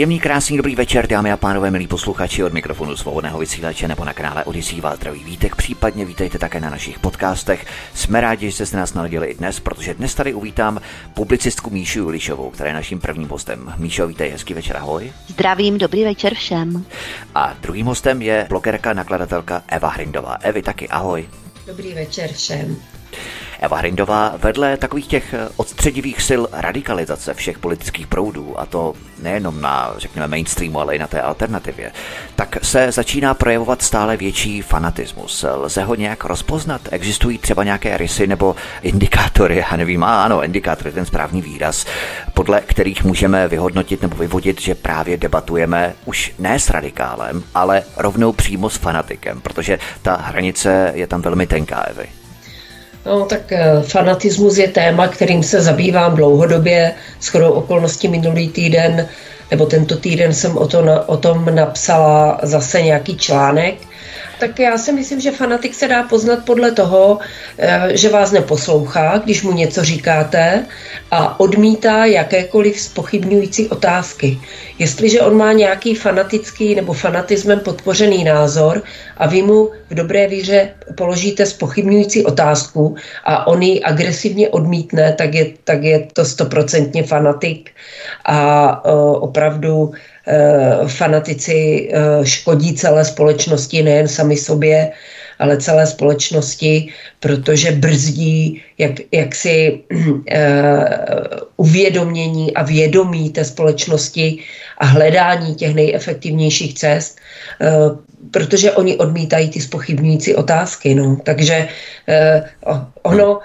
Příjemný, krásný, dobrý večer, dámy a pánové, milí posluchači od mikrofonu svobodného vysílače nebo na kanále Odisí vás zdraví vítek, případně vítejte také na našich podcastech. Jsme rádi, že jste nás naladili i dnes, protože dnes tady uvítám publicistku Míšu Julišovou, která je naším prvním hostem. Míšo, vítej, hezký večer, ahoj. Zdravím, dobrý večer všem. A druhým hostem je blogerka, nakladatelka Eva Hrindová. Evi, taky ahoj. Dobrý večer všem. Eva Hrindová vedle takových těch eh, odstředivých sil radikalizace všech politických proudů, a to nejenom na, řekněme, mainstreamu, ale i na té alternativě, tak se začíná projevovat stále větší fanatismus. Lze ho nějak rozpoznat? Existují třeba nějaké rysy nebo indikátory, já nevím, a ano, indikátor je ten správný výraz, podle kterých můžeme vyhodnotit nebo vyvodit, že právě debatujeme už ne s radikálem, ale rovnou přímo s fanatikem, protože ta hranice je tam velmi tenká, Evy. No, tak eh, fanatismus je téma, kterým se zabývám dlouhodobě. Skoro okolností minulý týden, nebo tento týden jsem o, to, o tom napsala zase nějaký článek tak já si myslím, že fanatik se dá poznat podle toho, eh, že vás neposlouchá, když mu něco říkáte a odmítá jakékoliv spochybňující otázky. Jestliže on má nějaký fanatický nebo fanatismem podpořený názor a vy mu v dobré víře položíte spochybňující otázku a on ji agresivně odmítne, tak je, tak je to stoprocentně fanatik a uh, opravdu fanatici eh, škodí celé společnosti, nejen sami sobě, ale celé společnosti, protože brzdí jak, jaksi uh, uvědomění a vědomí té společnosti a hledání těch nejefektivnějších cest, protože oni odmítají ty spochybňující otázky. No. Takže uh, ono,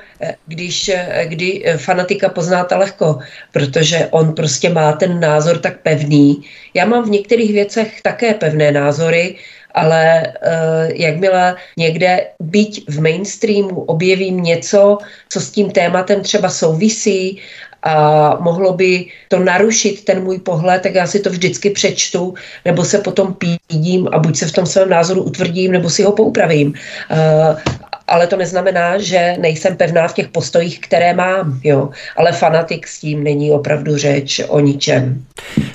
když, kdy fanatika poznáte lehko, protože on prostě má ten názor tak pevný. Já mám v některých věcech také pevné názory, ale uh, jakmile někde byť v mainstreamu objevím něco, co s tím tématem třeba souvisí a mohlo by to narušit ten můj pohled, tak já si to vždycky přečtu, nebo se potom pídím a buď se v tom svém názoru utvrdím, nebo si ho poupravím. Ale to neznamená, že nejsem pevná v těch postojích, které mám, jo. Ale fanatik s tím není opravdu řeč o ničem.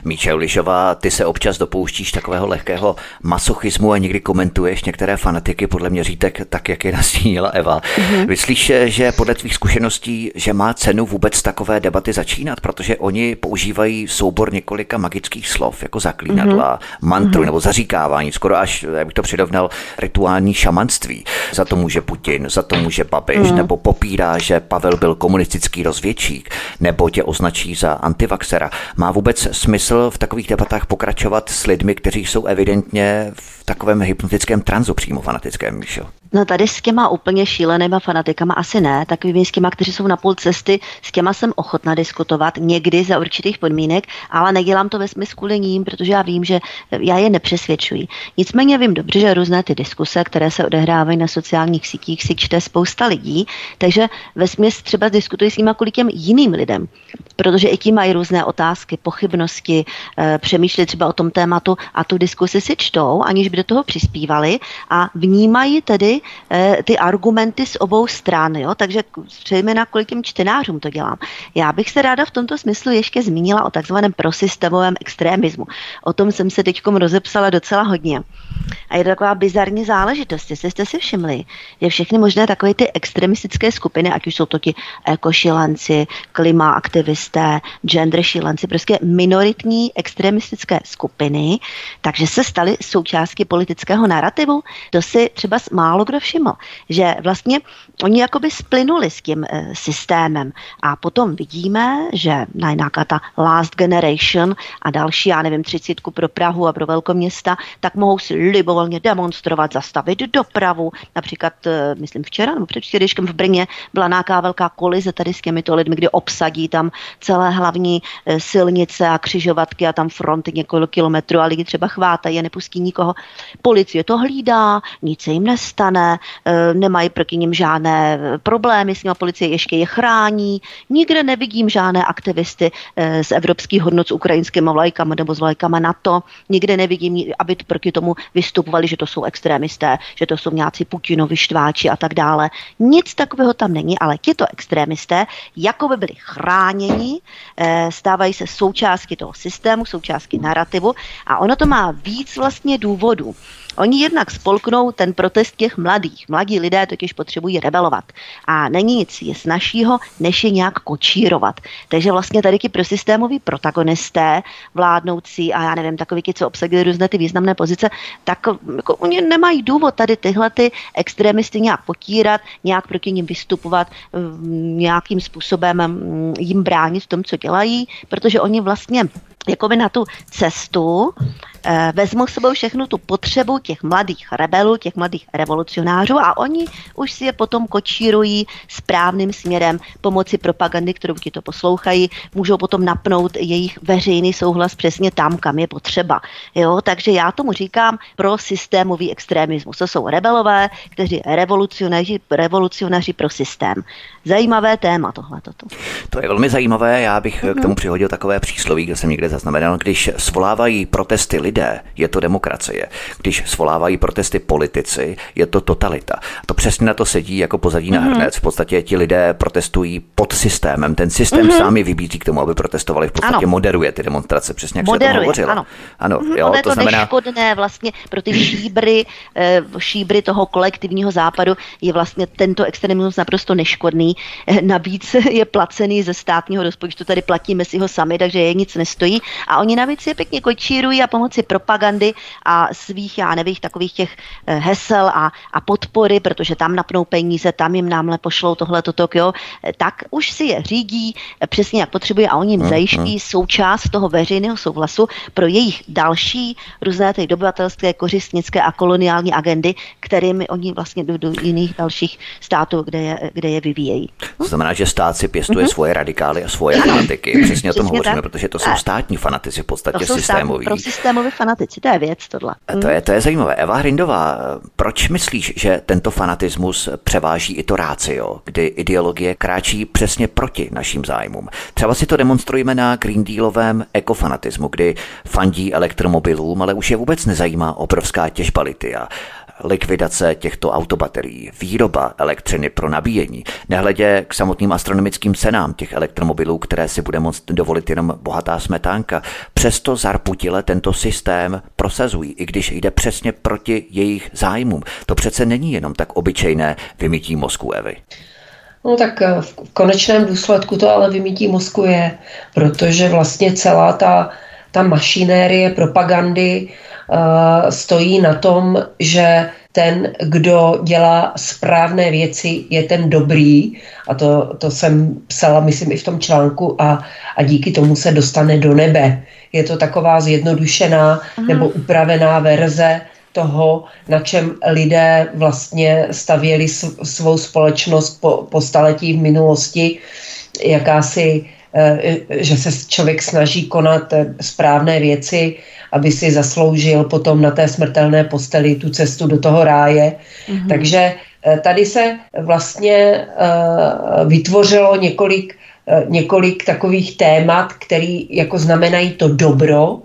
Míče Lišová, ty se občas dopouštíš takového lehkého masochismu a někdy komentuješ některé fanatiky podle měřítek tak, jak je nastínila Eva. Mm-hmm. Myslíš, že podle tvých zkušeností, že má cenu vůbec takové debaty začínat, protože oni používají soubor několika magických slov, jako zaklínadla, mm-hmm. mantru mm-hmm. nebo zaříkávání, skoro až, jak bych to přirovnal, rituální šamanství. Za to může Putin, za to může Babiš, mm. nebo popírá, že Pavel byl komunistický rozvědčík, nebo tě označí za antivaxera. Má vůbec smysl v takových debatách pokračovat s lidmi, kteří jsou evidentně v takovém hypnotickém tranzu přímo fanatickém, Míšo? No tady s těma úplně šílenýma fanatikama asi ne, takovými s těma, kteří jsou na půl cesty, s těma jsem ochotna diskutovat někdy za určitých podmínek, ale nedělám to ve smyslu kvůli ním, protože já vím, že já je nepřesvědčuji. Nicméně vím dobře, že různé ty diskuse, které se odehrávají na sociálních sítích, si čte spousta lidí, takže ve směs třeba diskutuji s nimi kvůli těm jiným lidem, protože i ti mají různé otázky, pochybnosti, e, přemýšlí třeba o tom tématu a tu diskusi si čtou, aniž by do toho přispívali a vnímají tedy Eh, ty argumenty z obou stran, jo? takže na kvůli těm čtenářům to dělám. Já bych se ráda v tomto smyslu ještě zmínila o takzvaném prosystémovém extremismu. O tom jsem se teď rozepsala docela hodně. A je to taková bizarní záležitost, jestli jste si všimli, že všechny možné takové ty extremistické skupiny, ať už jsou to ti ekošilanci, klima aktivisté, gender šilanci, prostě minoritní extremistické skupiny, takže se staly součástí politického narrativu. To si třeba málo kdo všiml, že vlastně oni jakoby splynuli s tím e, systémem a potom vidíme, že na nějaká ta last generation a další, já nevím, třicítku pro Prahu a pro velkoměsta, tak mohou si libovolně demonstrovat, zastavit dopravu. Například, eh, myslím včera nebo před čtyřičkem v Brně byla nějaká velká kolize tady s těmito lidmi, kdy obsadí tam celé hlavní eh, silnice a křižovatky a tam fronty několik kilometrů a lidi třeba chvátají a nepustí nikoho. Policie to hlídá, nic se jim nestane, eh, nemají proti nim žádné problémy, s nimi policie ještě je chrání. Nikde nevidím žádné aktivisty z evropských hodnot s ukrajinskými vlajkama nebo s vlajkama NATO. Nikde nevidím, aby proti tomu vystupovali, že to jsou extrémisté, že to jsou nějací Putinovi štváči a tak dále. Nic takového tam není, ale tito extrémisté jako by byli chráněni, eh, stávají se součástí toho systému, součástí narrativu a ono to má víc vlastně důvodů. Oni jednak spolknou ten protest těch mladých. Mladí lidé totiž potřebují rebelovat. A není nic je snažšího, než je nějak kočírovat. Takže vlastně tady ti prosystémoví protagonisté, vládnoucí a já nevím, takový, co obsadili různé ty významné pozice, tak jako, oni nemají důvod tady tyhle ty extremisty nějak potírat, nějak proti ním vystupovat, nějakým způsobem mm, jim bránit v tom, co dělají, protože oni vlastně jako by na tu cestu eh, vezmu s sebou všechnu tu potřebu těch mladých rebelů, těch mladých revolucionářů a oni už si je potom kočírují správným směrem pomocí propagandy, kterou ti to poslouchají, můžou potom napnout jejich veřejný souhlas přesně tam, kam je potřeba. Jo? Takže já tomu říkám pro systémový extremismus. To jsou rebelové, kteří revolucionáři, revolucionáři pro systém. Zajímavé téma tohle. To je velmi zajímavé, já bych mm-hmm. k tomu přihodil takové přísloví, kde jsem někde zaznamenal, když svolávají protesty lidé, je to demokracie. Když svolávají protesty politici, je to totalita. To přesně na to sedí jako pozadí mm-hmm. na hrnec. V podstatě ti lidé protestují pod systémem. Ten systém mm-hmm. sám je vybízí k tomu, aby protestovali. V podstatě ano. moderuje ty demonstrace, přesně jak moderuje, se to hovořilo. Ano, ano mm-hmm, jo, to, to znamená... neškodné vlastně pro ty šíbry, eh, šíbry toho kolektivního západu je vlastně tento extremismus naprosto neškodný. Eh, navíc je placený ze státního rozpočtu, tady platíme si ho sami, takže je nic nestojí a oni navíc je pěkně kočírují a pomocí propagandy a svých, já nevím, takových těch eh, hesel a, a podpory, protože tam napnou peníze, tam jim námhle pošlou tohle toto, jo, eh, tak už si je řídí eh, přesně jak potřebují a oni jim zajiští součást toho veřejného souhlasu pro jejich další různé ty dobyvatelské, kořistnické a koloniální agendy, kterými oni vlastně do, do jiných dalších států, kde je, kde je vyvíjejí. To znamená, že stát si pěstuje mm-hmm. svoje radikály a svoje fanatiky. Přesně o tom hovoříme, protože to jsou státní státní fanatici v podstatě to jsou systémoví. Pro systémoví fanatici, to je věc tohle. To je, to je zajímavé. Eva Hrindová, proč myslíš, že tento fanatismus převáží i to rácio, kdy ideologie kráčí přesně proti našim zájmům? Třeba si to demonstrujeme na Green Dealovém ekofanatismu, kdy fandí elektromobilům, ale už je vůbec nezajímá obrovská těžba litia likvidace těchto autobaterií, výroba elektřiny pro nabíjení, nehledě k samotným astronomickým cenám těch elektromobilů, které si bude moct dovolit jenom bohatá smetánka. Přesto zarputile tento systém prosazují, i když jde přesně proti jejich zájmům. To přece není jenom tak obyčejné vymítí mozku Evy. No tak eh, v konečném důsledku to ale vymítí mozku je, protože vlastně celá ta, ta mašinérie propagandy Eh, stojí na tom, že ten, kdo dělá správné věci, je ten dobrý. A to, to jsem psala, myslím, i v tom článku a, a díky tomu se dostane do nebe. Je to taková zjednodušená Aha. nebo upravená verze toho, na čem lidé vlastně stavěli svou společnost po, po staletí v minulosti, jakási, že se člověk snaží konat eh, správné věci, aby si zasloužil potom na té smrtelné posteli tu cestu do toho ráje. Mm-hmm. Takže eh, tady se vlastně eh, vytvořilo několik, eh, několik takových témat, které jako znamenají to dobro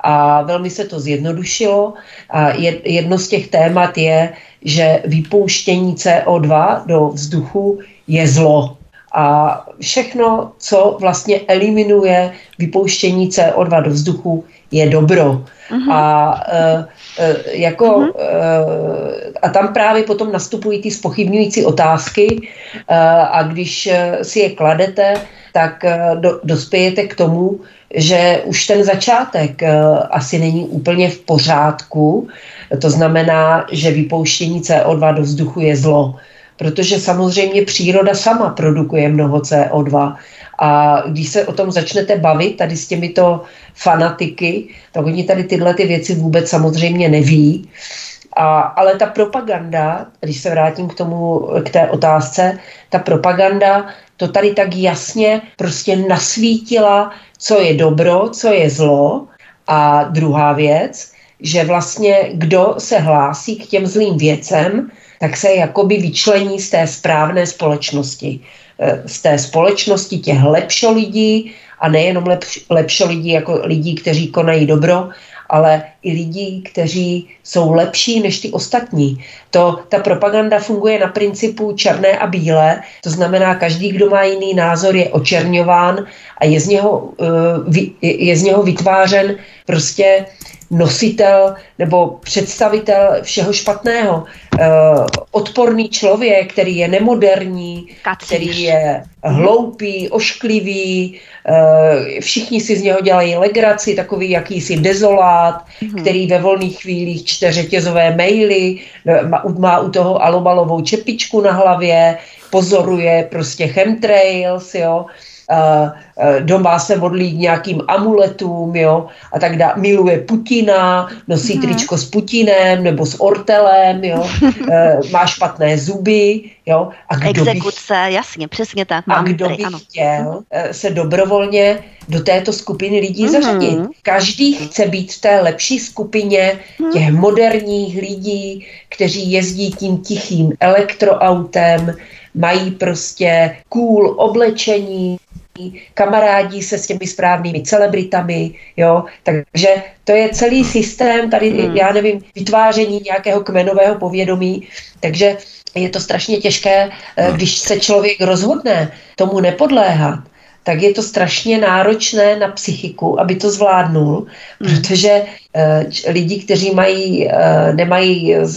a velmi se to zjednodušilo. A jedno z těch témat je, že vypouštění CO2 do vzduchu je zlo. A všechno, co vlastně eliminuje vypouštění CO2 do vzduchu, je dobro. Uh-huh. A e, e, jako uh-huh. e, a tam právě potom nastupují ty spochybňující otázky e, a když si je kladete, tak do, dospějete k tomu, že už ten začátek asi není úplně v pořádku. To znamená, že vypouštění CO2 do vzduchu je zlo protože samozřejmě příroda sama produkuje mnoho CO2 a když se o tom začnete bavit tady s těmito fanatiky, tak oni tady tyhle ty věci vůbec samozřejmě neví. A, ale ta propaganda, když se vrátím k tomu, k té otázce, ta propaganda to tady tak jasně prostě nasvítila, co je dobro, co je zlo. A druhá věc, že vlastně kdo se hlásí k těm zlým věcem, tak se jakoby vyčlení z té správné společnosti. Eh, z té společnosti těch lepšo lidí a nejenom lepš, lepšo lidí jako lidí, kteří konají dobro, ale i lidí, kteří jsou lepší než ty ostatní. To, ta propaganda funguje na principu černé a bílé, to znamená, každý, kdo má jiný názor, je očerňován a je z něho, eh, je z něho vytvářen prostě nositel nebo představitel všeho špatného. Uh, odporný člověk, který je nemoderní, Kacíř. který je hloupý, ošklivý, uh, všichni si z něho dělají legraci, takový jakýsi dezolát, mm-hmm. který ve volných chvílích čte řetězové maily, má, má u toho alobalovou čepičku na hlavě, pozoruje prostě chemtrails, jo, doma se modlí k nějakým amuletům, jo, a tak dále. Miluje Putina, nosí hmm. tričko s Putinem nebo s ortelem, jo, e, má špatné zuby, jo. A kdo Exekuce, by, jasně, přesně tak. A kdo by ano. chtěl e, se dobrovolně do této skupiny lidí hmm. zařadit. Každý chce být v té lepší skupině hmm. těch moderních lidí, kteří jezdí tím tichým elektroautem, mají prostě cool oblečení, kamarádí se s těmi správnými celebritami, jo, takže to je celý systém tady, hmm. já nevím, vytváření nějakého kmenového povědomí, takže je to strašně těžké, eh, hmm. když se člověk rozhodne tomu nepodléhat, tak je to strašně náročné na psychiku, aby to zvládnul, hmm. protože uh, lidi, kteří mají, uh, nemají uh,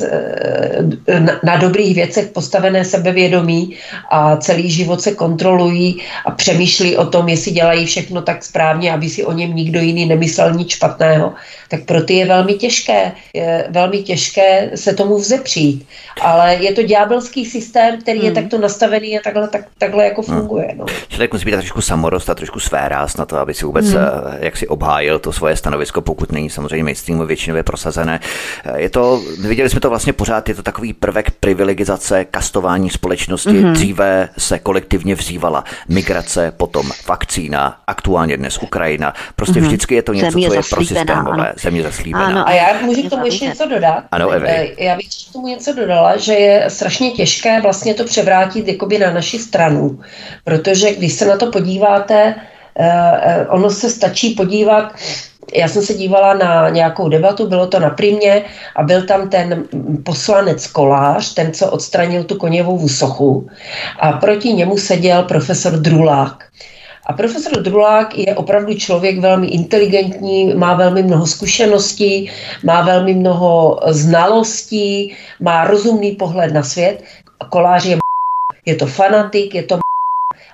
na, dobrých věcech postavené sebevědomí a celý život se kontrolují a přemýšlí o tom, jestli dělají všechno tak správně, aby si o něm nikdo jiný nemyslel nic špatného, tak pro ty je velmi těžké, je velmi těžké se tomu vzepřít. Ale je to ďábelský systém, který hmm. je takto nastavený a takhle, tak, takhle jako hmm. funguje. No. Člověk musí být trošku samorost a trošku své ráz na to, aby si vůbec hmm. Eh, jak si obhájil to svoje stanovisko, pokud není samozřejmě mainstreamu většinově prosazené. Eh, je to, viděli jsme to vlastně pořád, je to takový prvek privilegizace, kastování společnosti. Hmm. Dříve se kolektivně vzývala migrace, potom vakcína, aktuálně dnes Ukrajina. Prostě hmm. vždycky je to něco, Země co je prosystémové, země zaslíbená. Ano, a já můžu k tomu ještě něco dodat. Ano, Evy. Eh, já bych k tomu něco dodala, že je strašně těžké vlastně to převrátit jakoby na naši stranu, protože když se na to podíváte, eh, eh, ono se stačí podívat, já jsem se dívala na nějakou debatu, bylo to na Primě a byl tam ten poslanec Kolář, ten, co odstranil tu koněvou sochu a proti němu seděl profesor Drulák. A profesor Drulák je opravdu člověk velmi inteligentní, má velmi mnoho zkušeností, má velmi mnoho znalostí, má rozumný pohled na svět. Kolář je je to fanatik, je to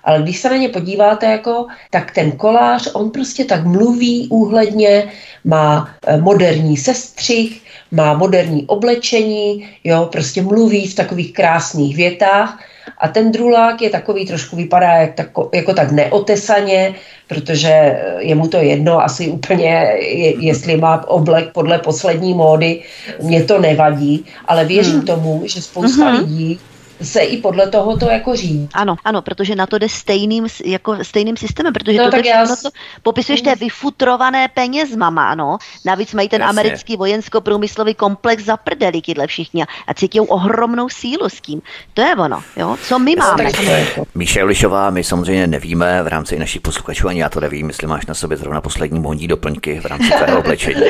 ale když se na ně podíváte, jako, tak ten kolář, on prostě tak mluví úhledně, má eh, moderní sestřih, má moderní oblečení, jo, prostě mluví v takových krásných větách a ten drulák je takový, trošku vypadá jak, tako, jako tak neotesaně, protože je mu to jedno asi úplně, je, jestli má oblek podle poslední módy, mě to nevadí, ale věřím hmm. tomu, že spousta hmm. lidí se i podle toho to jako říct. Ano, ano, protože na to jde stejným, jako stejným systémem, protože no, to tak já... to popisuješ té vyfutrované penězmama, ano. Navíc mají ten Jasně. americký vojensko-průmyslový komplex za prdeli, kydle všichni a cítí ohromnou sílu s tím. To je ono, jo. Co my máme? Míše Lišová, my samozřejmě nevíme v rámci našich posluchačů, ani já to nevím, jestli máš na sobě zrovna poslední mondí doplňky v rámci tvého oblečení.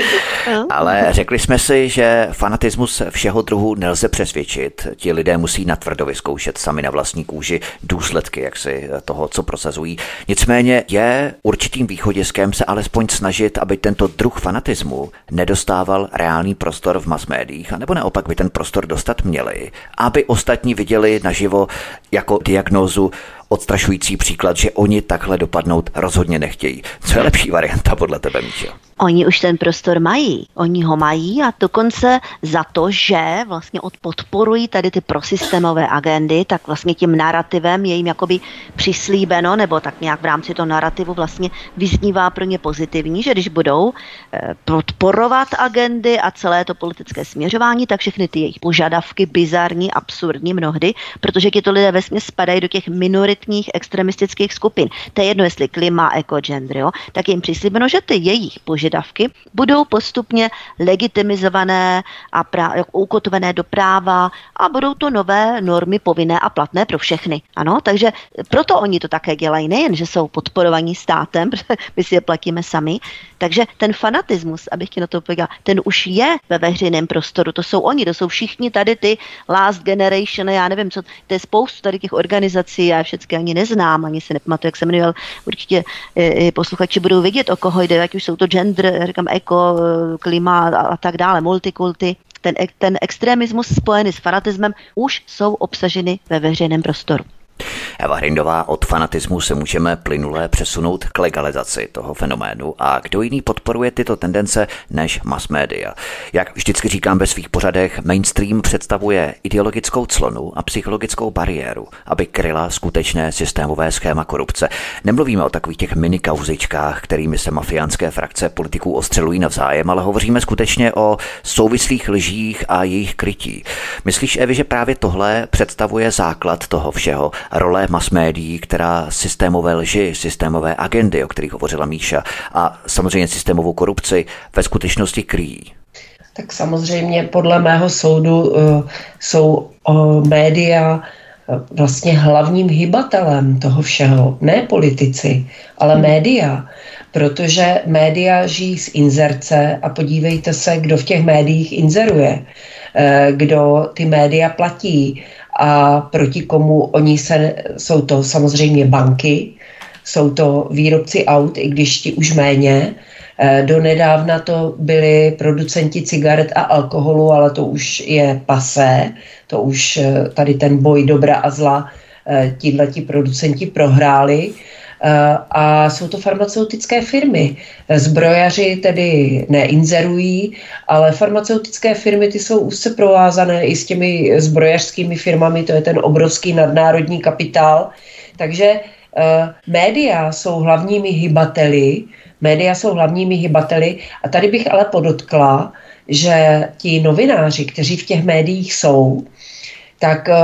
Ale řekli jsme si, že fanatismus všeho druhu nelze přesvědčit. Ti lidé musí natvrdit tvrdo vyzkoušet sami na vlastní kůži důsledky jak si toho, co prosazují. Nicméně je určitým východiskem se alespoň snažit, aby tento druh fanatismu nedostával reálný prostor v masmédiích, anebo naopak by ten prostor dostat měli, aby ostatní viděli naživo jako diagnózu odstrašující příklad, že oni takhle dopadnout rozhodně nechtějí. Co je lepší varianta podle tebe, Míšo? Oni už ten prostor mají. Oni ho mají a dokonce za to, že vlastně odporují tady ty prosystémové agendy, tak vlastně tím narrativem je jim jakoby přislíbeno, nebo tak nějak v rámci toho narrativu vlastně vyznívá pro ně pozitivní, že když budou eh, podporovat agendy a celé to politické směřování, tak všechny ty jejich požadavky, bizarní, absurdní mnohdy, protože ti to lidé vesmě spadají do těch minoritních extremistických skupin. To je jedno, jestli klima, eko, gender, jo, tak je jim přislíbeno, že ty jejich požadavky budou postupně legitimizované a prá- ukotvené do práva a budou to nové normy povinné a platné pro všechny. Ano, takže proto oni to také dělají, nejen, že jsou podporovaní státem, my si je platíme sami, takže ten fanatismus, abych ti na to povedal, ten už je ve veřejném prostoru. To jsou oni, to jsou všichni tady ty last generation, já nevím, co, to je spoustu tady těch organizací, já všechny ani neznám, ani se nepamatuju, jak se jmenoval, určitě e, posluchači budou vidět, o koho jde, ať už jsou to gender, říkám eko, klima a, a tak dále, multikulty. Ten, ten extremismus spojený s fanatismem už jsou obsaženy ve veřejném prostoru. Eva Hrindová, od fanatismu se můžeme plynule přesunout k legalizaci toho fenoménu a kdo jiný podporuje tyto tendence než mass media. Jak vždycky říkám ve svých pořadech, mainstream představuje ideologickou clonu a psychologickou bariéru, aby kryla skutečné systémové schéma korupce. Nemluvíme o takových těch mini kauzičkách, kterými se mafiánské frakce politiků ostřelují navzájem, ale hovoříme skutečně o souvislých lžích a jejich krytí. Myslíš, Evi, že právě tohle představuje základ toho všeho role mass médií, která systémové lži, systémové agendy, o kterých hovořila Míša, a samozřejmě systémovou korupci ve skutečnosti kryjí? Tak samozřejmě podle mého soudu uh, jsou uh, média uh, vlastně hlavním hybatelem toho všeho. Ne politici, ale média. Protože média žijí z inzerce a podívejte se, kdo v těch médiích inzeruje, kdo ty média platí a proti komu oni se, jsou to samozřejmě banky, jsou to výrobci aut, i když ti už méně. Eh, do nedávna to byli producenti cigaret a alkoholu, ale to už je pasé, to už eh, tady ten boj dobra a zla eh, ti producenti prohráli. Eh, a jsou to farmaceutické firmy. Zbrojaři tedy neinzerují, ale farmaceutické firmy ty jsou úzce provázané i s těmi zbrojařskými firmami, to je ten obrovský nadnárodní kapitál. Takže uh, média jsou hlavními hybateli, média jsou hlavními hybateli a tady bych ale podotkla, že ti novináři, kteří v těch médiích jsou, tak uh,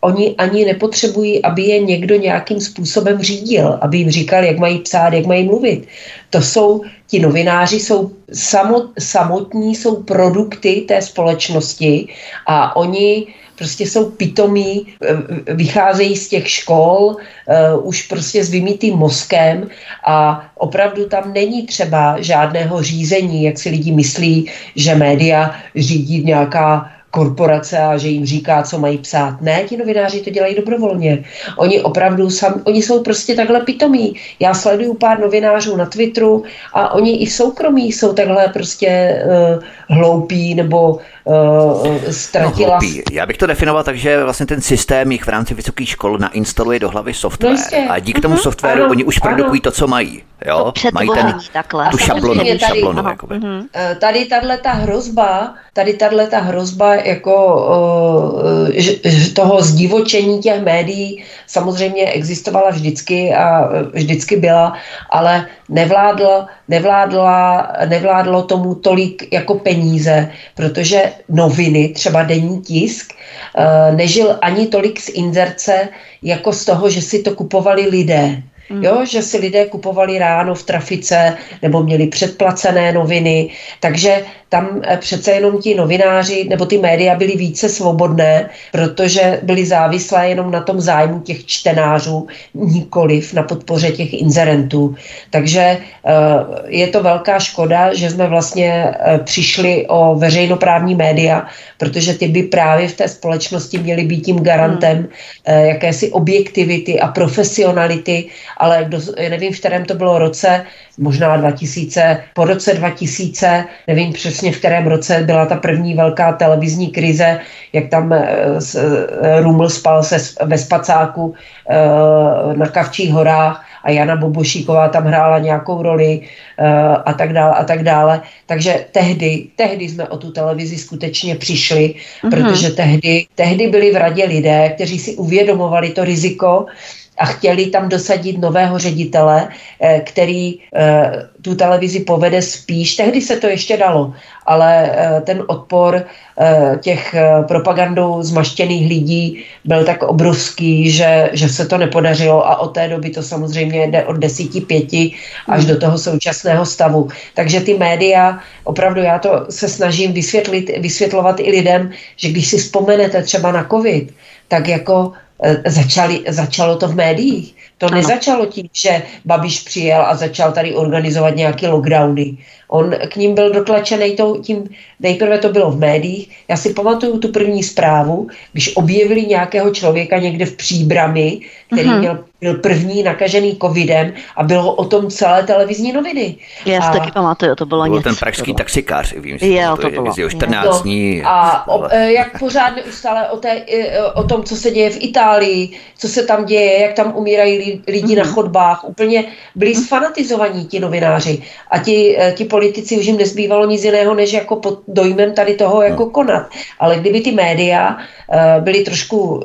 oni ani nepotřebují, aby je někdo nějakým způsobem řídil, aby jim říkal, jak mají psát, jak mají mluvit. To jsou, ti novináři jsou samot, samotní, jsou produkty té společnosti a oni prostě jsou pitomí, eh, vycházejí z těch škol, uh, už prostě s vymítým mozkem a opravdu tam není třeba žádného řízení, jak si lidi myslí, že média řídí nějaká korporace a že jim říká, co mají psát. Ne, ti novináři to dělají dobrovolně. Oni opravdu sami, oni jsou prostě takhle pitomí. Já sleduju pár novinářů na Twitteru a oni i soukromí jsou takhle prostě uh, hloupí nebo uh, ztratila... No, Já bych to definoval tak, že vlastně ten systém jich v rámci vysokých škol nainstaluje do hlavy software. No a díky tomu uh-huh. softwaru ano, oni už produkují ano. to, co mají. Jo? Mají ten, takhle. tu šablonu. Tady, šablonu uh-huh. tady tahle ta hrozba, tady tahle ta hrozba jako uh, toho zdivočení těch médií samozřejmě existovala vždycky a vždycky byla, ale nevládlo, nevládla, nevládlo tomu tolik jako peníze, protože noviny, třeba denní tisk, eh, nežil ani tolik z inzerce, jako z toho, že si to kupovali lidé. Mm. Jo, že si lidé kupovali ráno v trafice nebo měli předplacené noviny, takže tam eh, přece jenom ti novináři nebo ty média byly více svobodné, protože byly závislé jenom na tom zájmu těch čtenářů, nikoliv na podpoře těch inzerentů. Takže eh, je to velká škoda, že jsme vlastně eh, přišli o veřejnoprávní média, protože ty by právě v té společnosti měly být tím garantem hmm. jakési objektivity a profesionality, ale kdo, nevím, v kterém to bylo roce, možná 2000, po roce 2000, nevím přesně v kterém roce byla ta první velká televizní krize, jak tam eh, eh, Ruml spal se ve spacáku eh, na Kavčích horách a Jana Bobošíková tam hrála nějakou roli a tak dále a tak dále. Takže tehdy, tehdy jsme o tu televizi skutečně přišli, mm-hmm. protože tehdy, tehdy byli v radě lidé, kteří si uvědomovali to riziko, a chtěli tam dosadit nového ředitele, eh, který eh, tu televizi povede spíš. Tehdy se to ještě dalo, ale eh, ten odpor těch propagandou zmaštěných lidí byl tak obrovský, že, že se to nepodařilo a od té doby to samozřejmě jde od desíti pěti až do toho současného stavu. Takže ty média, opravdu já to se snažím vysvětlit, vysvětlovat i lidem, že když si vzpomenete třeba na covid, tak jako začali, začalo to v médiích. To ano. nezačalo tím, že Babiš přijel a začal tady organizovat nějaké lockdowny. On k ním byl dotlačený tím, nejprve to bylo v médiích. Já si pamatuju tu první zprávu, když objevili nějakého člověka někde v příbrami, který mm-hmm. měl byl první nakažený covidem a bylo o tom celé televizní noviny. Já si a... taky pamatuju, to bylo byl něco. ten pražský taxikář, vím, že jo, to, to bylo. Už 14 no, dní. A o, e, jak pořád neustále o, té, e, o tom, co se děje v Itálii, co se tam děje, jak tam umírají lidi mm-hmm. na mhm. chodbách, úplně byli mm-hmm. sfanatizovaní ti novináři a ti, e, ti politici už jim nezbývalo nic jiného, než jako pod dojmem tady toho jako no. konat. Ale kdyby ty média byly trošku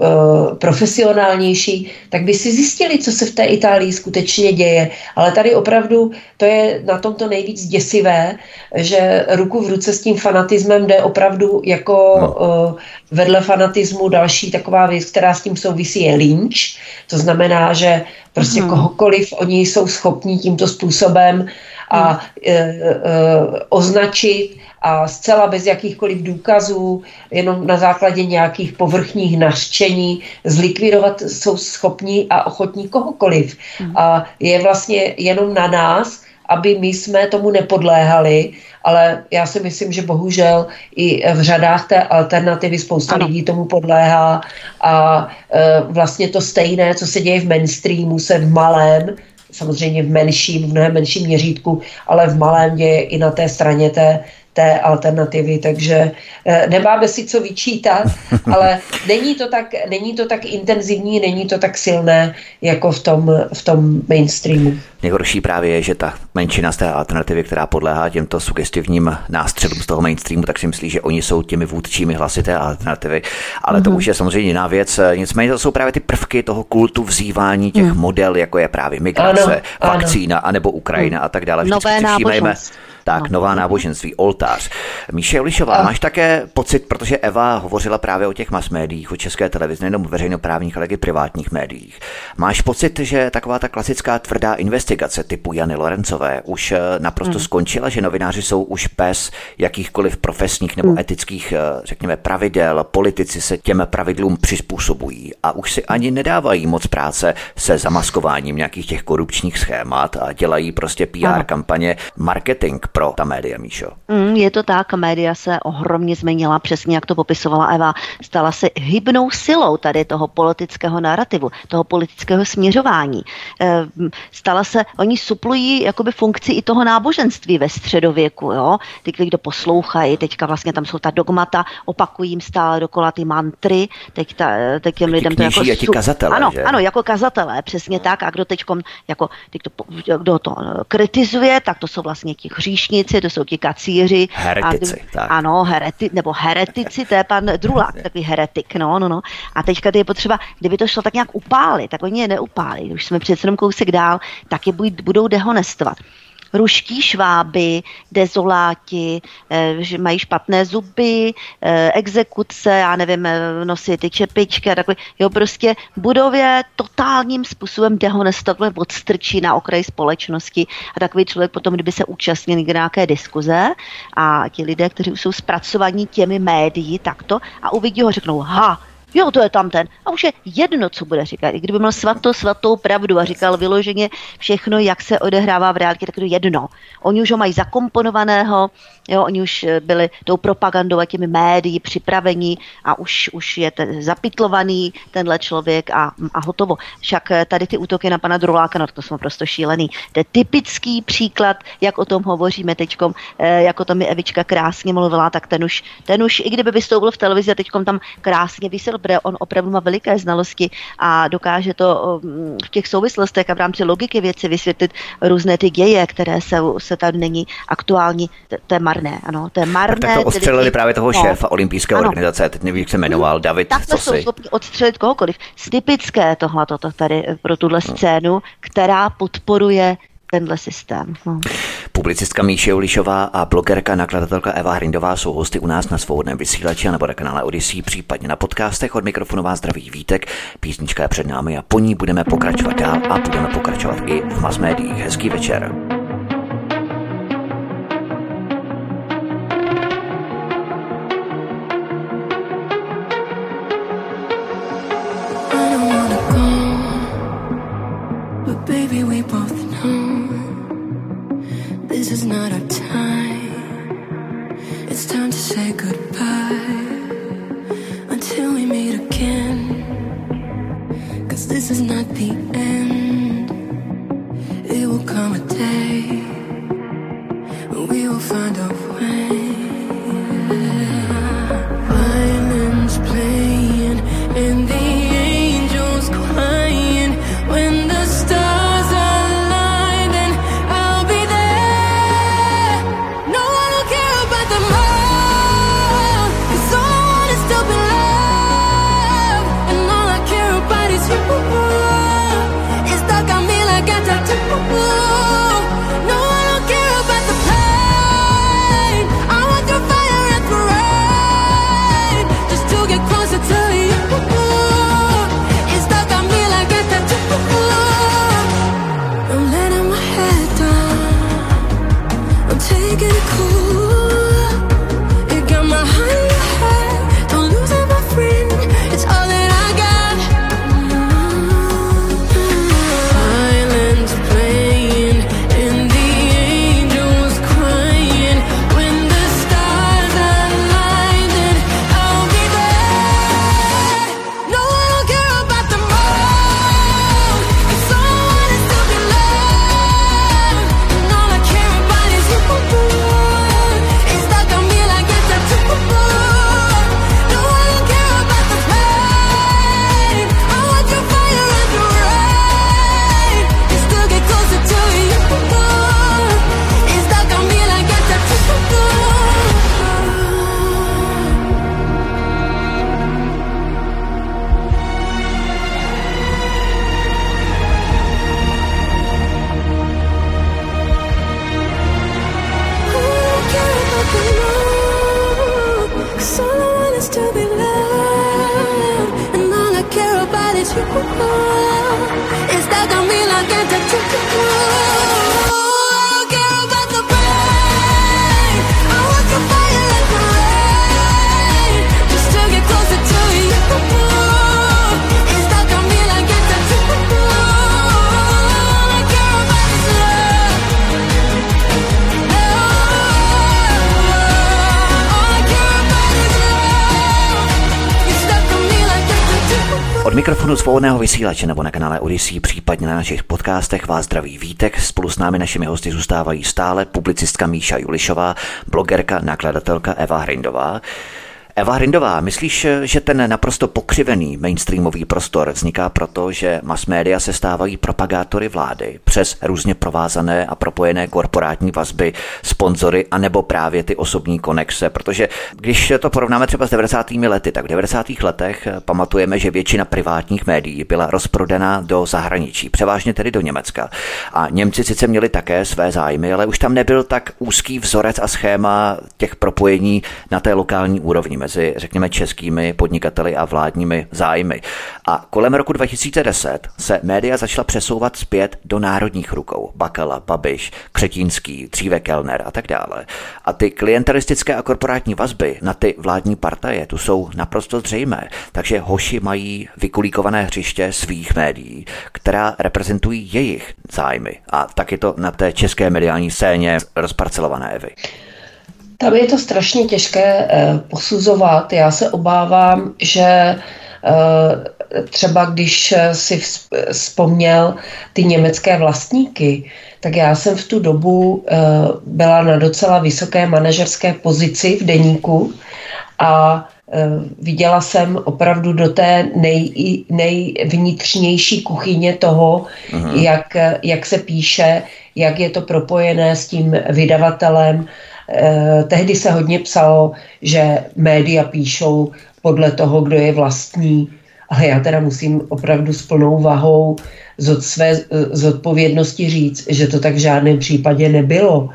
profesionálnější, tak by si zjistili, co se v té Itálii skutečně děje. Ale tady opravdu to je na tomto nejvíc děsivé, že ruku v ruce s tím fanatismem jde opravdu jako no. uh, vedle fanatismu další taková věc, která s tím souvisí, je lynč. To znamená, že prostě mm. kohokoliv oni jsou schopni tímto způsobem a uh, uh, označit a zcela bez jakýchkoliv důkazů, jenom na základě nějakých povrchních nařčení, zlikvidovat jsou schopní a ochotní kohokoliv. Mm. A je vlastně jenom na nás, aby my jsme tomu nepodléhali, ale já si myslím, že bohužel i v řadách té alternativy spousta ano. lidí tomu podléhá a e, vlastně to stejné, co se děje v mainstreamu, se v malém samozřejmě v menším, v mnohem menším měřítku, ale v malém děje i na té straně té, té alternativy, takže eh, nemáme si co vyčítat, ale není to tak, není to tak intenzivní, není to tak silné jako v tom, v tom mainstreamu. Nejhorší právě je, že ta menšina z té alternativy, která podléhá těmto sugestivním nástřelům z toho mainstreamu, tak si myslí, že oni jsou těmi vůdčími hlasy té alternativy. Ale mm-hmm. to mhm. už je samozřejmě jiná věc. Nicméně to jsou právě ty prvky toho kultu vzývání těch mm. model, jako je právě migrace, ano, vakcína, ano. anebo Ukrajina mm. a tak dále. Vždycky Nové náboženství tak, no. nová náboženství, oltář. Míše Ulišová, a... máš také pocit, protože Eva hovořila právě o těch mass médiích, o české televizi, nejenom veřejnoprávních, ale i privátních médiích. Máš pocit, že taková ta klasická tvrdá investigace typu Jany Lorencové už eh, naprosto hmm. skončila, že novináři jsou už bez jakýchkoliv profesních nebo hmm. etických, eh, řekněme, pravidel, politici se těm pravidlům přizpůsobují a už si ani nedávají moc práce se zamaskováním nějakých těch korupčních schémat a dělají prostě PR ano. kampaně, marketing pro ta média, Míšo. Mm, je to tak, média se ohromně změnila, přesně jak to popisovala Eva. Stala se hybnou silou tady toho politického narrativu, toho politického směřování. Eh, stala se, oni suplují jakoby funkci i toho náboženství ve středověku. Jo? Ty, kdo poslouchají, teďka vlastně tam jsou ta dogmata, opakují jim stále dokola ty mantry, teď, ta, teď těm lidem to jako... Ti kazatelé, ano, že? ano, jako kazatelé, přesně tak. A kdo teď jako, teď to, kdo to kritizuje, tak to jsou vlastně ti hříšní hříšníci, to jsou ti kacíři. Heretici, a, tak. Ano, hereti, nebo heretici, to je pan Drulák, takový heretik, no, no, no. A teďka je potřeba, kdyby to šlo tak nějak upálit, tak oni je neupálí. Už jsme přece jenom kousek dál, tak je budou dehonestovat ruští šváby, dezoláti, eh, že mají špatné zuby, eh, exekuce, já nevím, eh, nosí ty čepičky a takové. Jo, prostě budově totálním způsobem dehonestovat, odstrčí na okraj společnosti a takový člověk potom, kdyby se účastnil nějaké diskuze a ti lidé, kteří jsou zpracovaní těmi médií takto a uvidí ho, řeknou, ha, jo, to je tam ten. A už je jedno, co bude říkat. I kdyby měl svatou, svatou pravdu a říkal vyloženě všechno, jak se odehrává v realitě, tak to jedno. Oni už ho mají zakomponovaného, jo, oni už eh, byli tou propagandou a těmi médií připravení a už, už je ten zapitlovaný tenhle člověk a, a hotovo. Však eh, tady ty útoky na pana Druláka, no to jsme prostě šílený. To je typický příklad, jak o tom hovoříme teď, eh, jako to mi Evička krásně mluvila, tak ten už, ten už i kdyby vystoupil v televizi a teď tam krásně vysel on opravdu má veliké znalosti a dokáže to v těch souvislostech a v rámci logiky věci vysvětlit různé ty děje, které se, se tam není aktuální. To, je marné, ano, to je marné. Tak to odstřelili právě toho no. šéfa olympijské organizace, teď nevím, jak se jmenoval, David, tak to jsou si? schopni odstřelit kohokoliv. Typické tohle tady pro tuhle no. scénu, která podporuje tenhle systém. No. Publicistka Míše Ulišová a blogerka nakladatelka Eva Hrindová jsou hosty u nás na svobodném vysílači nebo na kanále Odyssey, případně na podcastech od mikrofonu vás zdraví Vítek. Písnička je před námi a po ní budeme pokračovat dál a budeme pokračovat i v mass médiích. Hezký večer. Not our time. It's time to say goodbye until we meet again. Cause this is not the end. It will come a day we will find a way. Svobodného vysílače nebo na kanále Odyssey, případně na našich podcastech vás zdraví Vítek. Spolu s námi našimi hosty zůstávají stále publicistka Míša Julišová, blogerka, nakladatelka Eva Hrindová. Eva Hrindová, myslíš, že ten naprosto pokřivený mainstreamový prostor vzniká proto, že mass media se stávají propagátory vlády přes různě provázané a propojené korporátní vazby, sponzory a nebo právě ty osobní konexe, protože když to porovnáme třeba s 90. lety, tak v 90. letech pamatujeme, že většina privátních médií byla rozprodaná do zahraničí, převážně tedy do Německa. A Němci sice měli také své zájmy, ale už tam nebyl tak úzký vzorec a schéma těch propojení na té lokální úrovni mezi, řekněme, českými podnikateli a vládními zájmy. A kolem roku 2010 se média začala přesouvat zpět do národních rukou. Bakala, Babiš, Křetínský, dříve Kellner a tak dále. A ty klientelistické a korporátní vazby na ty vládní partaje tu jsou naprosto zřejmé. Takže hoši mají vykulíkované hřiště svých médií, která reprezentují jejich zájmy. A tak je to na té české mediální scéně rozparcelované Evy. Tam je to strašně těžké eh, posuzovat. Já se obávám, že eh, třeba když si vzpomněl ty německé vlastníky, tak já jsem v tu dobu eh, byla na docela vysoké manažerské pozici v deníku a viděla jsem opravdu do té nej, nejvnitřnější kuchyně toho, jak, jak se píše, jak je to propojené s tím vydavatelem. Eh, tehdy se hodně psalo, že média píšou podle toho, kdo je vlastní, ale já teda musím opravdu s plnou vahou z své zodpovědnosti říct, že to tak v žádném případě nebylo.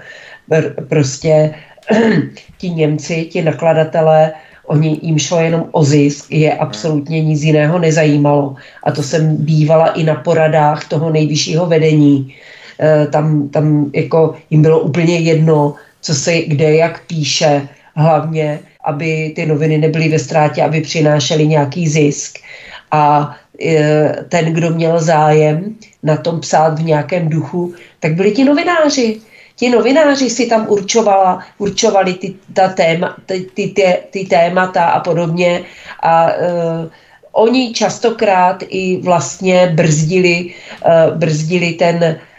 Prostě ti Němci, ti nakladatelé, oni jim šlo jenom o zisk, je absolutně nic jiného nezajímalo. A to jsem bývala i na poradách toho nejvyššího vedení. E, tam, tam jako jim bylo úplně jedno, co se kde jak píše, hlavně, aby ty noviny nebyly ve ztrátě, aby přinášely nějaký zisk. A e, ten, kdo měl zájem na tom psát v nějakém duchu, tak byli ti novináři ti novináři si tam určovala, určovali ty, ta téma, ty, ty, ty, témata a podobně a uh, oni častokrát i vlastně brzdili, uh, brzdili ten Eh,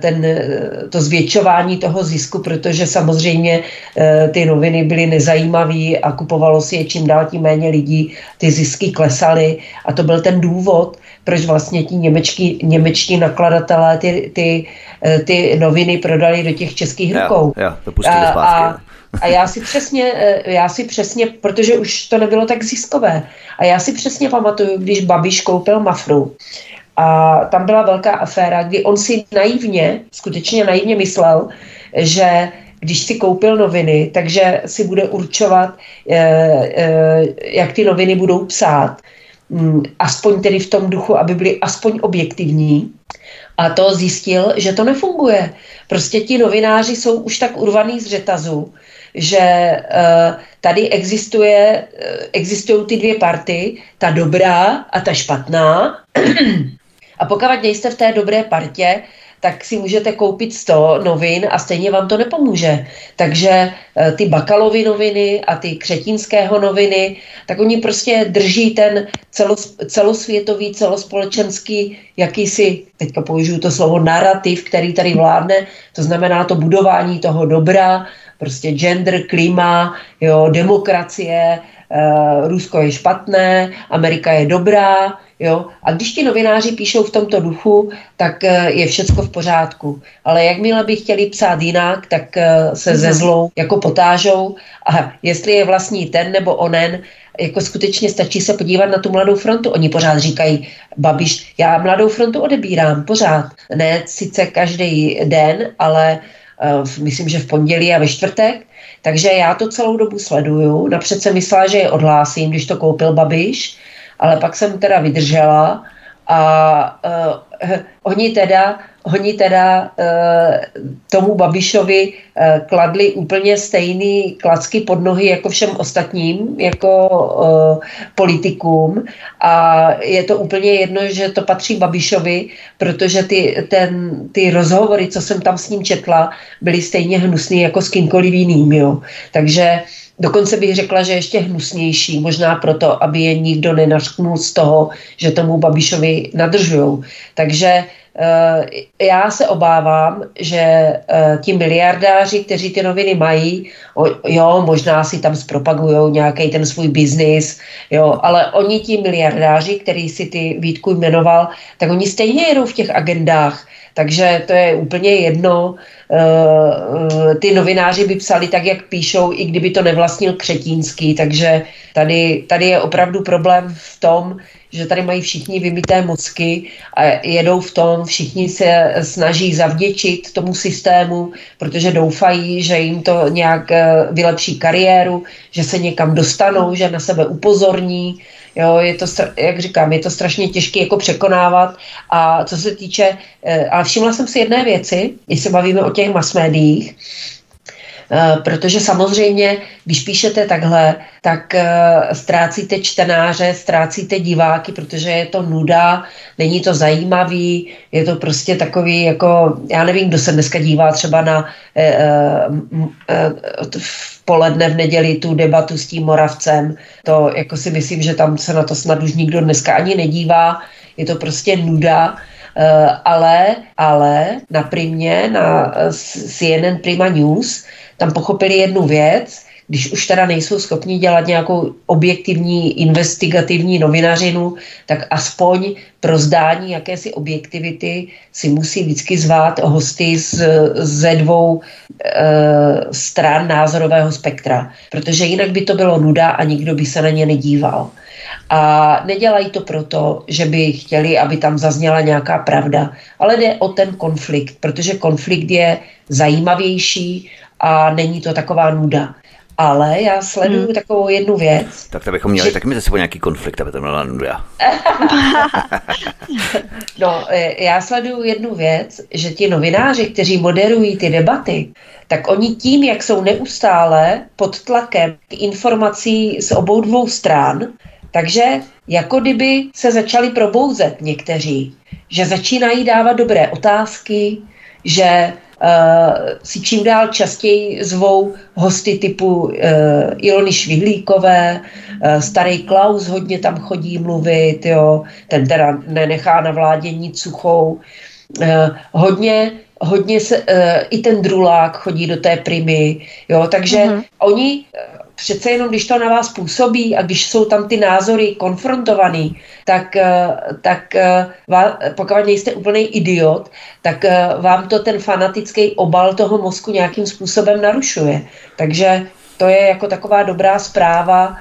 ten, eh, to zvětšování toho zisku, protože samozřejmě eh, ty noviny byly nezajímavé a kupovalo si je čím dál tím méně lidí, ty zisky klesaly a to byl ten důvod, proč vlastně ti němečtí, němečtí nakladatelé ty, ty, ty noviny prodali do těch českých rukou. Já, já, to pustili zpátky. A, a já si přesně, já si přesně, protože už to nebylo tak ziskové, a já si přesně pamatuju, když Babiš koupil Mafru, a tam byla velká aféra, kdy on si naivně, skutečně naivně myslel, že když si koupil noviny, takže si bude určovat, eh, eh, jak ty noviny budou psát. Mm, aspoň tedy v tom duchu, aby byly aspoň objektivní. A to zjistil, že to nefunguje. Prostě ti novináři jsou už tak urvaný z řetazu, že eh, tady existuje, existují ty dvě party, ta dobrá a ta špatná. A pokud nejste v té dobré partě, tak si můžete koupit 100 novin a stejně vám to nepomůže. Takže eh, ty Bakalovy noviny a ty Křetínského noviny, tak oni prostě drží ten celos, celosvětový, celospolečenský jakýsi, teďka použiju to slovo narrativ, který tady vládne, to znamená to budování toho dobra, prostě gender, klima, jo, demokracie, uh, Rusko je špatné, Amerika je dobrá, Jo? A když ti novináři píšou v tomto duchu, tak eh, je všecko v pořádku. Ale jakmile by chtěli psát jinak, tak eh, se ze mhm. zlou jako potážou. A jestli je vlastní ten nebo onen, jako skutečně stačí se podívat na tu mladou frontu. Oni pořád říkají, Babiš, já mladou frontu odebírám, pořád. Ne sice každý den, ale uh, myslím, že v pondělí a ve čtvrtek. Takže já to celou dobu sleduju. Napřed jsem myslela, že je odhlásím, když to koupil Babiš, ale pak jsem teda vydržela a uh, oni teda, oni teda uh, tomu Babišovi uh, kladli úplně stejný klacky pod nohy jako všem ostatním, jako uh, politikům a je to úplně jedno, že to patří Babišovi, protože ty, ten, ty rozhovory, co jsem tam s ním četla, byly stejně hnusný jako s kýmkoliv jiným, jo. Takže uh, Dokonce bych řekla, že ještě hnusnější, možná proto, aby je nikdo nenařknul z toho, že tomu Babišovi nadržují. Takže uh, já se obávám, že uh, ti miliardáři, kteří ty noviny mají, o, jo, možná si tam zpropagují nějaký ten svůj biznis, jo, ale oni ti miliardáři, který si ty Vítku jmenoval, tak oni stejně jedou v těch agendách takže to je úplně jedno. Ty novináři by psali tak, jak píšou, i kdyby to nevlastnil Křetínský. Takže tady, tady je opravdu problém v tom, že tady mají všichni vymité mozky a jedou v tom, všichni se snaží zavděčit tomu systému, protože doufají, že jim to nějak eh, vylepší kariéru, že se někam dostanou, že na sebe upozorní Jo, je to, jak říkám, je to strašně těžké jako překonávat. A co se týče, eh, ale všimla jsem si jedné věci, když se bavíme o těch mass médiích, eh, protože samozřejmě, když píšete takhle, tak eh, ztrácíte čtenáře, ztrácíte diváky, protože je to nuda, není to zajímavý, je to prostě takový jako, já nevím, kdo se dneska dívá třeba na poledne v neděli tu debatu s tím Moravcem. To jako si myslím, že tam se na to snad už nikdo dneska ani nedívá. Je to prostě nuda. Ale, ale na Primě, na CNN Prima News, tam pochopili jednu věc, když už teda nejsou schopni dělat nějakou objektivní investigativní novinařinu, tak aspoň pro zdání jakési objektivity si musí vždycky zvát hosty z, ze dvou e, stran názorového spektra, protože jinak by to bylo nuda a nikdo by se na ně nedíval. A nedělají to proto, že by chtěli, aby tam zazněla nějaká pravda, ale jde o ten konflikt, protože konflikt je zajímavější a není to taková nuda. Ale já sleduju hmm. takovou jednu věc. Tak to bychom měli že... taky mezi sebou nějaký konflikt, aby to byla nuda. no, e, já sleduju jednu věc, že ti novináři, kteří moderují ty debaty, tak oni tím, jak jsou neustále pod tlakem informací z obou dvou stran, takže jako kdyby se začali probouzet někteří, že začínají dávat dobré otázky, že si čím dál častěji zvou hosty typu uh, Ilony Švihlíkové, uh, starý Klaus hodně tam chodí mluvit, jo, ten teda nenechá na vládě nic suchou. Uh, hodně hodně se, uh, i ten drulák chodí do té primy, jo, takže mm-hmm. oni přece jenom, když to na vás působí a když jsou tam ty názory konfrontovaný, tak, eh, tak eh, pokud nejste úplný idiot, tak eh, vám to ten fanatický obal toho mozku nějakým způsobem narušuje. Takže to je jako taková dobrá zpráva,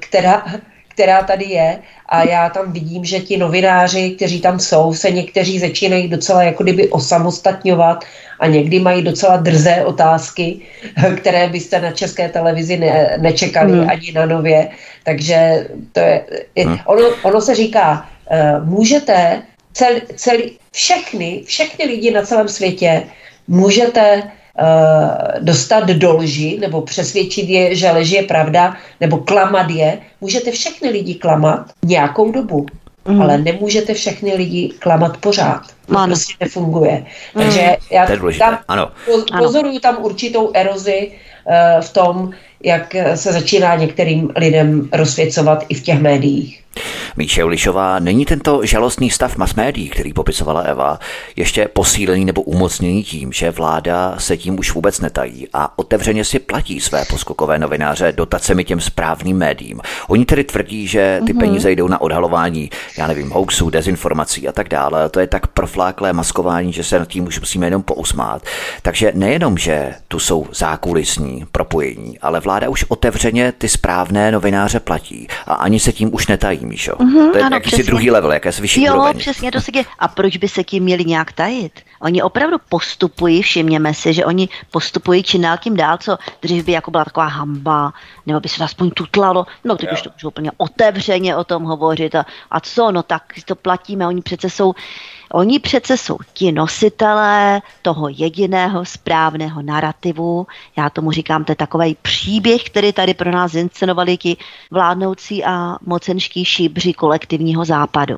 která, která tady je a já tam vidím, že ti novináři, kteří tam jsou, se někteří začínají docela jako kdyby osamostatňovat a někdy mají docela drzé otázky, které byste na české televizi ne, nečekali hmm. ani na nově. Takže to je, hmm. ono, ono se říká, uh, můžete cel, celý, všechny, všechny lidi na celém světě můžete uh, dostat do lži nebo přesvědčit je, že lež je pravda nebo klamat je. Můžete všechny lidi klamat nějakou dobu. Mm. Ale nemůžete všechny lidi klamat pořád. To ano. prostě nefunguje. Mm. Takže já tam ano. pozoruju tam určitou erozi uh, v tom, jak se začíná některým lidem rozsvěcovat i v těch médiích. Míše Ulišová, není tento žalostný stav mass médií, který popisovala Eva, ještě posílený nebo umocněný tím, že vláda se tím už vůbec netají a otevřeně si platí své poskokové novináře dotacemi těm správným médiím. Oni tedy tvrdí, že ty mm-hmm. peníze jdou na odhalování, já nevím, hoaxů, dezinformací a tak dále. To je tak profláklé maskování, že se nad tím už musíme jenom pousmát. Takže nejenom, že tu jsou zákulisní propojení, ale vláda už otevřeně ty správné novináře platí a ani se tím už netají. Míšo. Mm-hmm, to je ano, jakýsi druhý level, jaké vyšší Jo, úroveň. přesně to se děje. A proč by se tím měli nějak tajit? Oni opravdu postupují, všimněme si, že oni postupují čím dál tím dál, co dřív by jako byla taková hamba, nebo by se to aspoň tutlalo, no teď jo. už to můžu úplně otevřeně o tom hovořit a, a co, no tak to platíme, oni přece jsou Oni přece jsou ti nositelé toho jediného správného narrativu. Já tomu říkám, to je takový příběh, který tady pro nás inscenovali ti vládnoucí a mocenští šíbři kolektivního západu.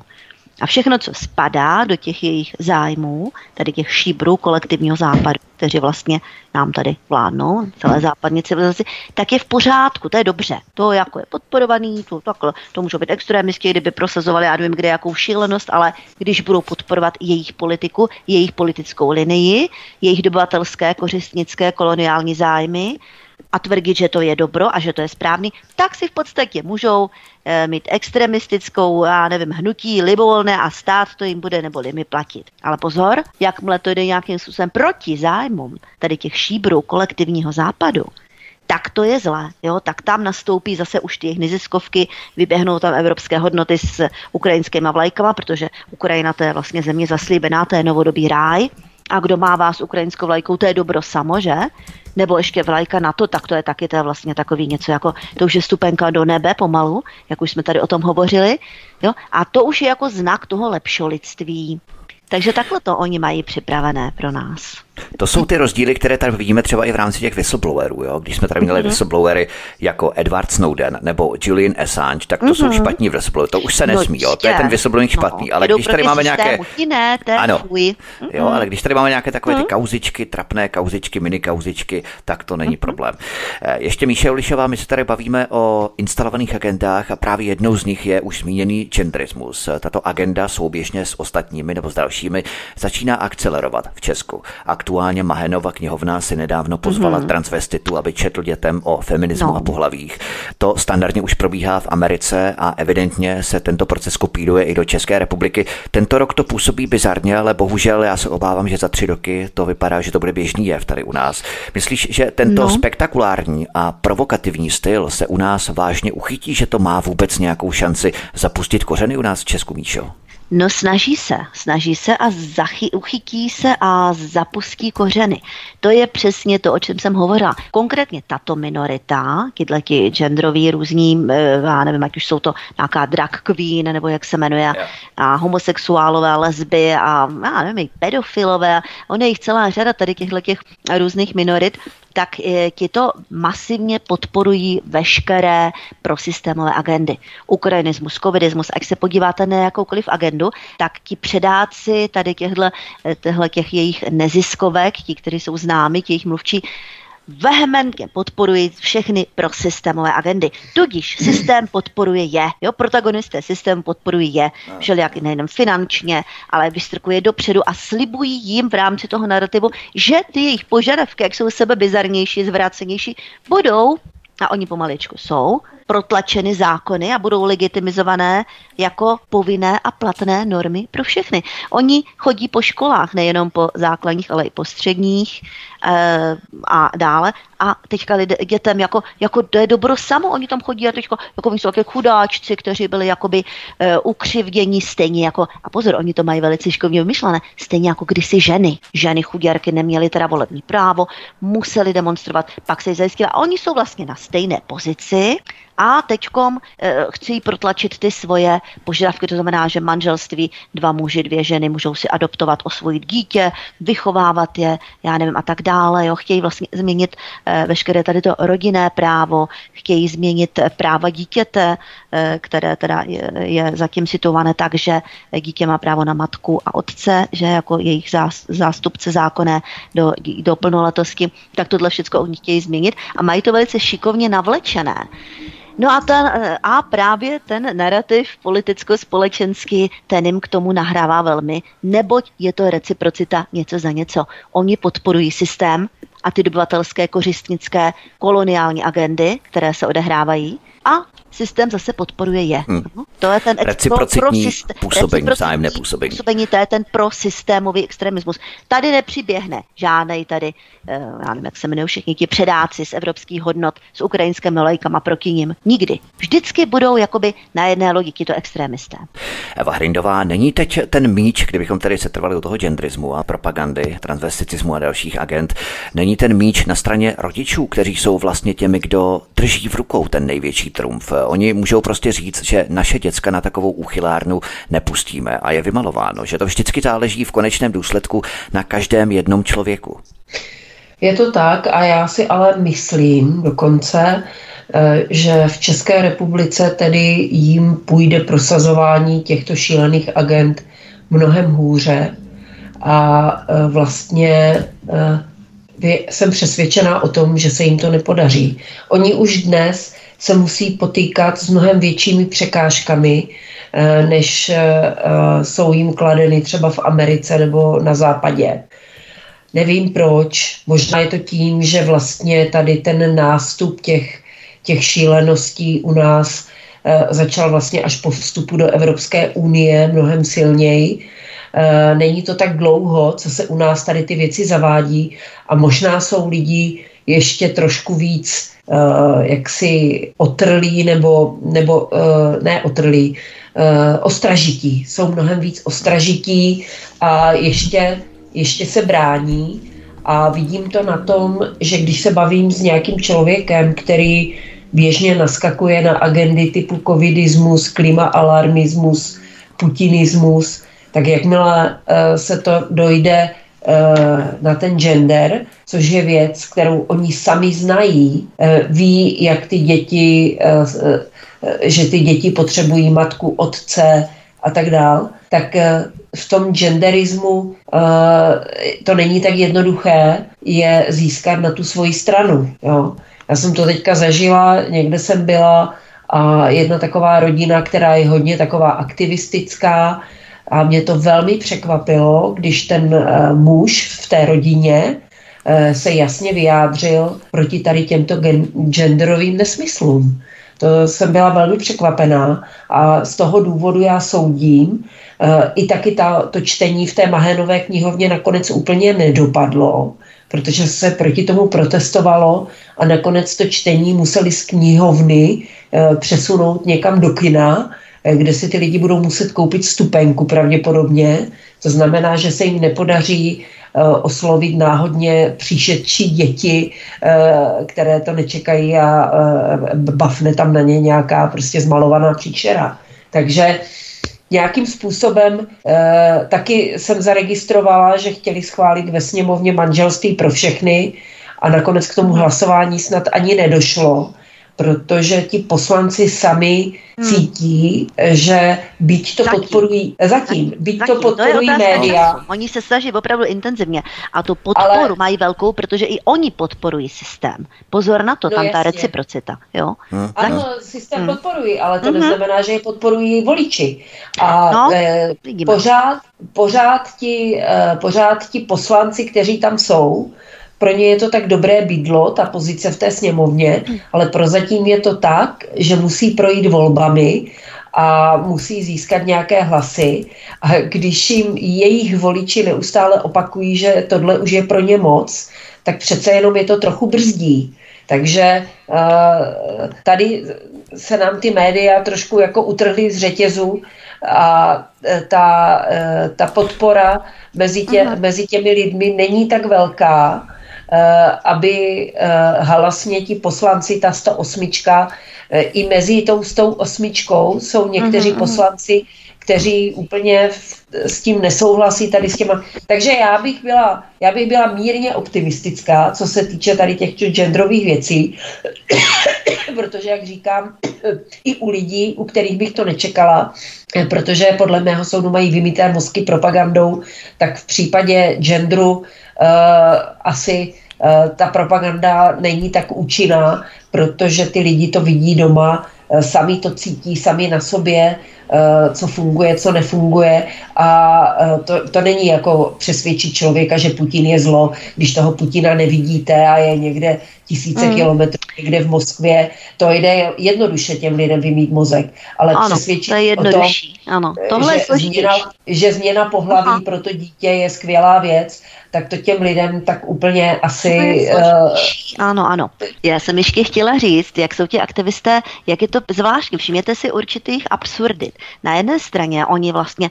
A všechno, co spadá do těch jejich zájmů, tady těch šíbrů kolektivního západu, kteří vlastně nám tady vládnou, celé západní civilizaci, tak je v pořádku, to je dobře. To jako je podporovaný, to, takhle, to můžou být extrémisti, kdyby prosazovali, já nevím, kde jakou šílenost, ale když budou podporovat jejich politiku, jejich politickou linii, jejich dobyvatelské, kořistnické, koloniální zájmy, a tvrdit, že to je dobro a že to je správný, tak si v podstatě můžou e, mít extremistickou, já nevím, hnutí libovolné a stát to jim bude nebo mi platit. Ale pozor, jakmile to jde nějakým způsobem proti zájmům tady těch šíbrů kolektivního západu, tak to je zlé. Jo? Tak tam nastoupí zase už ty neziskovky, vyběhnou tam evropské hodnoty s ukrajinskými vlajkama, protože Ukrajina to je vlastně země zaslíbená, to je novodobý ráj. A kdo má vás ukrajinskou vlajkou, to je dobro samo, že? nebo ještě vlajka na to, tak to je taky to je vlastně takový něco jako, to už je stupenka do nebe pomalu, jak už jsme tady o tom hovořili, jo? a to už je jako znak toho lepšolictví. Takže takhle to oni mají připravené pro nás. To jsou ty rozdíly, které tady vidíme třeba i v rámci těch whistleblowerů. Jo? Když jsme tady měli mm-hmm. whistleblowery jako Edward Snowden nebo Julian Assange, tak to mm-hmm. jsou mhm. špatní whistleblowery. To už se no nesmí, jo? to je ten whistleblowing no, špatný. No, ale když tady máme nějaké... Ne, ano, jo, ale když tady máme nějaké takové ty mhm. kauzičky, trapné kauzičky, mini kauzičky, tak to není problém. Eh, ještě Míše Ulišová, my se tady bavíme o instalovaných agendách a právě jednou z nich je už zmíněný genderismus. Tato agenda souběžně s ostatními nebo s dalšími začíná akcelerovat v Česku. A k aktuálně Mahenova knihovna si nedávno pozvala mm-hmm. transvestitu, aby četl dětem o feminismu no. a pohlavích. To standardně už probíhá v Americe a evidentně se tento proces kopíruje i do České republiky. Tento rok to působí bizarně, ale bohužel já se obávám, že za tři roky to vypadá, že to bude běžný jev tady u nás. Myslíš, že tento no. spektakulární a provokativní styl se u nás vážně uchytí, že to má vůbec nějakou šanci zapustit kořeny u nás v Česku, Míšo? No snaží se, snaží se a zachy, uchytí se a zapustí kořeny. To je přesně to, o čem jsem hovořila. Konkrétně tato minorita, tyhle ti genderoví různí, eh, já nevím, ať už jsou to nějaká drag queen, nebo jak se jmenuje, a homosexuálové, lesby a já nevím, pedofilové, on je jich celá řada tady těchto těch různých minorit, tak eh, ti to masivně podporují veškeré prosystémové agendy. Ukrajinismus, covidismus, ať se podíváte na jakoukoliv agendu, tak ti předáci tady těchto, eh, těch jejich neziskovek, ti, kteří jsou známi, ti jejich mluvčí, vehementně podporují všechny prosystémové agendy. Tudíž systém podporuje je. Jo, protagonisté systému podporují je, všelijak nejenom finančně, ale vystrkuje dopředu a slibují jim v rámci toho narrativu, že ty jejich požadavky, jak jsou sebe bizarnější, zvrácenější, budou a oni pomaličku jsou, protlačeny zákony a budou legitimizované jako povinné a platné normy pro všechny. Oni chodí po školách, nejenom po základních, ale i po středních e, a dále. A teďka lidé, dětem jako, jako to je dobro samo, oni tam chodí a teďka jako jsou také chudáčci, kteří byli jakoby e, ukřivdění stejně jako, a pozor, oni to mají velice šikovně vymyšlené, stejně jako kdysi ženy. Ženy chuděrky neměly teda volební právo, museli demonstrovat, pak se zajistila. A oni jsou vlastně na stejné pozici, a teďkom e, chci protlačit ty svoje požadavky, to znamená, že manželství, dva muži, dvě ženy můžou si adoptovat, osvojit dítě, vychovávat je, já nevím, a tak dále. Jo. Chtějí vlastně změnit e, veškeré tady to rodinné právo, chtějí změnit práva dítěte, e, které teda je, je zatím situované tak, že dítě má právo na matku a otce, že jako jejich zástupce zákonné do, do plnoletosti, tak tohle všechno oni chtějí změnit a mají to velice šikovně navlečené. No a, ten, a právě ten narrativ politicko-společenský, ten jim k tomu nahrává velmi, neboť je to reciprocita něco za něco. Oni podporují systém a ty dobyvatelské kořistnické koloniální agendy, které se odehrávají a systém zase podporuje je. Hmm. To je ten reciprocitní pro, pro působení, vzájemné působení. působení. To je ten prosystémový extremismus. Tady nepřiběhne žádnej tady, eh, já nevím, jak se jmenují všichni ti předáci z evropských hodnot s ukrajinskými lajkama proti ním. Nikdy. Vždycky budou jakoby na jedné lodi to extrémisté. Eva Hrindová, není teď ten míč, kdybychom tady se trvali u toho genderismu a propagandy, transvesticismu a dalších agent, není ten míč na straně rodičů, kteří jsou vlastně těmi, kdo drží v rukou ten největší trumf. Oni můžou prostě říct, že naše děcka na takovou úchylárnu nepustíme a je vymalováno, že to vždycky záleží v konečném důsledku na každém jednom člověku. Je to tak a já si ale myslím dokonce, eh, že v České republice tedy jim půjde prosazování těchto šílených agent mnohem hůře a eh, vlastně eh, jsem přesvědčená o tom, že se jim to nepodaří. Oni už dnes se musí potýkat s mnohem většími překážkami, eh, než eh, jsou jim kladeny třeba v Americe nebo na západě. Nevím proč, možná je to tím, že vlastně tady ten nástup těch, těch šíleností u nás eh, začal vlastně až po vstupu do Evropské unie mnohem silněji. Není to tak dlouho, co se u nás tady ty věci zavádí a možná jsou lidi ještě trošku víc jaksi otrlí nebo, nebo uh, ne otrlí, uh, ostražití. Jsou mnohem víc ostražití a ještě, ještě se brání. A vidím to na tom, že když se bavím s nějakým člověkem, který běžně naskakuje na agendy typu covidismus, klimaalarmismus, putinismus, tak jakmile se to dojde na ten gender, což je věc, kterou oni sami znají, eh, ví, jak ty děti, eh, eh, že ty děti potřebují matku, otce a tak dál, tak v tom genderismu to není tak jednoduché je získat na tu svoji stranu. Jo. Já jsem to teďka zažila, někde jsem byla a jedna taková rodina, která je hodně taková aktivistická, A mě to velmi překvapilo, když ten muž v té rodině se jasně vyjádřil proti tady těmto genderovým nesmyslům. To jsem byla velmi překvapená a z toho důvodu já soudím, eh, i taky ta, to čtení v té Mahénové knihovně nakonec úplně nedopadlo, protože se proti tomu protestovalo a nakonec to čtení museli z knihovny eh, přesunout někam do kina, eh, kde si ty lidi budou muset koupit stupenku pravděpodobně. To znamená, že se jim nepodaří Eh, oslovit náhodně příšetčí děti, eh, které to nečekají a eh, bafne tam na ně nějaká prostě zmalovaná příšera. Takže nějakým způsobem taky jsem zaregistrovala, že chtěli schválit ve sněmovně manželství pro všechny a nakonec k tomu hlasování snad ani nedošlo protože ti poslanci sami hmm. cítí, že byť to zatím. podporují, zatím, byť zatím. to podporují to média. Oni se snaží opravdu intenzivně a tu podporu ale, mají velkou, protože i oni podporují systém. Pozor na to, no tam jasně. ta reciprocita. Jo? Hmm. Ano, systém hmm. podporují, ale to hmm. neznamená, že je podporují voliči. A no, eh, pořád, pořád, ti, eh, pořád ti poslanci, kteří tam jsou, pro ně je to tak dobré bydlo, ta pozice v té sněmovně, ale prozatím je to tak, že musí projít volbami a musí získat nějaké hlasy. A když jim jejich voliči neustále opakují, že tohle už je pro ně moc, tak přece jenom je to trochu brzdí. Takže eh, tady se nám ty média trošku jako utrhly z řetězu a eh, ta, eh, ta podpora mezi, tě, mezi těmi lidmi není tak velká, aby eh, halasně ti poslanci, ta 108, eh, i mezi tou 108 jsou někteří uh-huh, poslanci, kteří úplně s tím nesouhlasí tady s těma. Takže já bych byla, já bych byla mírně optimistická, co se týče tady těch genderových věcí, protože, jak říkám, i u lidí, u kterých bych to nečekala, protože podle mého soudu mají vymité mozky propagandou, tak v případě genderu Eh, asi eh, ta propaganda není tak účinná, protože ty lidi to vidí doma, eh, sami to cítí, sami na sobě, co funguje, co nefunguje a to, to není jako přesvědčit člověka, že Putin je zlo, když toho Putina nevidíte a je někde tisíce mm. kilometrů někde v Moskvě, to jde jednoduše těm lidem vymít mozek, ale ano, přesvědčit to je jednodušší. O tom, ano, tohle že, je změna, že změna pohlaví Aha. pro to dítě je skvělá věc tak to těm lidem tak úplně asi... Uh... Ano, ano. Já jsem ještě chtěla říct, jak jsou ti aktivisté, jak je to zvláštní. Všimněte si určitých absurdit. Na jedné straně oni vlastně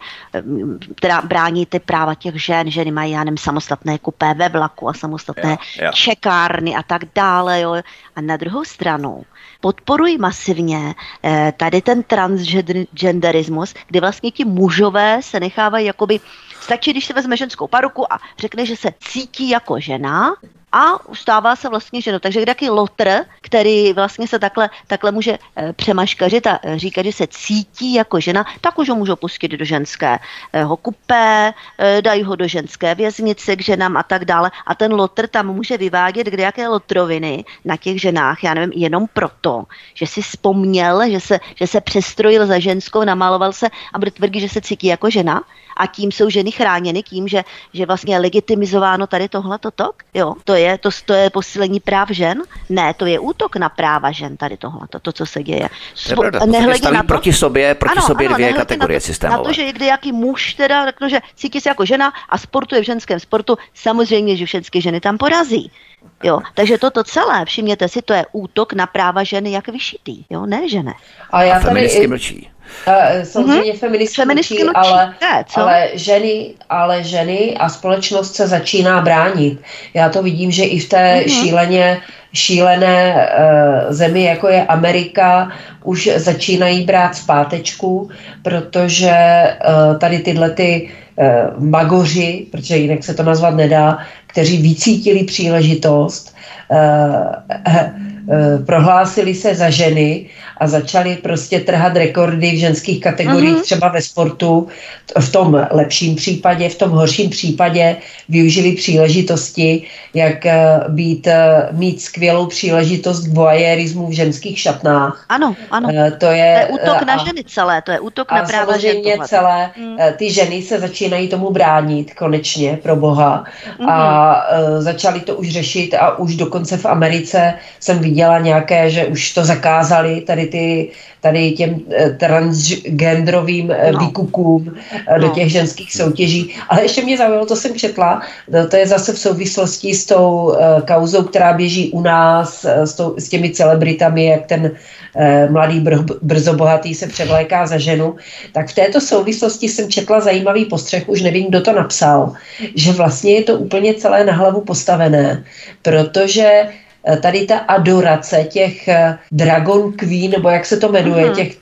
teda brání ty práva těch žen, ženy mají, já nevím, samostatné kupé ve vlaku a samostatné jo, jo. čekárny a tak dále. Jo. A na druhou stranu podporují masivně eh, tady ten transgenderismus, kdy vlastně ti mužové se nechávají jakoby Stačí, když se vezme ženskou paruku a řekne, že se cítí jako žena a stává se vlastně ženou. Takže jaký lotr, který vlastně se takhle, takhle může e, přemaškařit a e, říkat, že se cítí jako žena, tak už ho můžou pustit do ženského kupé, e, dají ho do ženské věznice k ženám a tak dále. A ten lotr tam může vyvádět kde jaké lotroviny na těch ženách, já nevím, jenom proto, že si vzpomněl, že se, že se přestrojil za ženskou, namaloval se a bude tvrdit, že se cítí jako žena a tím jsou ženy chráněny tím, že, že vlastně je legitimizováno tady tohle tok. Jo, to je, to, to je posílení práv žen? Ne, to je útok na práva žen tady tohle, to, to co se děje. Spo, nehledě na to, proti sobě, proti ano, sobě ano, dvě kategorie systémové. Na to, že někdy jaký muž teda řekl, že cítí se jako žena a sportuje v ženském sportu, samozřejmě, že všechny ženy tam porazí. Jo, takže toto celé, všimněte si, to je útok na práva ženy jak vyšitý, jo, ne žene. A já tady... A mlčí. Uh, samozřejmě mm-hmm. feministky, feministky mlčí, ale, ne, co? ale, ženy, ale ženy a společnost se začíná bránit. Já to vidím, že i v té mm-hmm. šíleně šílené uh, zemi, jako je Amerika, už začínají brát zpátečku, protože uh, tady tyhle ty uh, magoři, protože jinak se to nazvat nedá, kteří vycítili příležitost, uh, uh, prohlásili se za ženy a začali prostě trhat rekordy v ženských kategoriích, mm-hmm. třeba ve sportu, v tom lepším případě, v tom horším případě využili příležitosti, jak eh, být, eh, mít skvělou příležitost k voajerismu v ženských šatnách. Ano, ano. Eh, to je, to je útok a, na ženy celé, to je útok na práva žen celé, mm. ty ženy se začínají tomu bránit konečně, pro boha. Mm. A uh, začali to už řešit a už dokonce v Americe jsem viděla nějaké, že už to zakázali, tady ty tady těm transgenderovým no. výkukům no. do těch ženských soutěží. Ale ještě mě zaujalo, to jsem četla, to je zase v souvislosti s tou kauzou, která běží u nás, s, tou, s těmi celebritami, jak ten Eh, mladý brzo bohatý se převléká za ženu, tak v této souvislosti jsem četla zajímavý postřeh, už nevím, kdo to napsal, že vlastně je to úplně celé na hlavu postavené, protože Eh, tady ta adorace těch eh, Dragon Queen, nebo jak se to jmenuje, mm-hmm. těch,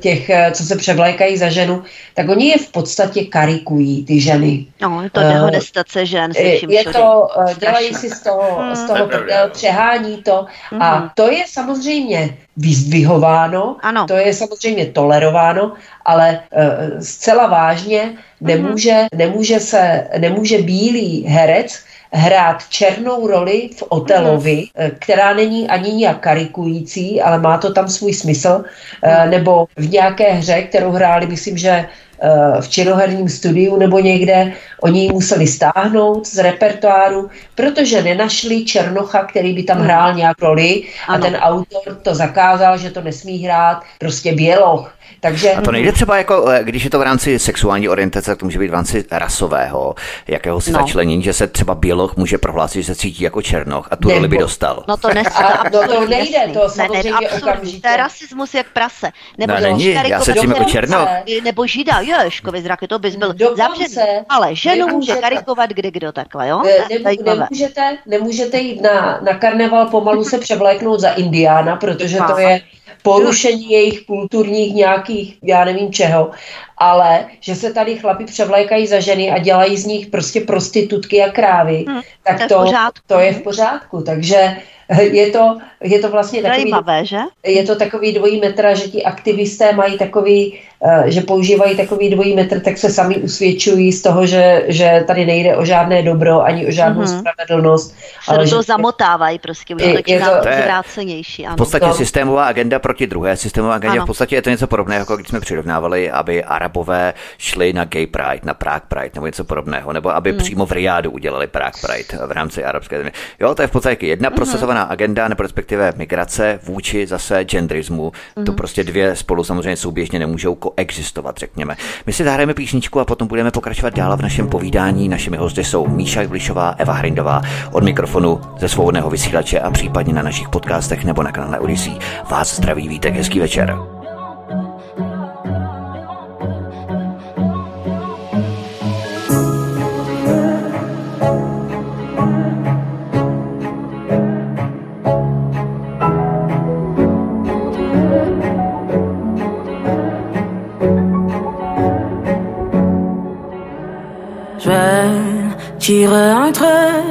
těch, eh, co se převlékají za ženu, tak oni je v podstatě karikují, ty ženy. No, je to dehonestace žen. Je to, dělají si z toho, mm. z toho přehání to mm-hmm. a mhm. to je samozřejmě vyzdvihováno, ano. to je samozřejmě tolerováno, ale uh, zcela vážně nemůže, mm-hmm. nemůže se, nemůže bílý herec hrát černou roli v Otelovi, mm. která není ani nijak karikující, ale má to tam svůj smysl, mm. nebo v nějaké hře, kterou hráli, myslím, že eh, v činoherním studiu nebo někde, oni ji museli stáhnout z repertoáru, protože nenašli Černocha, který by tam mhm. hrál nějak roli a ano. ten autor to zakázal, že to nesmí hrát prostě Běloch takže... A to nejde třeba jako, eh, když je to v rámci sexuální orientace, tak to může být v rámci rasového, jakého si no. začlenění, že se třeba běloch může prohlásit, že se cítí jako černoch a tu roli by dostal. No to, nes, a, to, to nejde, to samozřejmě ne, ne, okamžitě. To je rasismus jak prase. Nebo no, není, já se cítím jako černoch. Nebo žida, ježkovi zraky, to bys byl zavřený. Ale ženu může karikovat kdy kdo takhle, jo? Ne, nemůžete, nemůžete jít na, na karneval pomalu se převléknout za indiána, protože to je porušení jejich kulturních nějakých, já nevím čeho, ale že se tady chlapi převlékají za ženy a dělají z nich prostě prostitutky a krávy, hmm, tak to, to je v pořádku. Takže je to, je to vlastně takový, Zajímavé, že? je to takový dvojí metr, že ti aktivisté mají takový, eh, že používají takový dvojí metr, tak se sami usvědčují z toho, že, že tady nejde o žádné dobro, ani o žádnou mm-hmm. spravedlnost. Se ale do toho zamotávají prostě, už je, to je to, vrácenější. Ano. V podstatě no. systémová agenda proti druhé systémová agendě, ano. v podstatě je to něco podobného, jako když jsme přirovnávali, aby Arabové šli na Gay Pride, na Prague Pride nebo něco podobného, nebo aby hmm. přímo v Riádu udělali Prague Pride v rámci arabské země. Jo, to je v podstatě jedna mm-hmm. procesovaná agenda, nebo respektive migrace vůči zase genderismu. Mm-hmm. To mhm. prostě dvě spolu samozřejmě souběžně nemůžou koexistovat, řekněme. My si zahrajeme písničku a potom budeme pokračovat dál v našem povídání. Našimi hosty jsou Míša Julišová, Eva Hrindová od mikrofonu ze svobodného vysílače a případně na našich podcastech nebo na kanále Odyssey. Vás zdraví vítek, hezký večer. Tirer un trait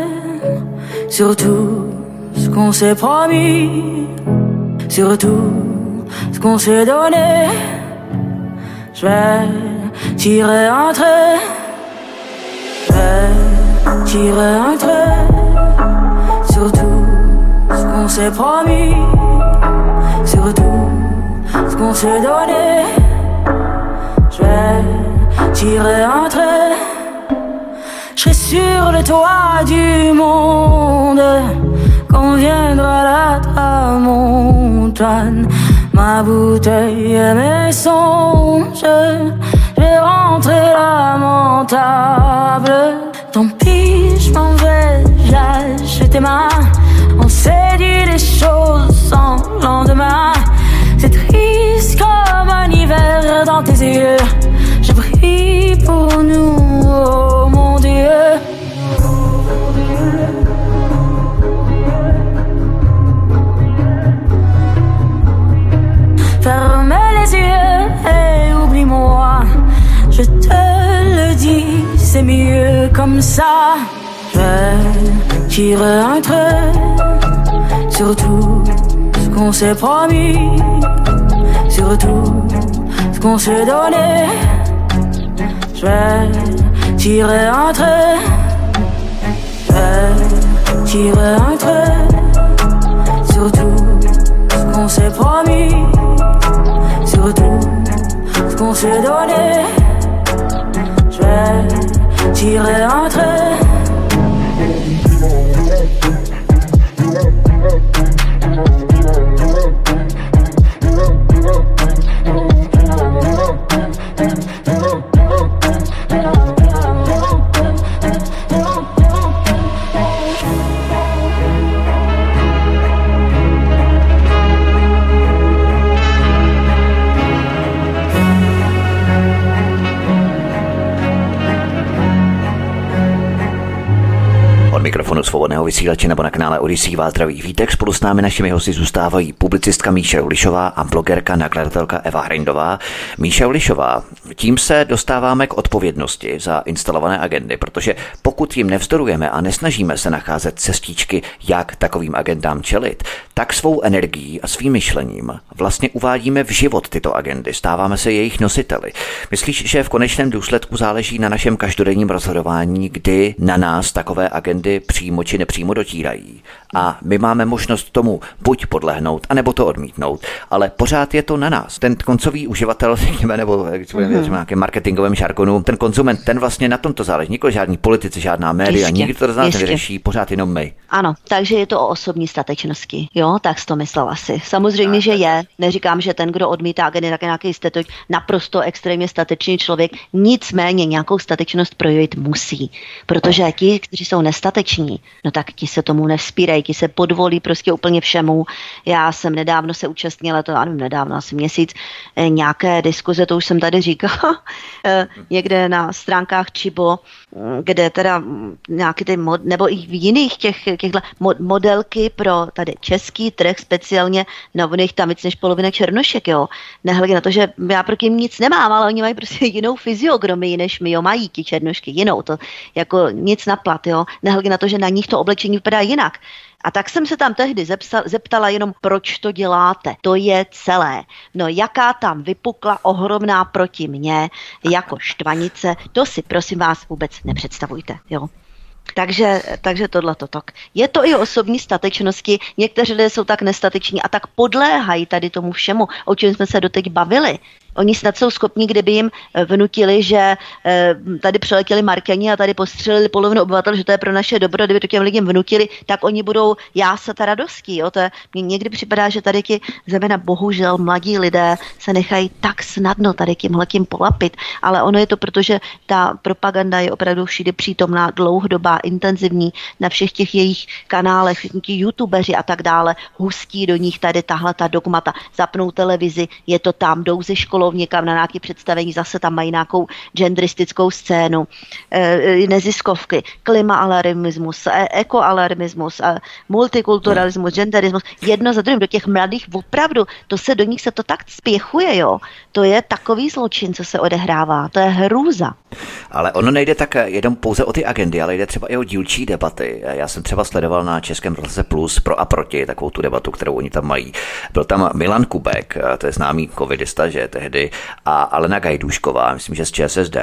sur tout ce qu'on s'est promis, sur tout ce qu'on s'est donné. Je vais tirer un trait, je vais tirer un trait sur tout ce qu'on s'est promis, sur tout ce qu'on s'est donné. Je vais tirer un trait sur le toit du monde quand viendra la tramontane. Ma bouteille et mes songes, je vais rentrer lamentable. Tant pis, je m'en vais, lâche tes mains. On s'est dit des choses sans lendemain. C'est triste comme un hiver dans tes yeux. Je prie pour nous. Mieux comme ça. Je tire un trait sur tout qu'on s'est promis, surtout ce qu'on s'est donné. Je tirer un trait, je tirer un trait, surtout ce qu'on s'est promis, surtout ce qu'on s'est donné. Je J'irai entre. Svobodného vysílače nebo na kanále Odisí vás zdraví vítek. Spolu s námi našimi hosty zůstávají publicistka Míša Ulišová a blogerka, nakladatelka Eva Hrindová. Míša Ulišová, tím se dostáváme k odpovědnosti za instalované agendy, protože pokud jim nevzdorujeme a nesnažíme se nacházet cestičky, jak takovým agendám čelit, tak svou energií a svým myšlením vlastně uvádíme v život tyto agendy, stáváme se jejich nositeli. Myslíš, že v konečném důsledku záleží na našem každodenním rozhodování, kdy na nás takové agendy přímo či nepřímo dotírají. A my máme možnost tomu buď podlehnout, anebo to odmítnout. Ale pořád je to na nás. Ten koncový uživatel, řekněme, nebo mm-hmm. nějakém marketingovém žargonu, ten konzument, ten vlastně na tomto záleží. Nikoli žádní politici, žádná média, jistě, nikdo to z nás nevyřeší, pořád jenom my. Ano, takže je to o osobní statečnosti. Jo, tak to myslel asi. Samozřejmě, že je. Neříkám, že ten, kdo odmítá tak nějaký jste naprosto extrémně statečný člověk. Nicméně nějakou statečnost projevit musí. Protože ti, kteří jsou nestateční, no tak ti se tomu nevzpírají, ti se podvolí prostě úplně všemu. Já jsem nedávno se účastnila, to ano, nedávno, asi měsíc, eh, nějaké diskuze, to už jsem tady říkala, eh, někde na stránkách Čibo, mm, kde teda mm, nějaký ty mod, nebo i v jiných těch, těchto modelky pro tady český trh, speciálně nových tam víc než polovina černošek, jo. Nehledě na to, že já proti ním nic nemám, ale oni mají prostě jinou fyziognomii, než my, jo, mají ti černošky, jinou, to jako nic na plat, jo. Nehledě na to, že na nich to oblečení vypadá jinak. A tak jsem se tam tehdy zepsal, zeptala jenom, proč to děláte. To je celé. No jaká tam vypukla ohromná proti mně jako štvanice, to si prosím vás vůbec nepředstavujte. Jo? Takže, takže tohle to tak. Je to i osobní statečnosti. Někteří lidé jsou tak nestateční a tak podléhají tady tomu všemu, o čem jsme se doteď bavili. Oni snad jsou schopni, kdyby jim eh, vnutili, že eh, tady přeletěli Markeni a tady postřelili polovinu obyvatel, že to je pro naše dobro, kdyby to těm lidem vnutili, tak oni budou jásat radostí. Jo? To je, mně někdy připadá, že tady ti zejména bohužel mladí lidé se nechají tak snadno tady tímhletím polapit, ale ono je to proto, že ta propaganda je opravdu všude přítomná, dlouhodobá, intenzivní, na všech těch jejich kanálech, ti youtubeři a tak dále, hustí do nich tady tahle ta dogmata, zapnou televizi, je to tam, jdou ze školou, školou někam na nějaké představení, zase tam mají nějakou genderistickou scénu, e, neziskovky, klimaalarmismus, e, ekoalarmismus, e, multikulturalismus, genderismus, jedno za druhým do těch mladých opravdu, to se do nich se to tak spěchuje, jo. To je takový zločin, co se odehrává, to je hrůza. Ale ono nejde tak jenom pouze o ty agendy, ale jde třeba i o dílčí debaty. Já jsem třeba sledoval na Českém rozhlase Plus pro a proti takovou tu debatu, kterou oni tam mají. Byl tam Milan Kubek, to je známý covidista, že tehdy a Alena Gajdušková, myslím, že z ČSSD.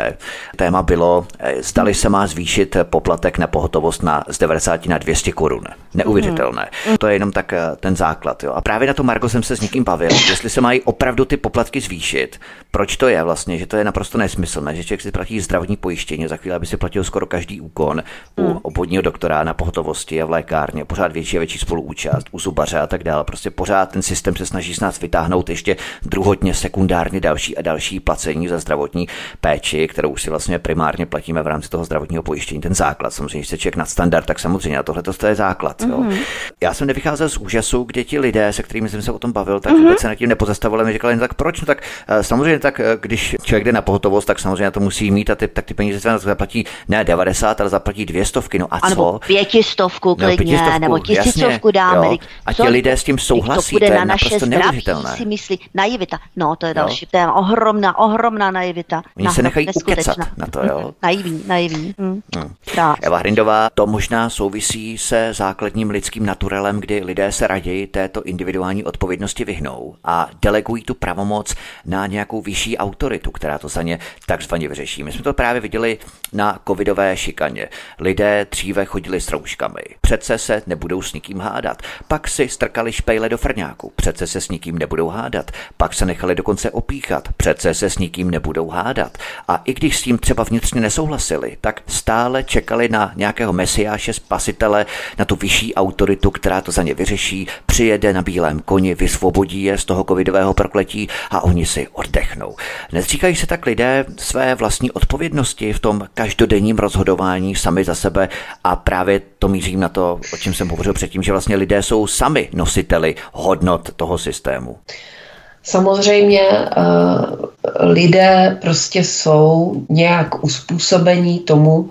Téma bylo, eh, zdali se má zvýšit poplatek na pohotovost na, z 90 na 200 korun. Neuvěřitelné. Mm. To je jenom tak eh, ten základ. Jo. A právě na to, Margo, jsem se s někým bavil, jestli se mají opravdu ty poplatky zvýšit. Proč to je vlastně, že to je naprosto nesmyslné, že člověk si platí zdravotní pojištění, za chvíli by si platil skoro každý úkon u mm. obvodního doktora na pohotovosti a v lékárně, pořád větší a větší spoluúčast, u zubaře a tak dále. Prostě pořád ten systém se snaží s nás vytáhnout ještě druhotně, sekundárně další a další placení za zdravotní péči, kterou si vlastně primárně platíme v rámci toho zdravotního pojištění. Ten základ, samozřejmě, když se člověk nad standard, tak samozřejmě a tohle to je základ. Mm-hmm. Jo. Mhm. Já jsem nevycházel z úžasu, kde ti lidé, se kterými jsem se o tom bavil, tak mm-hmm. vůbec se nad tím nepozastavovali. Mi říkali, no tak proč? No tak eh, samozřejmě tak, eh, když člověk jde na pohotovost, tak samozřejmě to musí mít mít, a ty, tak ty peníze třeba zaplatí ne 90, ale zaplatí dvě stovky. No a co? Pětistovku klidně, nebo, pětistovku, nebo tisícovku dáme. Jo. A ti lidé s tím souhlasí, to, to je na naše zdraví, si myslí. Naivita, no to je další téma. Ohromná, ohromná naivita. Oni se nechají ukecat na to, jo. Naivní, naivní. Hm. Hm. Eva Hrindová, to možná souvisí se základním lidským naturelem, kdy lidé se raději této individuální odpovědnosti vyhnou a delegují tu pravomoc na nějakou vyšší autoritu, která to za ně takzvaně vyřeší. My jsme to právě viděli na covidové šikaně. Lidé dříve chodili s rouškami. Přece se nebudou s nikým hádat. Pak si strkali špejle do frňáku. Přece se s nikým nebudou hádat. Pak se nechali dokonce opíchat. Přece se s nikým nebudou hádat. A i když s tím třeba vnitřně nesouhlasili, tak stále čekali na nějakého mesiáše, spasitele, na tu vyšší autoritu, která to za ně vyřeší, přijede na bílém koni, vysvobodí je z toho covidového prokletí a oni si oddechnou. Nezříkají se tak lidé své vlastní odpovědnosti v tom každodenním rozhodování sami za sebe a právě to mířím na to, o čem jsem hovořil předtím, že vlastně lidé jsou sami nositeli hodnot toho systému. Samozřejmě uh, lidé prostě jsou nějak uspůsobení tomu,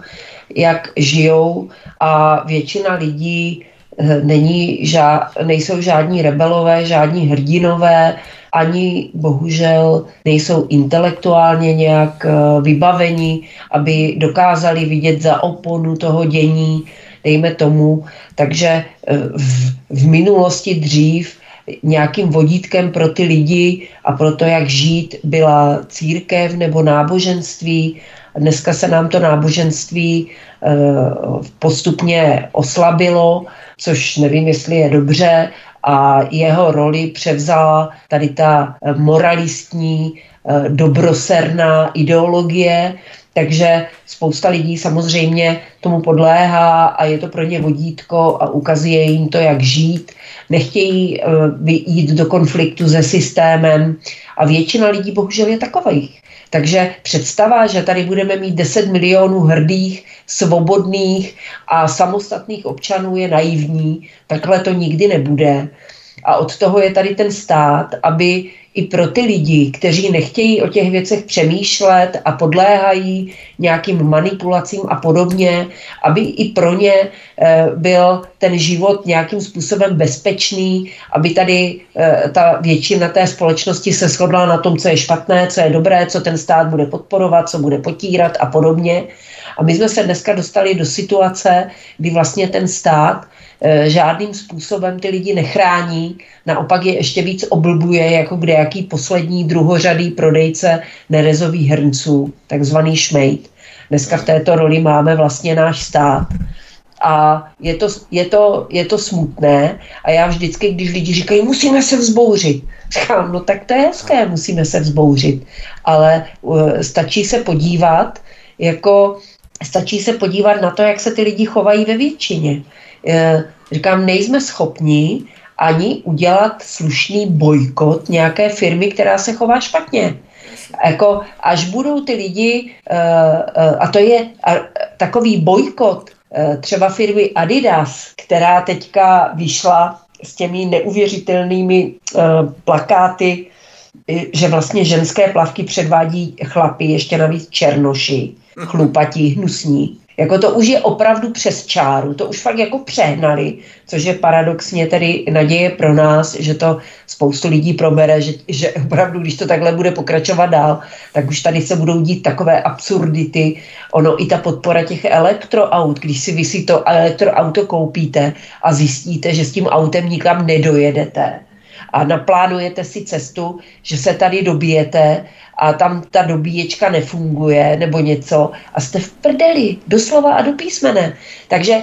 jak žijou a většina lidí uh, není ža- nejsou žádní rebelové, žádní hrdinové, ani bohužel nejsou intelektuálně nějak uh, vybaveni, aby dokázali vidět za oponu toho dění, dejme tomu. Takže v, v minulosti dřív nějakým vodítkem pro ty lidi a pro to, jak žít, byla církev nebo náboženství. Dneska se nám to náboženství eh, postupně oslabilo, což nevím, jestli je dobře, a jeho roli převzala tady ta moralistní, eh, dobroserná ideologie, takže spousta lidí samozřejmě tomu podléhá a je to pro ně vodítko a ukazuje jim to, jak žít nechtějí uh, jít do konfliktu se systémem a většina lidí bohužel je takových. Takže představa, že tady budeme mít 10 milionů hrdých, svobodných a samostatných občanů je naivní. Takhle to nikdy nebude. A od toho je tady ten stát, aby i pro ty lidi, kteří nechtějí o těch věcech přemýšlet a podléhají nějakým manipulacím a podobně, aby i pro ně eh, byl ten život nějakým způsobem bezpečný, aby tady eh, ta většina té společnosti se shodla na tom, co je špatné, co je dobré, co ten stát bude podporovat, co bude potírat a podobně. A my jsme se dneska dostali do situace, kdy vlastně ten stát žádným způsobem ty lidi nechrání, naopak je ještě víc oblbuje jako kde jaký poslední druhořadý prodejce nerezových hrnců, takzvaný šmejt. Dneska v této roli máme vlastně náš stát. A je to, je, to, je to smutné a já vždycky, když lidi říkají, musíme se vzbouřit, říkám, no tak to je hezké, musíme se vzbouřit, ale uh, stačí se podívat, jako stačí se podívat na to, jak se ty lidi chovají ve většině. Eh, říkám, nejsme schopni ani udělat slušný bojkot nějaké firmy, která se chová špatně. Jako, až budou ty lidi, eh, eh, a to je takový bojkot třeba firmy Adidas, která teďka vyšla s těmi neuvěřitelnými plakáty, že vlastně ženské plavky předvádí chlapy, ještě navíc černoši, chlupatí, hnusní. Jako to už je opravdu přes čáru, to už fakt jako přehnali, což je paradoxně tedy naděje pro nás, že to spoustu lidí probere, že, že opravdu, když to takhle bude pokračovat dál, tak už tady se budou dít takové absurdity. Ono i ta podpora těch elektroaut, když si vy si to elektroauto koupíte a zjistíte, že s tím autem nikam nedojedete, a naplánujete si cestu, že se tady dobijete a tam ta dobíječka nefunguje nebo něco a jste v prdeli, doslova a do písmene. Takže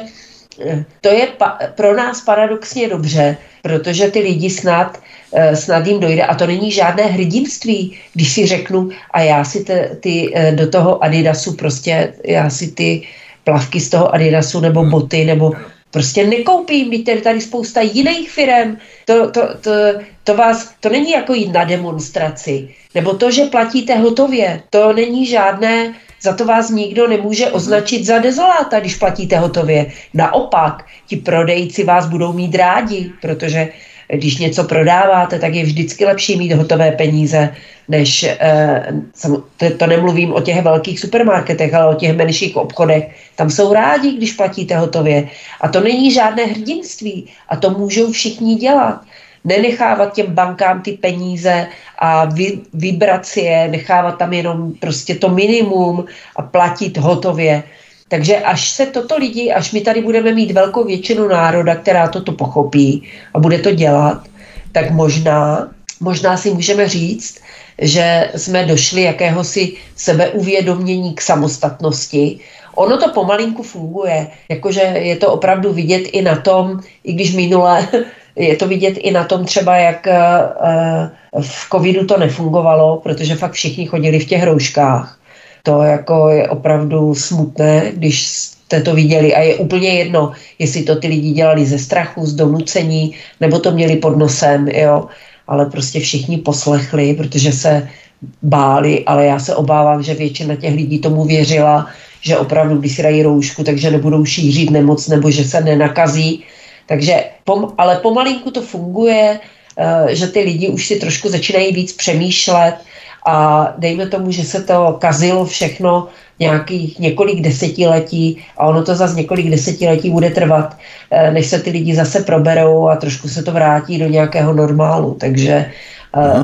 eh, to je pa- pro nás paradoxně dobře, protože ty lidi snad, eh, snad jim dojde a to není žádné hrdinství, když si řeknu a já si te, ty eh, do toho Adidasu prostě, já si ty plavky z toho Adidasu nebo boty nebo prostě nekoupím, víte, tady spousta jiných firm, to, to, to, to vás, to není jako jít na demonstraci, nebo to, že platíte hotově, to není žádné, za to vás nikdo nemůže označit za dezoláta, když platíte hotově. Naopak, ti prodejci vás budou mít rádi, protože když něco prodáváte, tak je vždycky lepší mít hotové peníze, než, eh, to nemluvím o těch velkých supermarketech, ale o těch menších obchodech. Tam jsou rádi, když platíte hotově. A to není žádné hrdinství. A to můžou všichni dělat nenechávat těm bankám ty peníze a vy, vybrat si je, nechávat tam jenom prostě to minimum a platit hotově. Takže až se toto lidi, až my tady budeme mít velkou většinu národa, která toto pochopí a bude to dělat, tak možná, možná si můžeme říct, že jsme došli jakéhosi sebeuvědomění k samostatnosti. Ono to pomalinku funguje, jakože je to opravdu vidět i na tom, i když minule je to vidět i na tom třeba, jak eh, v covidu to nefungovalo, protože fakt všichni chodili v těch rouškách. To jako je opravdu smutné, když jste to viděli a je úplně jedno, jestli to ty lidi dělali ze strachu, z donucení, nebo to měli pod nosem, jo. Ale prostě všichni poslechli, protože se báli, ale já se obávám, že většina těch lidí tomu věřila, že opravdu, když si dají roušku, takže nebudou šířit nemoc nebo že se nenakazí, takže, pom, ale pomalinku to funguje, uh, že ty lidi už si trošku začínají víc přemýšlet a dejme tomu, že se to kazilo všechno nějakých několik desetiletí a ono to zase několik desetiletí bude trvat, uh, než se ty lidi zase proberou a trošku se to vrátí do nějakého normálu. Takže uh,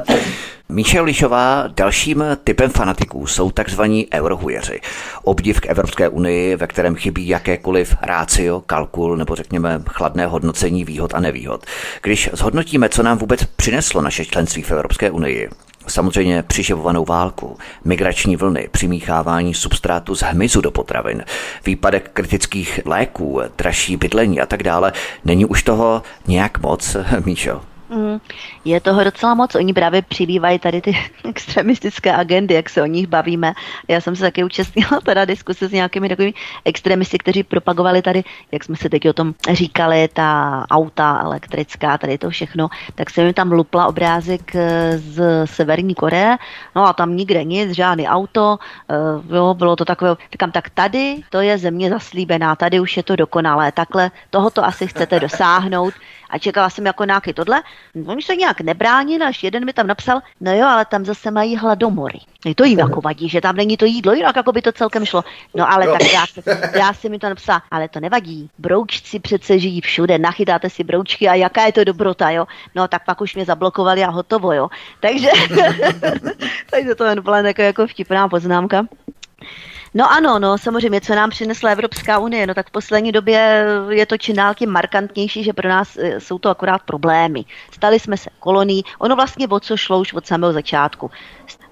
Míše Lišová, dalším typem fanatiků jsou takzvaní eurohujeři. Obdiv k Evropské unii, ve kterém chybí jakékoliv rácio, kalkul nebo řekněme chladné hodnocení výhod a nevýhod. Když zhodnotíme, co nám vůbec přineslo naše členství v Evropské unii, Samozřejmě přiživovanou válku, migrační vlny, přimíchávání substrátu z hmyzu do potravin, výpadek kritických léků, dražší bydlení a tak dále. Není už toho nějak moc, Míšo? Mm, je toho docela moc. Oni právě přibývají tady ty extremistické agendy, jak se o nich bavíme. Já jsem se taky účastnila teda diskuse s nějakými takovými extremisty, kteří propagovali tady, jak jsme se teď o tom říkali, ta auta elektrická, tady to všechno, tak jsem mi tam lupla obrázek eh, z Severní Koreje, no a tam nikde nic, žádný auto, eh, jo, bylo to takové, říkám, tak tady to je země zaslíbená, tady už je to dokonalé, takhle tohoto asi chcete dosáhnout, a čekala jsem jako nějaký tohle. Oni se nějak nebránili, až jeden mi tam napsal, no jo, ale tam zase mají hladomory. No to jim jako vadí, že tam není to jídlo, jinak jako by to celkem šlo. No ale tak já, já jsem mi to napsala, ale to nevadí. Broučci přece žijí všude, nachytáte si broučky a jaká je to dobrota, jo. No tak pak už mě zablokovali a hotovo, jo. Takže, takže to je byla jako, jako vtipná poznámka. No ano, no samozřejmě, co nám přinesla Evropská unie, no tak v poslední době je to čím dál tím markantnější, že pro nás e, jsou to akorát problémy. Stali jsme se kolonií, ono vlastně o co šlo už od samého začátku.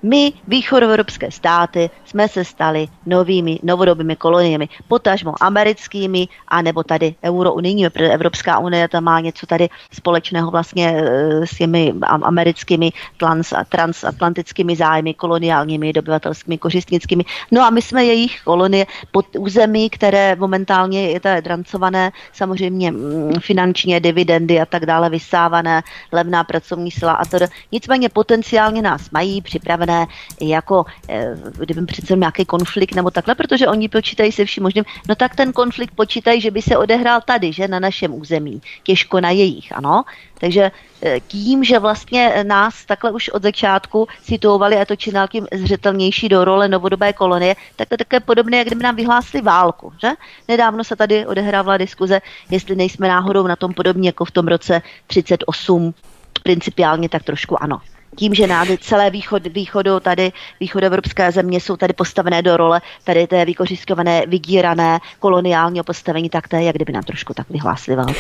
My, východoevropské státy, jsme se stali novými, novodobými koloniemi, potažmo americkými, anebo tady eurounijními, protože Evropská unie tam má něco tady společného vlastně e, s těmi americkými trans, transatlantickými zájmy, koloniálními, dobyvatelskými, kořistnickými. No a my jsme jejich kolonie pod území, které momentálně je tady drancované, samozřejmě mm, finančně, dividendy a tak dále vysávané, levná pracovní sila a to. Nicméně potenciálně nás mají připravené jako, eh, kdyby přece nějaký konflikt nebo takhle, protože oni počítají se vším možným, no tak ten konflikt počítají, že by se odehrál tady, že na našem území, těžko na jejich, ano. Takže eh, tím, že vlastně nás takhle už od začátku situovali a to činálkým zřetelnější do role novodobé kolonie, tak to je také podobné, jak kdyby nám vyhlásili válku. Že? Nedávno se tady odehrávala diskuze, jestli nejsme náhodou na tom podobně jako v tom roce 38, principiálně tak trošku ano tím, že nády celé východ, východu tady, východoevropské země jsou tady postavené do role tady té vykořiskované, vydírané koloniálního postavení, tak to je, jak kdyby nám trošku tak vyhlásili válku.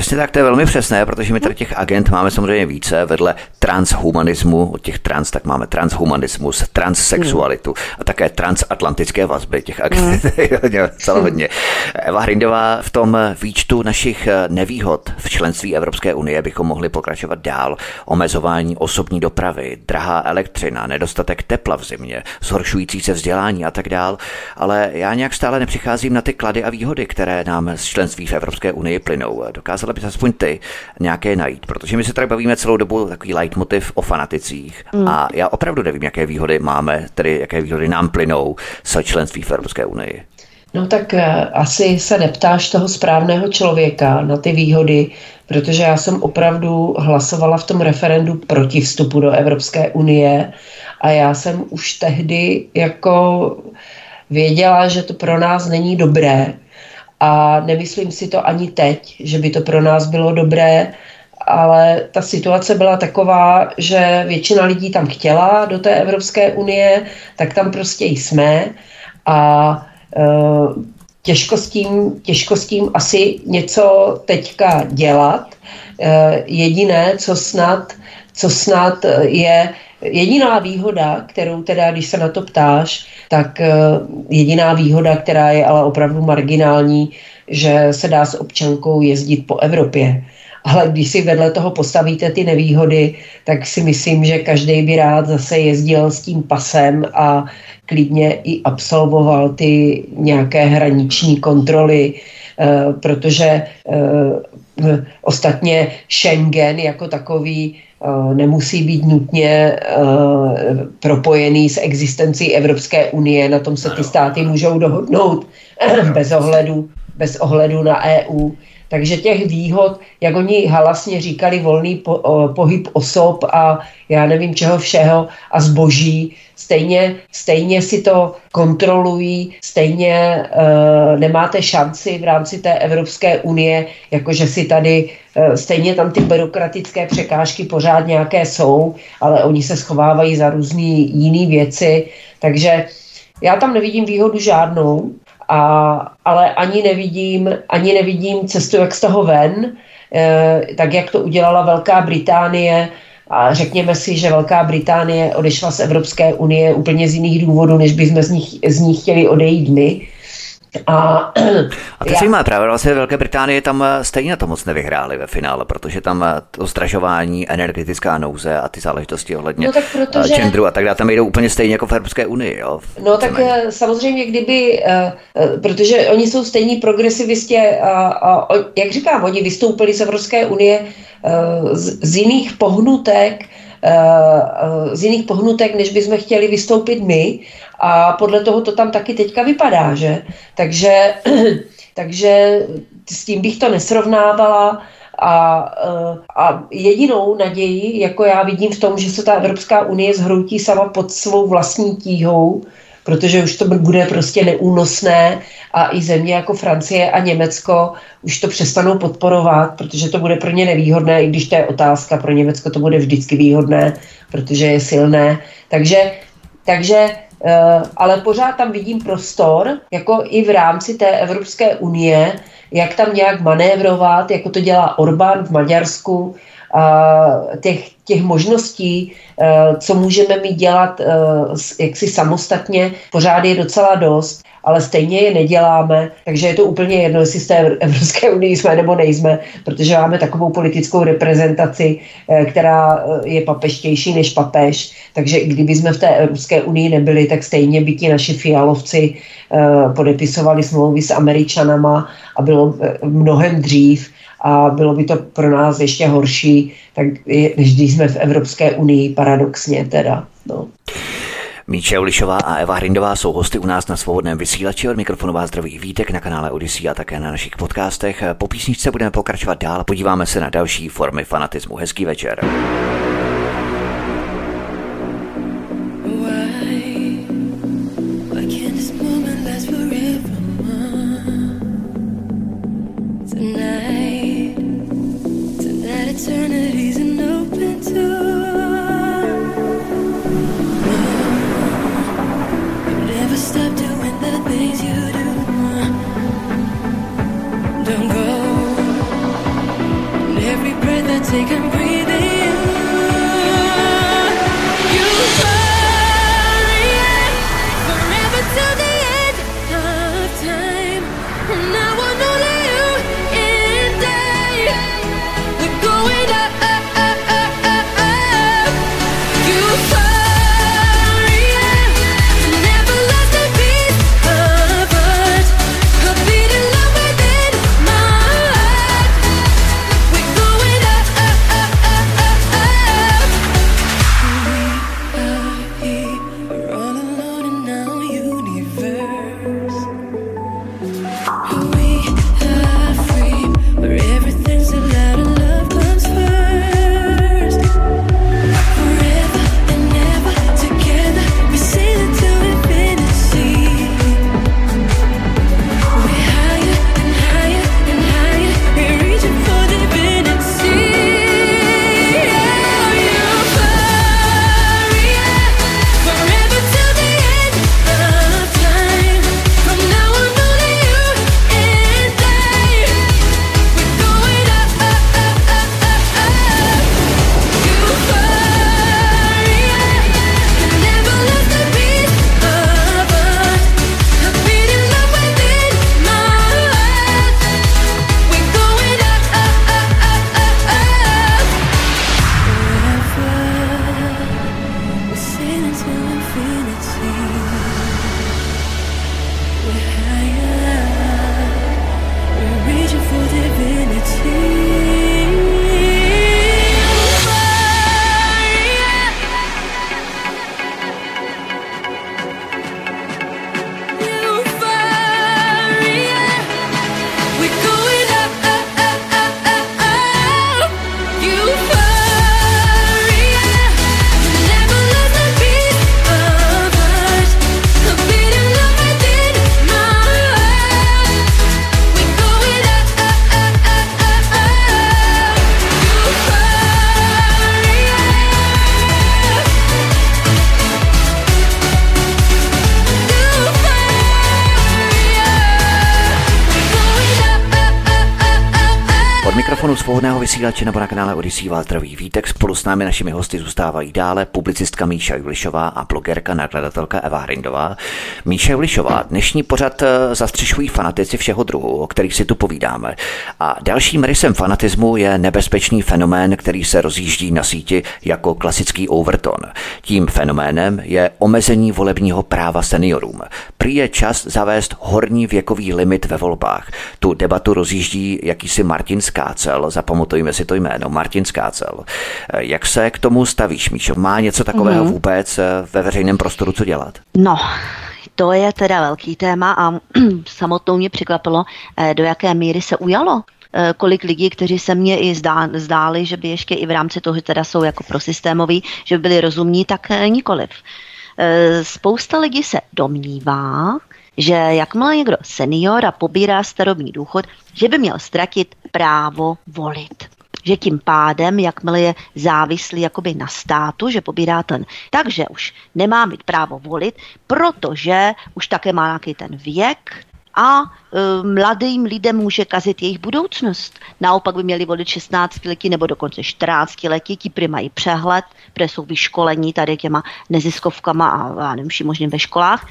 Přesně tak, to je velmi přesné, protože my tady těch agent máme samozřejmě více. Vedle transhumanismu, od těch trans, tak máme transhumanismus, transsexualitu a také transatlantické vazby těch agent. Mm. Celé hodně. Eva Hrindová, v tom výčtu našich nevýhod v členství Evropské unie bychom mohli pokračovat dál. Omezování osobní dopravy, drahá elektřina, nedostatek tepla v zimě, zhoršující se vzdělání a tak dál. Ale já nějak stále nepřicházím na ty klady a výhody, které nám z členství v Evropské unii plynou. Dokázala dokázala bys aspoň ty nějaké najít, protože my se tady bavíme celou dobu takový leitmotiv o fanaticích mm. a já opravdu nevím, jaké výhody máme, tedy jaké výhody nám plynou z členství v Evropské unii. No tak eh, asi se neptáš toho správného člověka na ty výhody, protože já jsem opravdu hlasovala v tom referendu proti vstupu do Evropské unie a já jsem už tehdy jako věděla, že to pro nás není dobré a nemyslím si to ani teď, že by to pro nás bylo dobré, ale ta situace byla taková, že většina lidí tam chtěla do té Evropské unie, tak tam prostě jsme a e, těžko s, tím, těžko s tím asi něco teďka dělat. E, jediné, co snad, co snad je jediná výhoda, kterou teda, když se na to ptáš, tak e, jediná výhoda, která je ale opravdu marginální, že se dá s občankou jezdit po Evropě. Ale když si vedle toho postavíte ty nevýhody, tak si myslím, že každý by rád zase jezdil s tím pasem a klidně i absolvoval ty nějaké hraniční kontroly, eh, protože eh, ostatně Schengen jako takový eh, nemusí být nutně propojený s existencí Evropské unie, na tom se ty státy můžou dohodnout bez ohledu, bez ohledu na EU. Takže těch výhod, jak oni halasně říkali, volný po, o, pohyb osob a já nevím čeho všeho a zboží, stejně, stejně si to kontrolují, stejně e, nemáte šanci v rámci té Evropské unie, jakože si tady, e, stejně tam ty byrokratické překážky pořád nějaké jsou, ale oni se schovávají za různé jiné věci, takže já tam nevidím výhodu žádnou a, ale ani nevidím, ani nevidím cestu, jak z toho ven, e, tak jak to udělala Velká Británie. A řekněme si, že Velká Británie odešla z Evropské unie úplně z jiných důvodů, než bychom z nich, z nich chtěli odejít my. A, a to já... má právě vlastně Velké Británie tam eh, stejně to moc nevyhráli ve finále, protože tam eh, to zdražování, energetická nouze a ty záležitosti ohledně no tak protože... genderu a tak dále, tam jdou úplně stejně jako v Evropské unii. Jo, no tak méně. samozřejmě, kdyby, protože oni jsou stejní progresivistě a, a jak říkám, oni vystoupili z Evropské unie z, z jiných pohnutek, z jiných pohnutek, než bychom chtěli vystoupit my a podle toho to tam taky teďka vypadá, že? Takže, takže s tím bych to nesrovnávala. A, eh, a jedinou naději, jako já vidím v tom, že se ta Evropská unie zhroutí sama pod svou vlastní tíhou, protože už to bude prostě neúnosné a i země jako Francie a Německo už to přestanou podporovat, protože to bude pro ně nevýhodné, i když to je otázka, pro Německo to bude vždycky výhodné, protože je silné. Takže, takže ale pořád tam vidím prostor, jako i v rámci té Evropské unie, jak tam nějak manévrovat, jako to dělá Orbán v Maďarsku, těch, těch možností, eh, co můžeme mít dělat eh, jaksi samostatně, pořád je docela dost ale stejně je neděláme, takže je to úplně jedno, jestli z té Evropské unii jsme nebo nejsme, protože máme takovou politickou reprezentaci, eh, která eh, je papeštější než papež, takže i kdyby jsme v té Evropské unii nebyli, tak stejně by ti naši fialovci eh, podepisovali smlouvy s Američanama a bylo mnohem dřív a bylo by to pro nás ještě horší, tak než když jsme v Evropské unii, paradoxně teda. No. Míče Ulišová a Eva Hrindová jsou hosty u nás na svobodném vysílači od mikrofonu vás zdraví Vítek na kanále Odyssey a také na našich podcastech. Po písničce budeme pokračovat dál, podíváme se na další formy fanatismu. Hezký večer. Mikrofonu svobodného vysílače nebo na kanále Odisí vás Vítek. Spolu s námi našimi hosty zůstávají dále publicistka Míša Julišová a blogerka, nakladatelka Eva Hrindová. Míša Julišová, dnešní pořad eh, zastřešují fanatici všeho druhu, o kterých si tu povídáme. A dalším rysem fanatismu je nebezpečný fenomén, který se rozjíždí na síti jako klasický overton. Tím fenoménem je omezení volebního práva seniorům. Prý je čas zavést horní věkový limit ve volbách. Tu debatu rozjíždí jakýsi Martin Skácel, zapamatujme si to jméno, Martin Skácel. Jak se k tomu stavíš, Míšo? Má něco takového mm-hmm. vůbec eh, ve veřejném prostoru co dělat? No, to je teda velký téma a samotnou mě překvapilo, eh, do jaké míry se ujalo eh, kolik lidí, kteří se mně i zdá, zdáli, že by ještě i v rámci toho, že teda jsou jako prosystémoví, že by byli rozumní, tak nikoliv. Spousta lidí se domnívá, že jakmile někdo senior a pobírá starobní důchod, že by měl ztratit právo volit že tím pádem, jakmile je závislý jakoby na státu, že pobírá ten, takže už nemá mít právo volit, protože už také má nějaký ten věk, a e, mladým lidem může kazit jejich budoucnost. Naopak by měli volit 16 letí nebo dokonce 14 letí, ti prý mají přehled, protože jsou vyškolení tady těma neziskovkama a, a nevím, možným ve školách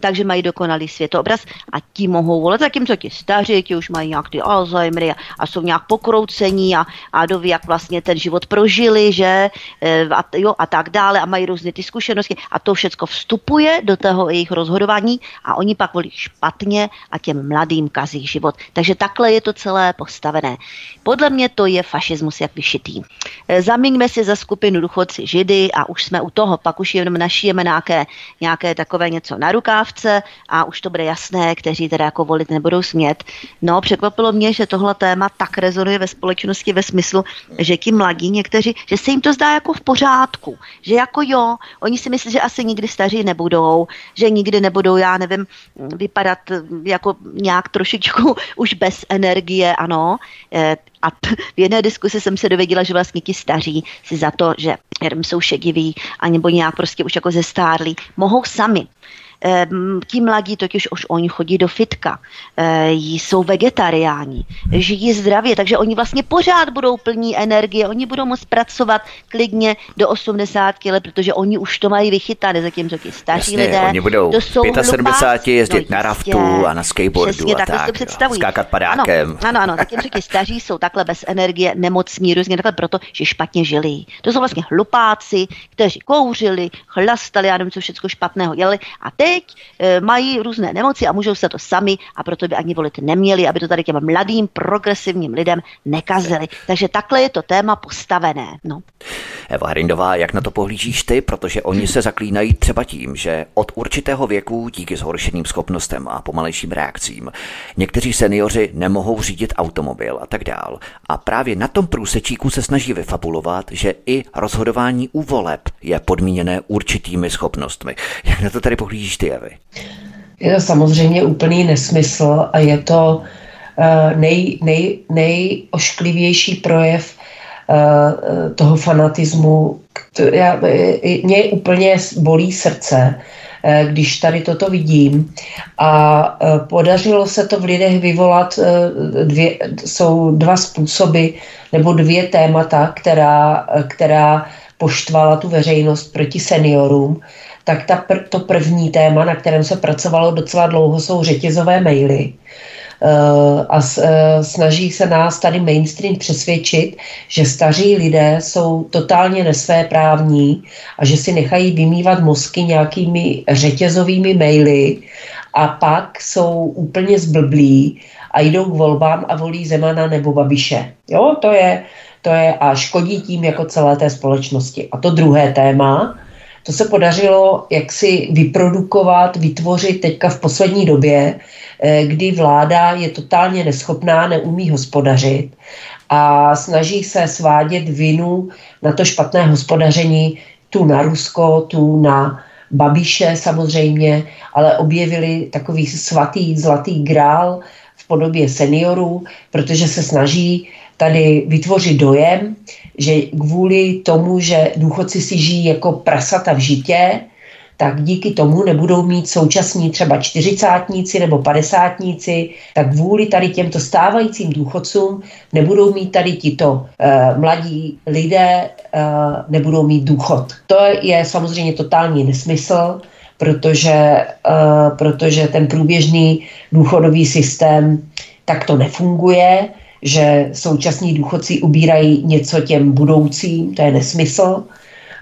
takže mají dokonalý světobraz a ti mohou volit, zatímco ti staří, ti už mají nějak ty Alzheimery a, a jsou nějak pokroucení a, a doví, jak vlastně ten život prožili, že e, a, jo, a tak dále a mají různé ty zkušenosti a to všechno vstupuje do toho jejich rozhodování a oni pak volí špatně a těm mladým kazí život. Takže takhle je to celé postavené. Podle mě to je fašismus jak vyšitý. E, Zamíňme si za skupinu důchodci židy a už jsme u toho, pak už jenom našijeme nějaké, nějaké takové něco na rukách poptávce a už to bude jasné, kteří teda jako volit nebudou smět. No, překvapilo mě, že tohle téma tak rezonuje ve společnosti ve smyslu, že ti mladí někteří, že se jim to zdá jako v pořádku, že jako jo, oni si myslí, že asi nikdy staří nebudou, že nikdy nebudou, já nevím, vypadat jako nějak trošičku už bez energie, ano. A v jedné diskusi jsem se dověděla, že vlastně ti staří si za to, že jsou šediví, anebo nějak prostě už jako zestárlí, mohou sami Ti mladí totiž už oni chodí do fitka, eh, jsou vegetariáni, žijí zdravě, takže oni vlastně pořád budou plní energie, oni budou moct pracovat klidně do 80 let, protože oni už to mají vychytané, zatímco ti starší Jasně, lidé, oni budou to jsou 75 jezdit no, na raftu a na skateboardu přesně, a tak, tak, představují. skákat padákem. Ano, ano, ano zatímco ti staří jsou takhle bez energie, nemocní, různě takhle proto, že špatně žili. To jsou vlastně hlupáci, kteří kouřili, chlastali, já nevím, co všechno špatného dělali a teď teď e, mají různé nemoci a můžou se to sami a proto by ani volit neměli, aby to tady těm mladým progresivním lidem nekazili. Takže takhle je to téma postavené. No. Eva Hrindová, jak na to pohlížíš ty, protože oni se zaklínají třeba tím, že od určitého věku díky zhoršeným schopnostem a pomalejším reakcím někteří seniori nemohou řídit automobil a tak dál. A právě na tom průsečíku se snaží vyfabulovat, že i rozhodování u voleb je podmíněné určitými schopnostmi. Jak na to tady pohlížíš ty, Evy? Je to samozřejmě úplný nesmysl a je to uh, nej, nej, nejošklivější projev uh, toho fanatismu. Já, mě úplně bolí srdce, uh, když tady toto vidím. A podařilo se to v lidech vyvolat, dvě, jsou dva způsoby nebo dvě témata, která, která poštvala tu veřejnost proti seniorům tak ta pr- to první téma, na kterém se pracovalo docela dlouho, jsou řetězové maily. Uh, a uh, snaží se nás tady mainstream přesvědčit, že staří lidé jsou totálně nesvéprávní a že si nechají vymývat mozky nějakými řetězovými maily a pak jsou úplně zblblí a jdou k volbám a volí Zemana nebo Babiše. Jo, to je, to je a škodí tím jako celé té společnosti. A to druhé téma, to se podařilo jaksi vyprodukovat, vytvořit teďka v poslední době, eh, kdy vláda je totálně neschopná, neumí hospodařit a snaží se svádět vinu na to špatné hospodaření tu na Rusko, tu na Babiše samozřejmě, ale objevili takový svatý zlatý grál v podobě seniorů, protože se snaží tady vytvořit dojem, že kvůli tomu, že důchodci si žijí jako prasata v žitě, tak díky tomu nebudou mít současní třeba čtyřicátníci nebo padesátníci, tak vůli tady těmto stávajícím důchodcům nebudou mít tady tito uh, mladí lidé, uh, nebudou mít důchod. To je samozřejmě totální nesmysl, protože, uh, protože ten průběžný důchodový systém takto nefunguje, že současní důchodci ubírají něco těm budoucím, to je nesmysl.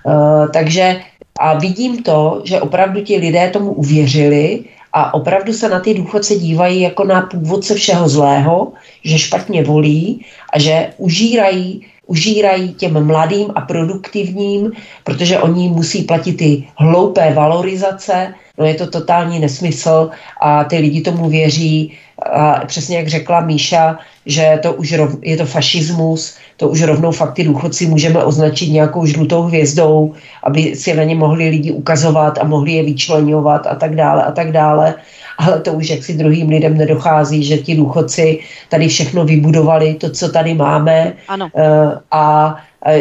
Uh, takže a vidím to, že opravdu ti lidé tomu uvěřili a opravdu se na ty důchodce dívají jako na původce všeho zlého, že špatně volí a že užírají užírají těm mladým a produktivním, protože oni musí platit ty hloupé valorizace, no je to totální nesmysl a ty lidi tomu věří a přesně jak řekla Míša, že to už rov, je to fašismus, to už rovnou fakt ty důchodci můžeme označit nějakou žlutou hvězdou, aby si na ně mohli lidi ukazovat a mohli je vyčlenovat a tak dále a tak dále. Ale to už jak si druhým lidem nedochází, že ti důchodci tady všechno vybudovali, to, co tady máme ano. Uh, a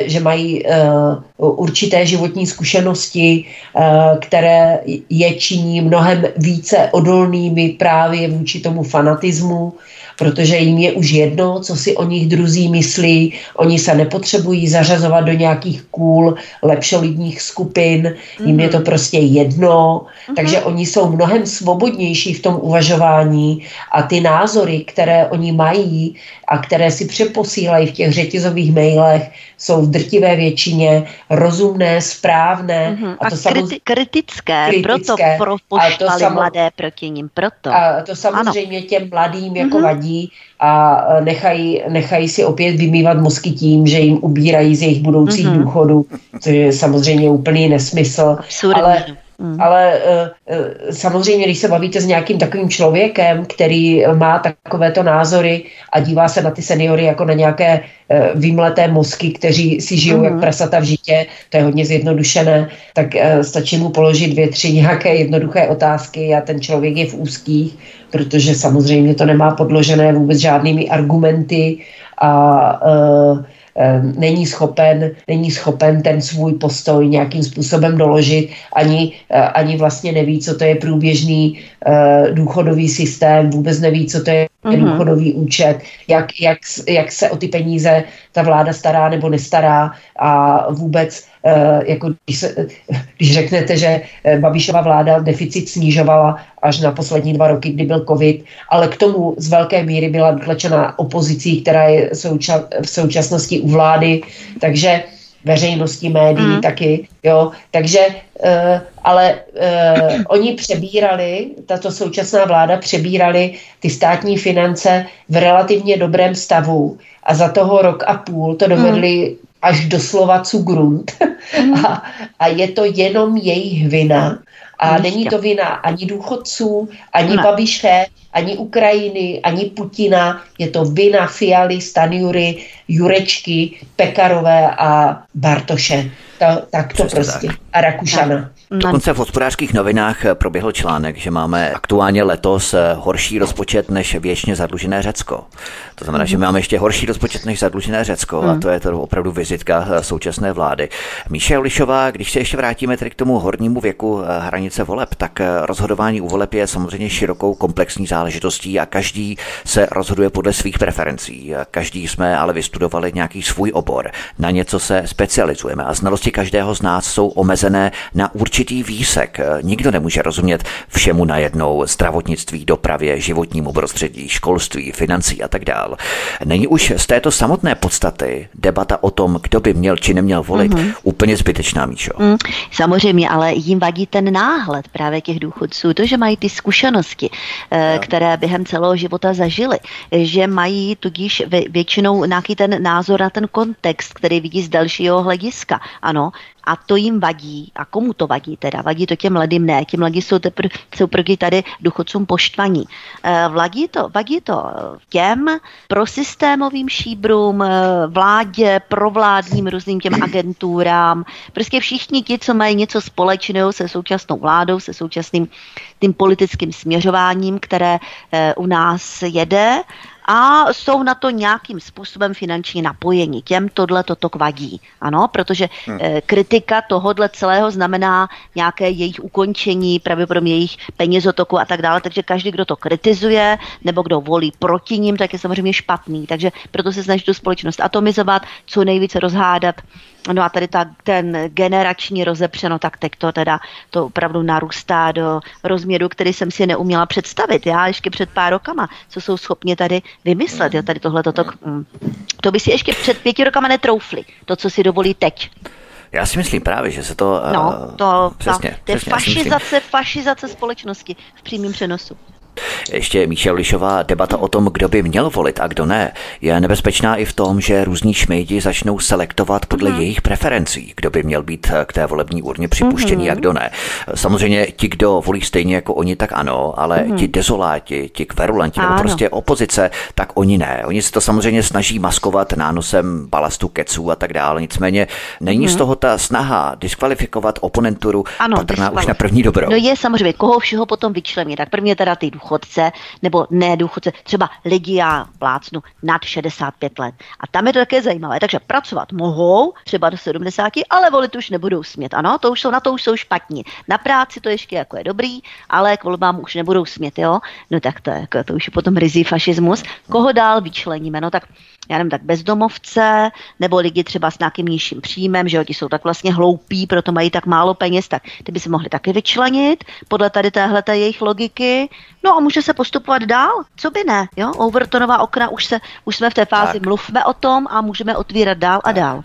že mají uh, určité životní zkušenosti, uh, které je činí mnohem více odolnými právě vůči tomu fanatismu, protože jim je už jedno, co si o nich druzí myslí, oni se nepotřebují zařazovat do nějakých kůl lepšolidních skupin, jim je to prostě jedno, mm-hmm. takže oni jsou mnohem svobodnější v tom uvažování a ty názory, které oni mají a které si přeposílají v těch řetězových mailech, jsou v drtivé většině rozumné, správné. Mm-hmm. A, to a kriti- kritické, kritické, proto pro poštvali samo- mladé proti ním, proto. A to samozřejmě ano. těm mladým jako mm-hmm. vadí a nechají, nechají si opět vymývat mozky tím, že jim ubírají z jejich budoucích mm-hmm. důchodů, což je samozřejmě úplný nesmysl. Absurdní. Ale Mm. Ale uh, samozřejmě, když se bavíte s nějakým takovým člověkem, který má takovéto názory a dívá se na ty seniory jako na nějaké uh, vymleté mozky, kteří si žijou mm. jak prasata v žitě, to je hodně zjednodušené, tak stačí mu položit dvě, tři nějaké jednoduché otázky a ten člověk je v úzkých, protože samozřejmě to nemá podložené vůbec žádnými argumenty a uh, není schopen, není schopen ten svůj postoj nějakým způsobem doložit, ani, eh, ani vlastně neví, co to je průběžný eh, důchodový systém, vůbec neví, co to je mm-hmm. důchodový účet, jak, jak, jak se o ty peníze ta vláda stará nebo nestará a vůbec Eh, jako když, se, když řeknete, že eh, Babišova vláda deficit snižovala až na poslední dva roky, kdy byl covid, ale k tomu z velké míry byla dotlačena opozicí, která je souča, v současnosti u vlády, takže veřejnosti médií mm. taky, jo, takže uh, ale uh, oni přebírali, tato současná vláda přebírali ty státní finance v relativně dobrém stavu a za toho rok a půl to dovedli mm až doslova grunt mm. a, a je to jenom jejich vina a není to vina ani důchodců, ani ne. Babiše, ani Ukrajiny, ani Putina, je to vina Fialy, Stanjury, Jurečky, Pekarové a Bartoše. To, tak to Přesně prostě. Tak. A Rakušana. Dokonce v hospodářských novinách proběhl článek, že máme aktuálně letos horší rozpočet než věčně zadlužené Řecko. To znamená, že máme ještě horší rozpočet než zadlužené Řecko a to je to opravdu vizitka současné vlády. Míše Olišová, když se ještě vrátíme tedy k tomu hornímu věku hranice voleb, tak rozhodování u voleb je samozřejmě širokou komplexní záležitostí a každý se rozhoduje podle svých preferencí. Každý jsme ale vystudovali nějaký svůj obor. Na něco se specializujeme a znalosti každého z nás jsou omezené na určitý výsek. Nikdo nemůže rozumět všemu najednou zdravotnictví, dopravě, životnímu prostředí, školství, financí a tak dále. Není už z této samotné podstaty debata o tom, kdo by měl či neměl volit, mm-hmm. úplně zbytečná, Míšo. Mm, samozřejmě, ale jim vadí ten náhled právě těch důchodců, to, že mají ty zkušenosti, no. které během celého života zažili, že mají tudíž většinou nějaký ten názor na ten kontext, který vidí z dalšího hlediska. Ano, a to jim vadí. A komu to vadí teda? Vadí to těm mladým ne. Ti mladí jsou, tepr- jsou proti tady důchodcům poštvaní. E, vadí to, vadí to těm prosystémovým šíbrům, e, vládě, provládním různým těm agenturám. Prostě všichni ti, co mají něco společného se současnou vládou, se současným tím politickým směřováním, které e, u nás jede a jsou na to nějakým způsobem finančně napojeni. Těm tohle toto kvadí. Ano, protože hmm. e, kritika tohodle celého znamená nějaké jejich ukončení, pravděpodobně jejich penězotoku a tak dále. Takže každý, kdo to kritizuje nebo kdo volí proti ním, tak je samozřejmě špatný. Takže proto se snaží tu společnost atomizovat, co nejvíce rozhádat No a tady ta, ten generační rozepřeno, tak teď to teda to opravdu narůstá do rozměru, který jsem si neuměla představit. Já ještě před pár rokama, co jsou schopni tady vymyslet, jo, tady tohle toto. Mm. To by si ještě před pěti rokama netroufli, to, co si dovolí teď. Já si myslím právě, že se to... No, to, přesně, ta, to je přesně, fašizace, fašizace společnosti v přímém přenosu. Ještě Míša Lišová debata o tom, kdo by měl volit a kdo ne, je nebezpečná i v tom, že různí šmejdi začnou selektovat podle mm. jejich preferencí, kdo by měl být k té volební urně připuštěný mm. a kdo ne. Samozřejmě ti, kdo volí stejně jako oni, tak ano, ale mm. ti dezoláti, ti kverulanti nebo prostě opozice, tak oni ne. Oni se to samozřejmě snaží maskovat nánosem balastu keců a tak dále. Nicméně není mm. z toho ta snaha diskvalifikovat oponenturu ano, patrná už na první dobrou. No je samozřejmě, koho všeho potom vyčlení. Tak prvně teda ty důchodce, nebo ne důchodce, třeba lidi, já plácnu, nad 65 let. A tam je to také zajímavé. Takže pracovat mohou, třeba do 70, ale volit už nebudou smět. Ano, to už jsou, na to už jsou špatní. Na práci to ještě jako je dobrý, ale k volbám už nebudou smět, jo. No tak to, je, jako, to už je potom rizí fašismus. Koho dál vyčleníme? No tak já nevím, tak bezdomovce, nebo lidi třeba s nějakým nižším příjmem, že jo, ti jsou tak vlastně hloupí, proto mají tak málo peněz, tak ty by se mohli taky vyčlenit podle tady téhle jejich logiky. No a může se postupovat dál, co by ne, jo? Overtonová okna, už, se, už jsme v té fázi, tak. mluvme o tom a můžeme otvírat dál a dál.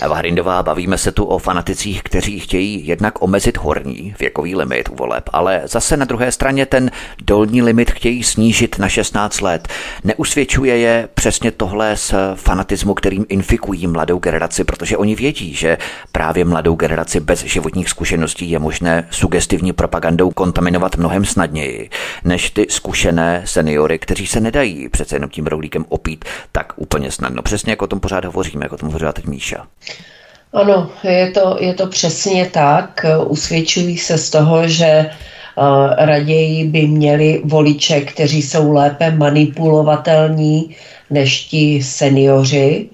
Eva Hrindová, bavíme se tu o fanaticích, kteří chtějí jednak omezit horní věkový limit u voleb, ale zase na druhé straně ten dolní limit chtějí snížit na 16 let. Neusvědčuje je přesně tohle z fanatismu, kterým infikují mladou generaci, protože oni vědí, že právě mladou generaci bez životních zkušeností je možné sugestivní propagandou kontaminovat mnohem snadněji, než ty zkušené seniory, kteří se nedají přece jenom tím roulíkem opít tak úplně snadno. Přesně jako o tom pořád hovoříme, jako o tom hovořila teď Míša. Míša. Ano, je to, je to přesně tak. Usvědčují se z toho, že uh, raději by měli voliče, kteří jsou lépe manipulovatelní než ti seniori.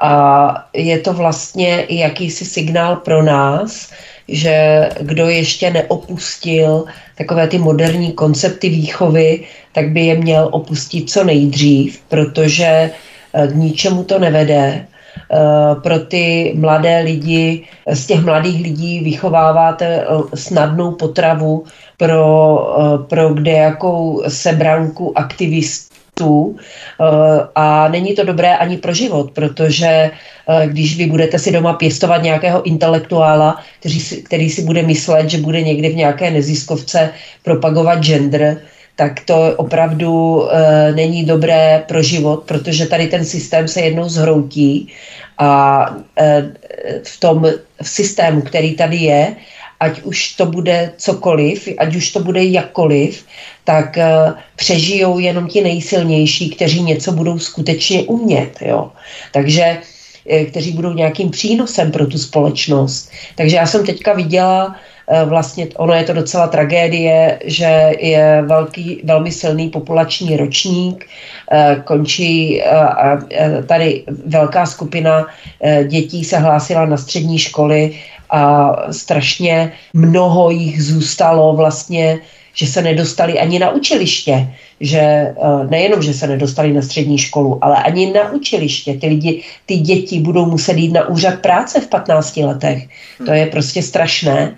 A je to vlastně i jakýsi signál pro nás, že kdo ještě neopustil takové ty moderní koncepty výchovy, tak by je měl opustit co nejdřív, protože eh, k ničemu to nevede Eh, pro ty mladé lidi, z těch mladých lidí vychováváte eh, snadnou potravu pro, eh, pro kdejakou sebranku aktivistů. A není to dobré ani pro život, protože když vy budete si doma pěstovat nějakého intelektuála, který si, který si bude myslet, že bude někde v nějaké neziskovce propagovat gender, tak to opravdu e, není dobré pro život, protože tady ten systém se jednou zhroutí a e, v tom v systému, který tady je, ať už to bude cokoliv, ať už to bude jakkoliv, tak e, přežijou jenom ti nejsilnější, kteří něco budou skutečně umět. Jo. Takže kteří budou nějakým přínosem pro tu společnost. Takže já jsem teďka viděla vlastně ono je to docela tragédie, že je velký, velmi silný populační ročník, eh, končí eh, tady velká skupina dětí se hlásila na střední školy a strašně mnoho jich zůstalo vlastně že se nedostali ani na učiliště, že nejenom, že se nedostali na střední školu, ale ani na učiliště. Ty lidi, ty děti budou muset jít na úřad práce v 15 letech. To je prostě strašné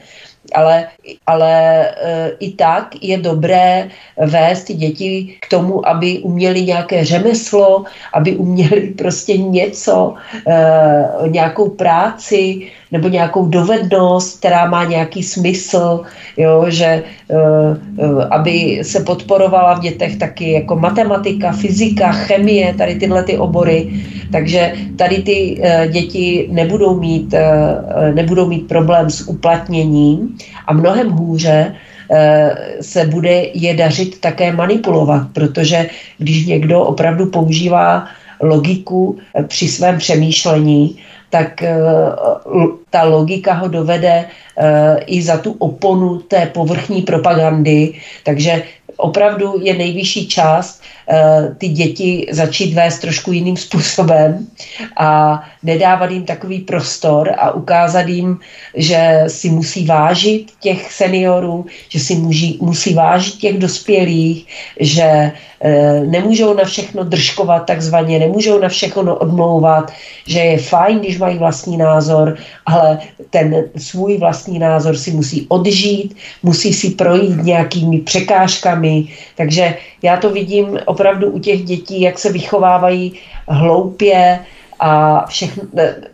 ale, ale e, i tak je dobré vést ty děti k tomu, aby uměli nějaké řemeslo, aby uměli prostě něco, e, nějakou práci nebo nějakou dovednost, která má nějaký smysl, jo, že e, aby se podporovala v dětech taky jako matematika, fyzika, chemie, tady tyhle ty obory, takže tady ty děti nebudou mít, nebudou mít problém s uplatněním a mnohem hůře eh, se bude je dařit také manipulovat, protože když někdo opravdu používá logiku eh, při svém přemýšlení, tak eh, ta logika ho dovede i za tu oponu té povrchní propagandy, takže opravdu je nejvyšší čas Eh, ty děti začít vést trošku jiným způsobem a nedávat jim takový prostor a ukázat jim, že si musí vážit těch seniorů, že si musí, musí vážit těch dospělých, že eh, nemůžou na všechno držkovat takzvaně, nemůžou na všechno odmlouvat, že je fajn, když mají vlastní názor, ale ten svůj vlastní názor si musí odžít, musí si projít nějakými překážkami, takže já to vidím opravdu u těch dětí, jak se vychovávají hloupě, a všechno,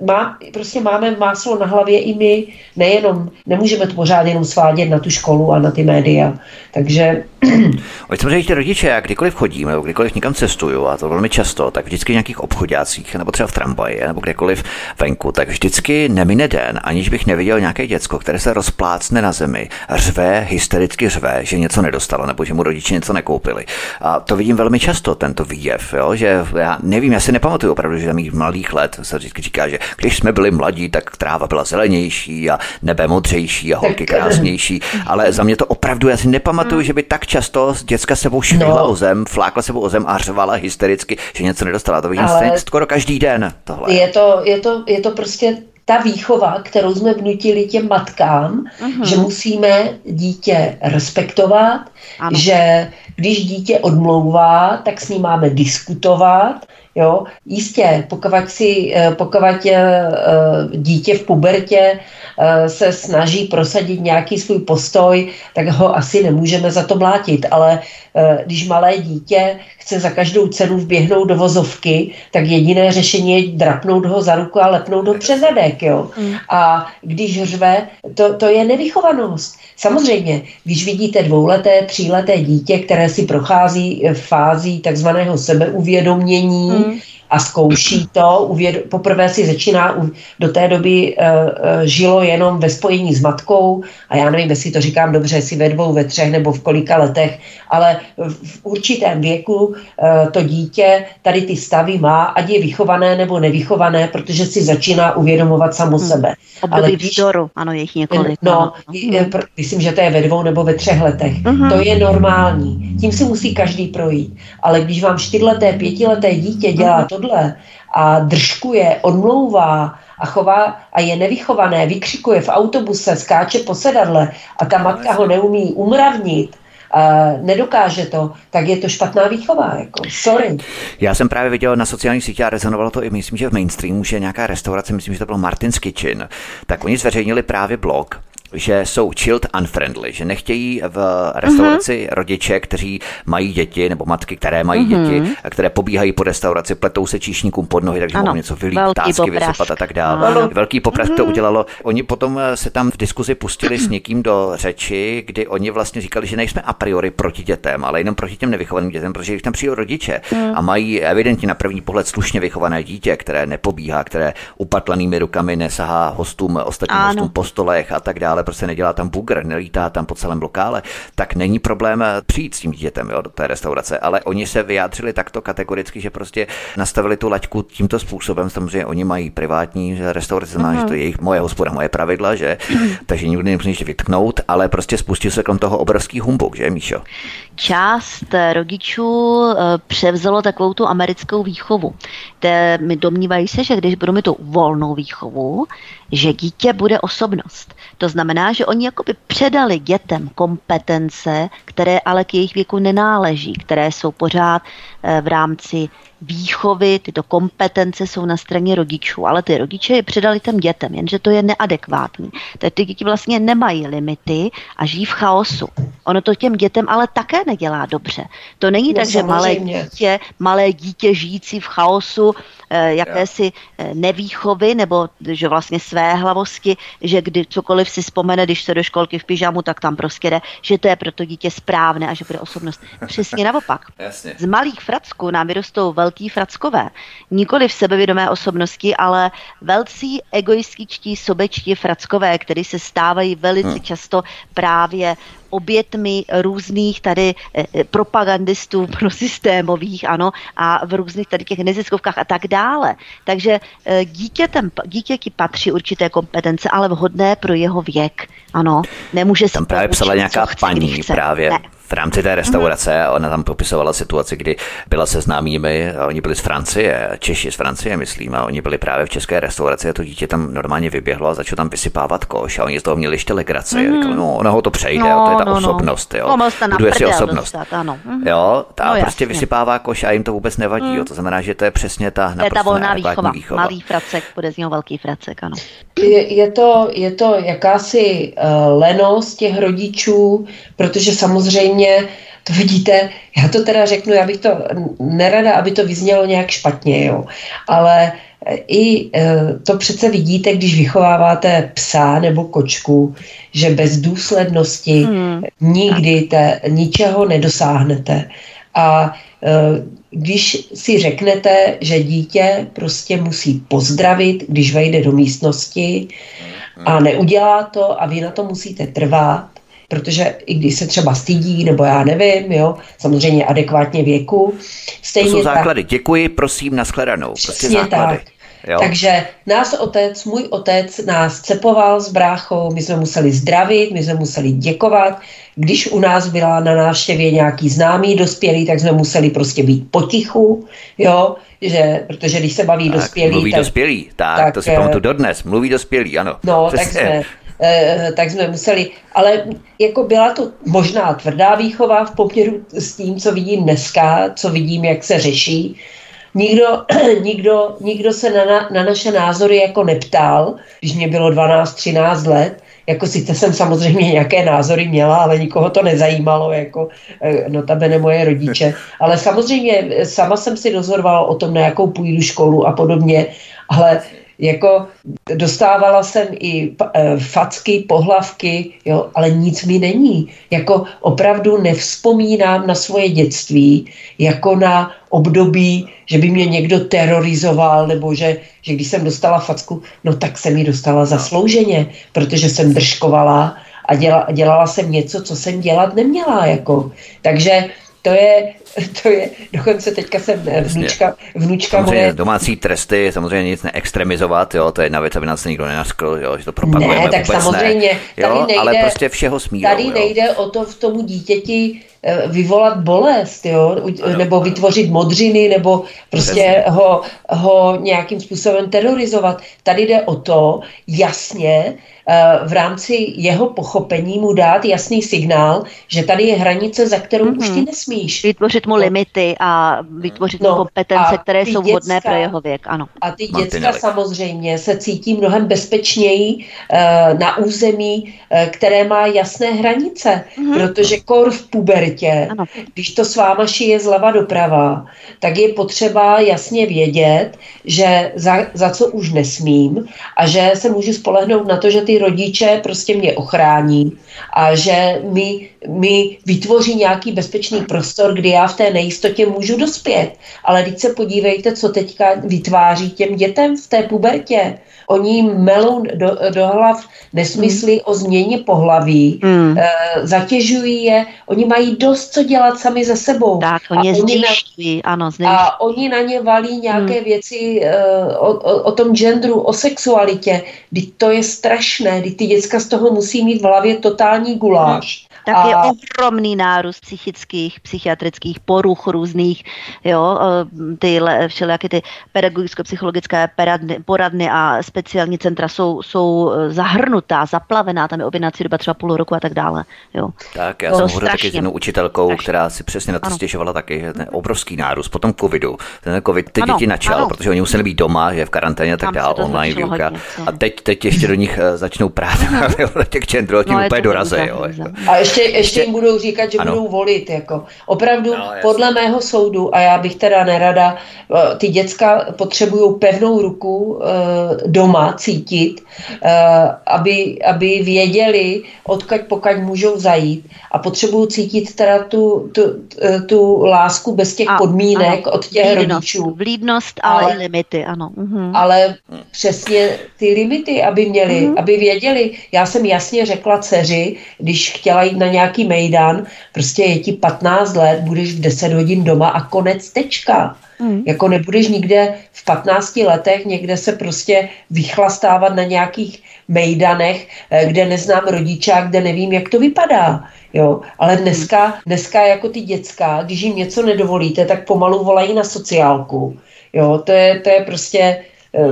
má, prostě máme máslo na hlavě i my, nejenom, nemůžeme to pořád jenom svádět na tu školu a na ty média. Takže... Oni samozřejmě ti rodiče, jak kdykoliv chodím, nebo kdykoliv někam cestuju, a to velmi často, tak vždycky v nějakých obchodácích, nebo třeba v tramvaji, nebo kdekoliv venku, tak vždycky nemine den, aniž bych neviděl nějaké děcko, které se rozplácne na zemi, řve, hystericky řve, že něco nedostalo, nebo že mu rodiče něco nekoupili. A to vidím velmi často, tento výjev, jo? že já nevím, já si nepamatuju opravdu, že mých mladých let se vždycky říká, že když jsme byli mladí, tak tráva byla zelenější a nebe modřejší a holky krásnější, ale za mě to opravdu, já si nepamatuju, hmm. že by tak často děcka sebou švihla no. o zem, flákla sebou o zem a řvala hystericky, že něco nedostala. To vidím ale skoro každý den. Tohle. Je to, je to, je to prostě ta výchova, kterou jsme vnutili těm matkám, uh-huh. že musíme dítě respektovat, ano. že když dítě odmlouvá, tak s ním máme diskutovat, Jo? Jistě, pokud, si, eh, pokud eh, dítě v pubertě eh, se snaží prosadit nějaký svůj postoj, tak ho asi nemůžeme za to mlátit, ale když malé dítě chce za každou cenu vběhnout do vozovky, tak jediné řešení je drapnout ho za ruku a lepnout ho přes zadek. Jo? Mm. A když řve, to, to je nevychovanost. Samozřejmě, když vidíte dvouleté, tříleté dítě, které si prochází fází takzvaného sebeuvědomění, mm a zkouší to. Uvěd, poprvé si začíná, do té doby uh, žilo jenom ve spojení s matkou a já nevím, jestli to říkám dobře, jestli ve dvou, ve třech nebo v kolika letech, ale v, v určitém věku uh, to dítě tady ty stavy má, ať je vychované nebo nevychované, protože si začíná uvědomovat samo hmm. sebe. Období ale když, vzdoru, ano, je jich několik. No, no. Hmm. myslím, že to je ve dvou nebo ve třech letech. Hmm. To je normální. Tím si musí každý projít. Ale když vám čtyřleté, pětileté dítě dělá hmm. to tohle a držkuje, odmlouvá a chová a je nevychované, vykřikuje v autobuse, skáče po sedadle a ta matka ho neumí umravnit, Uh, nedokáže to, tak je to špatná výchova. Jako. Sorry. Já jsem právě viděl na sociálních sítích a rezonovalo to i, myslím, že v mainstreamu, že nějaká restaurace, myslím, že to byl Martin's Kitchen, tak oni zveřejnili právě blog, že jsou chilled unfriendly, že nechtějí v restauraci uh-huh. rodiče, kteří mají děti, nebo matky, které mají uh-huh. děti, které pobíhají po restauraci, pletou se číšníkům pod nohy, takže ano. mohou něco vylít, tásky vysypat a tak dále. Ano. Velký poprask uh-huh. to udělalo. Oni potom eh, se tam v diskuzi pustili s někým do řeči, kdy oni vlastně říkali, že nejsme a priori proti dětem, ale jenom proti těm nevychovaným dětem, protože když tam přijdou rodiče uh-huh. a mají evidentně na první pohled slušně vychované dítě, které nepobíhá, které upatlanými rukami nesahá hostům, ostatním ano. hostům po stolech a tak dále, ale prostě nedělá tam bugr, nelítá tam po celém lokále, tak není problém eh, přijít s tím dítětem jo, do té restaurace. Ale oni se vyjádřili takto kategoricky, že prostě nastavili tu laťku tímto způsobem. Samozřejmě oni mají privátní restaurace, znamená, že to je jejich moje hospoda, moje pravidla, že takže nikdy nemůžeš vytknout, ale prostě spustil se kolem toho obrovský humbuk, že Míšo? Část eh, rodičů eh, převzalo takovou tu americkou výchovu. Te, my domnívají se, že když budou mít tu volnou výchovu, že dítě bude osobnost. To znamená, že oni jakoby předali dětem kompetence, které ale k jejich věku nenáleží, které jsou pořád eh, v rámci výchovy, tyto kompetence jsou na straně rodičů, ale ty rodiče je předali těm dětem, jenže to je neadekvátní. Takže ty děti vlastně nemají limity a žijí v chaosu. Ono to těm dětem ale také nedělá dobře. To není no, tak, že malé dítě, malé dítě žijící v chaosu, eh, jakési eh, nevýchovy nebo že vlastně své hlavosti, že kdy cokoliv si vzpomene, když se do školky v pyžamu, tak tam prostě jde, že to je pro to dítě správné a že bude osobnost. Přesně naopak. Jasně. Z malých fracků nám vyrostou velký frackové. Nikoli v sebevědomé osobnosti, ale velcí egoističtí sobečtí frackové, kteří se stávají velice hmm. často právě obětmi různých tady eh, eh, propagandistů prosystémových, ano, a v různých tady těch neziskovkách a tak dále. Takže eh, dítětem, dítěti patří určité kompetence, ale vhodné pro jeho věk, ano. Nemůže Tam právě psala nějaká paní právě. Ne v rámci té restaurace a ona tam popisovala situaci, kdy byla se známými, a oni byli z Francie, Češi z Francie, myslím, a oni byli právě v české restauraci a to dítě tam normálně vyběhlo a začalo tam vysypávat koš a oni z toho měli ještě legraci. Mm. Říkali, no, ono ho to přejde, no, to je ta no, no. osobnost, jo. Buduje si osobnost. Dostat, ano. Mm. Jo, ta no, prostě jasně. vysypává koš a jim to vůbec nevadí, mm. jo. to znamená, že to je přesně ta to je ta volná výchova. výchova. Malý fracek, bude z něho velký fracek, ano. Je, je, to, je to jakási uh, lenost těch rodičů, protože samozřejmě to vidíte, já to teda řeknu, já bych to nerada, aby to vyznělo nějak špatně, jo, ale i e, to přece vidíte, když vychováváte psa nebo kočku, že bez důslednosti hmm. nikdy te, ničeho nedosáhnete. A e, když si řeknete, že dítě prostě musí pozdravit, když vejde do místnosti a neudělá to a vy na to musíte trvat, protože i když se třeba stydí, nebo já nevím, jo, samozřejmě adekvátně věku. Stejně to jsou základy. Tak, Děkuji, prosím, nashledanou. Prostě základy. Tak. Jo. Takže nás otec, můj otec nás cepoval s bráchou, my jsme museli zdravit, my jsme museli děkovat. Když u nás byla na návštěvě nějaký známý dospělý, tak jsme museli prostě být potichu, jo, že, protože když se baví tak, dospělý... Mluví tak, dospělí, tak, tak to si pamatuju dodnes, mluví dospělí, ano. No, tak jsme, Eh, tak jsme museli, ale jako byla to možná tvrdá výchova v poměru s tím, co vidím dneska, co vidím, jak se řeší. Nikdo, nikdo, nikdo se na, na naše názory jako neptal, když mě bylo 12-13 let, jako sice jsem samozřejmě nějaké názory měla, ale nikoho to nezajímalo, jako eh, notabene moje rodiče. Ale samozřejmě sama jsem si rozhodovala o tom, na jakou půjdu školu a podobně, ale jako dostávala jsem i e, facky, pohlavky, jo, ale nic mi není. Jako opravdu nevzpomínám na svoje dětství, jako na období, že by mě někdo terorizoval, nebo že, že když jsem dostala facku, no tak jsem ji dostala zaslouženě, protože jsem držkovala a děla, dělala jsem něco, co jsem dělat neměla. Jako. Takže to je, to je, dokonce teďka jsem vnučka, vnučka samozřejmě moje... domácí tresty, samozřejmě nic neextremizovat, jo, to je jedna věc, aby nás nikdo nenaskl, jo, že to propagujeme ne, tak vůbec samozřejmě, ne, jo, tady nejde, ale prostě všeho smírou, Tady jo. nejde o to v tomu dítěti vyvolat bolest, jo, nebo vytvořit modřiny, nebo prostě ho, ho nějakým způsobem terorizovat. Tady jde o to jasně Eh, v rámci jeho pochopení mu dát jasný signál, že tady je hranice, za kterou mm-hmm. už ty mhm. nesmíš. Vytvořit mu no. limity a vytvořit no, mu kompetence, které jsou děcka, vhodné pro jeho věk. Ano. A ty děcka samozřejmě se cítí mnohem bezpečněji uh, na území, uh, které má jasné hranice, mm-hmm. protože kor v pubertě, ano. když to s váma šije zleva doprava, tak je potřeba jasně vědět, že za, za co už nesmím a že se můžu spolehnout na to, že ty ty rodiče prostě mě ochrání a že mi, mi vytvoří nějaký bezpečný prostor, kdy já v té nejistotě můžu dospět. Ale teď se podívejte, co teďka vytváří těm dětem v té pubertě. Oni melou do, do hlav nesmysly mm. o změně pohlaví, mm. e, zatěžují je, oni mají dost co dělat sami ze sebou. Tak, oni a oni, na, ano, a oni na ně valí nějaké mm. věci e, o, o, o tom genderu, o sexualitě. Teď to je strašné, teď ty děcka z toho musí mít v hlavě totální guláš tak a... je ohromný nárůst psychických, psychiatrických poruch různých, jo, eh, ty všelijaké ty pedagogicko-psychologické poradny a speciální centra jsou, jsou eh, zahrnutá, zaplavená, tam je objednací doba třeba půl roku a tak dále, jo. Tak, já to jsem hovořil taky s jednou učitelkou, strašně. která si přesně na to ano. stěžovala taky, že ten obrovský nárůst po tom covidu, ten covid ty ano, děti načal, ano. protože oni museli být doma, že v karanténě a tak dále, online výuka. A teď, teď ještě do nich eh, začnou prát těch čendrů, tím no, úplně doraze, jo. A ještě ještě, ještě jim budou říkat, že ano. budou volit. Jako. Opravdu, no, podle mého soudu, a já bych teda nerada, eh, ty děcka potřebují pevnou ruku uh, doma cítit, uh, aby, aby věděli, odkaď pokaď můžou zajít a potřebují cítit teda tu, tu, tu lásku bez těch a, podmínek ano. od těch Vlídnost. rodičů. Vlídnost, ale, ale i limity, ano. Mhm. Ale přesně ty limity, aby měli, mhm. aby věděli. Já jsem jasně řekla dceři, když chtěla jít na nějaký mejdan, prostě je ti 15 let, budeš v 10 hodin doma a konec tečka. Mm. Jako nebudeš nikde v 15 letech někde se prostě vychlastávat na nějakých mejdanech, eh, kde neznám rodiče, kde nevím, jak to vypadá. Jo, ale dneska, dneska jako ty děcka, když jim něco nedovolíte, tak pomalu volají na sociálku. Jo, to je, to je prostě,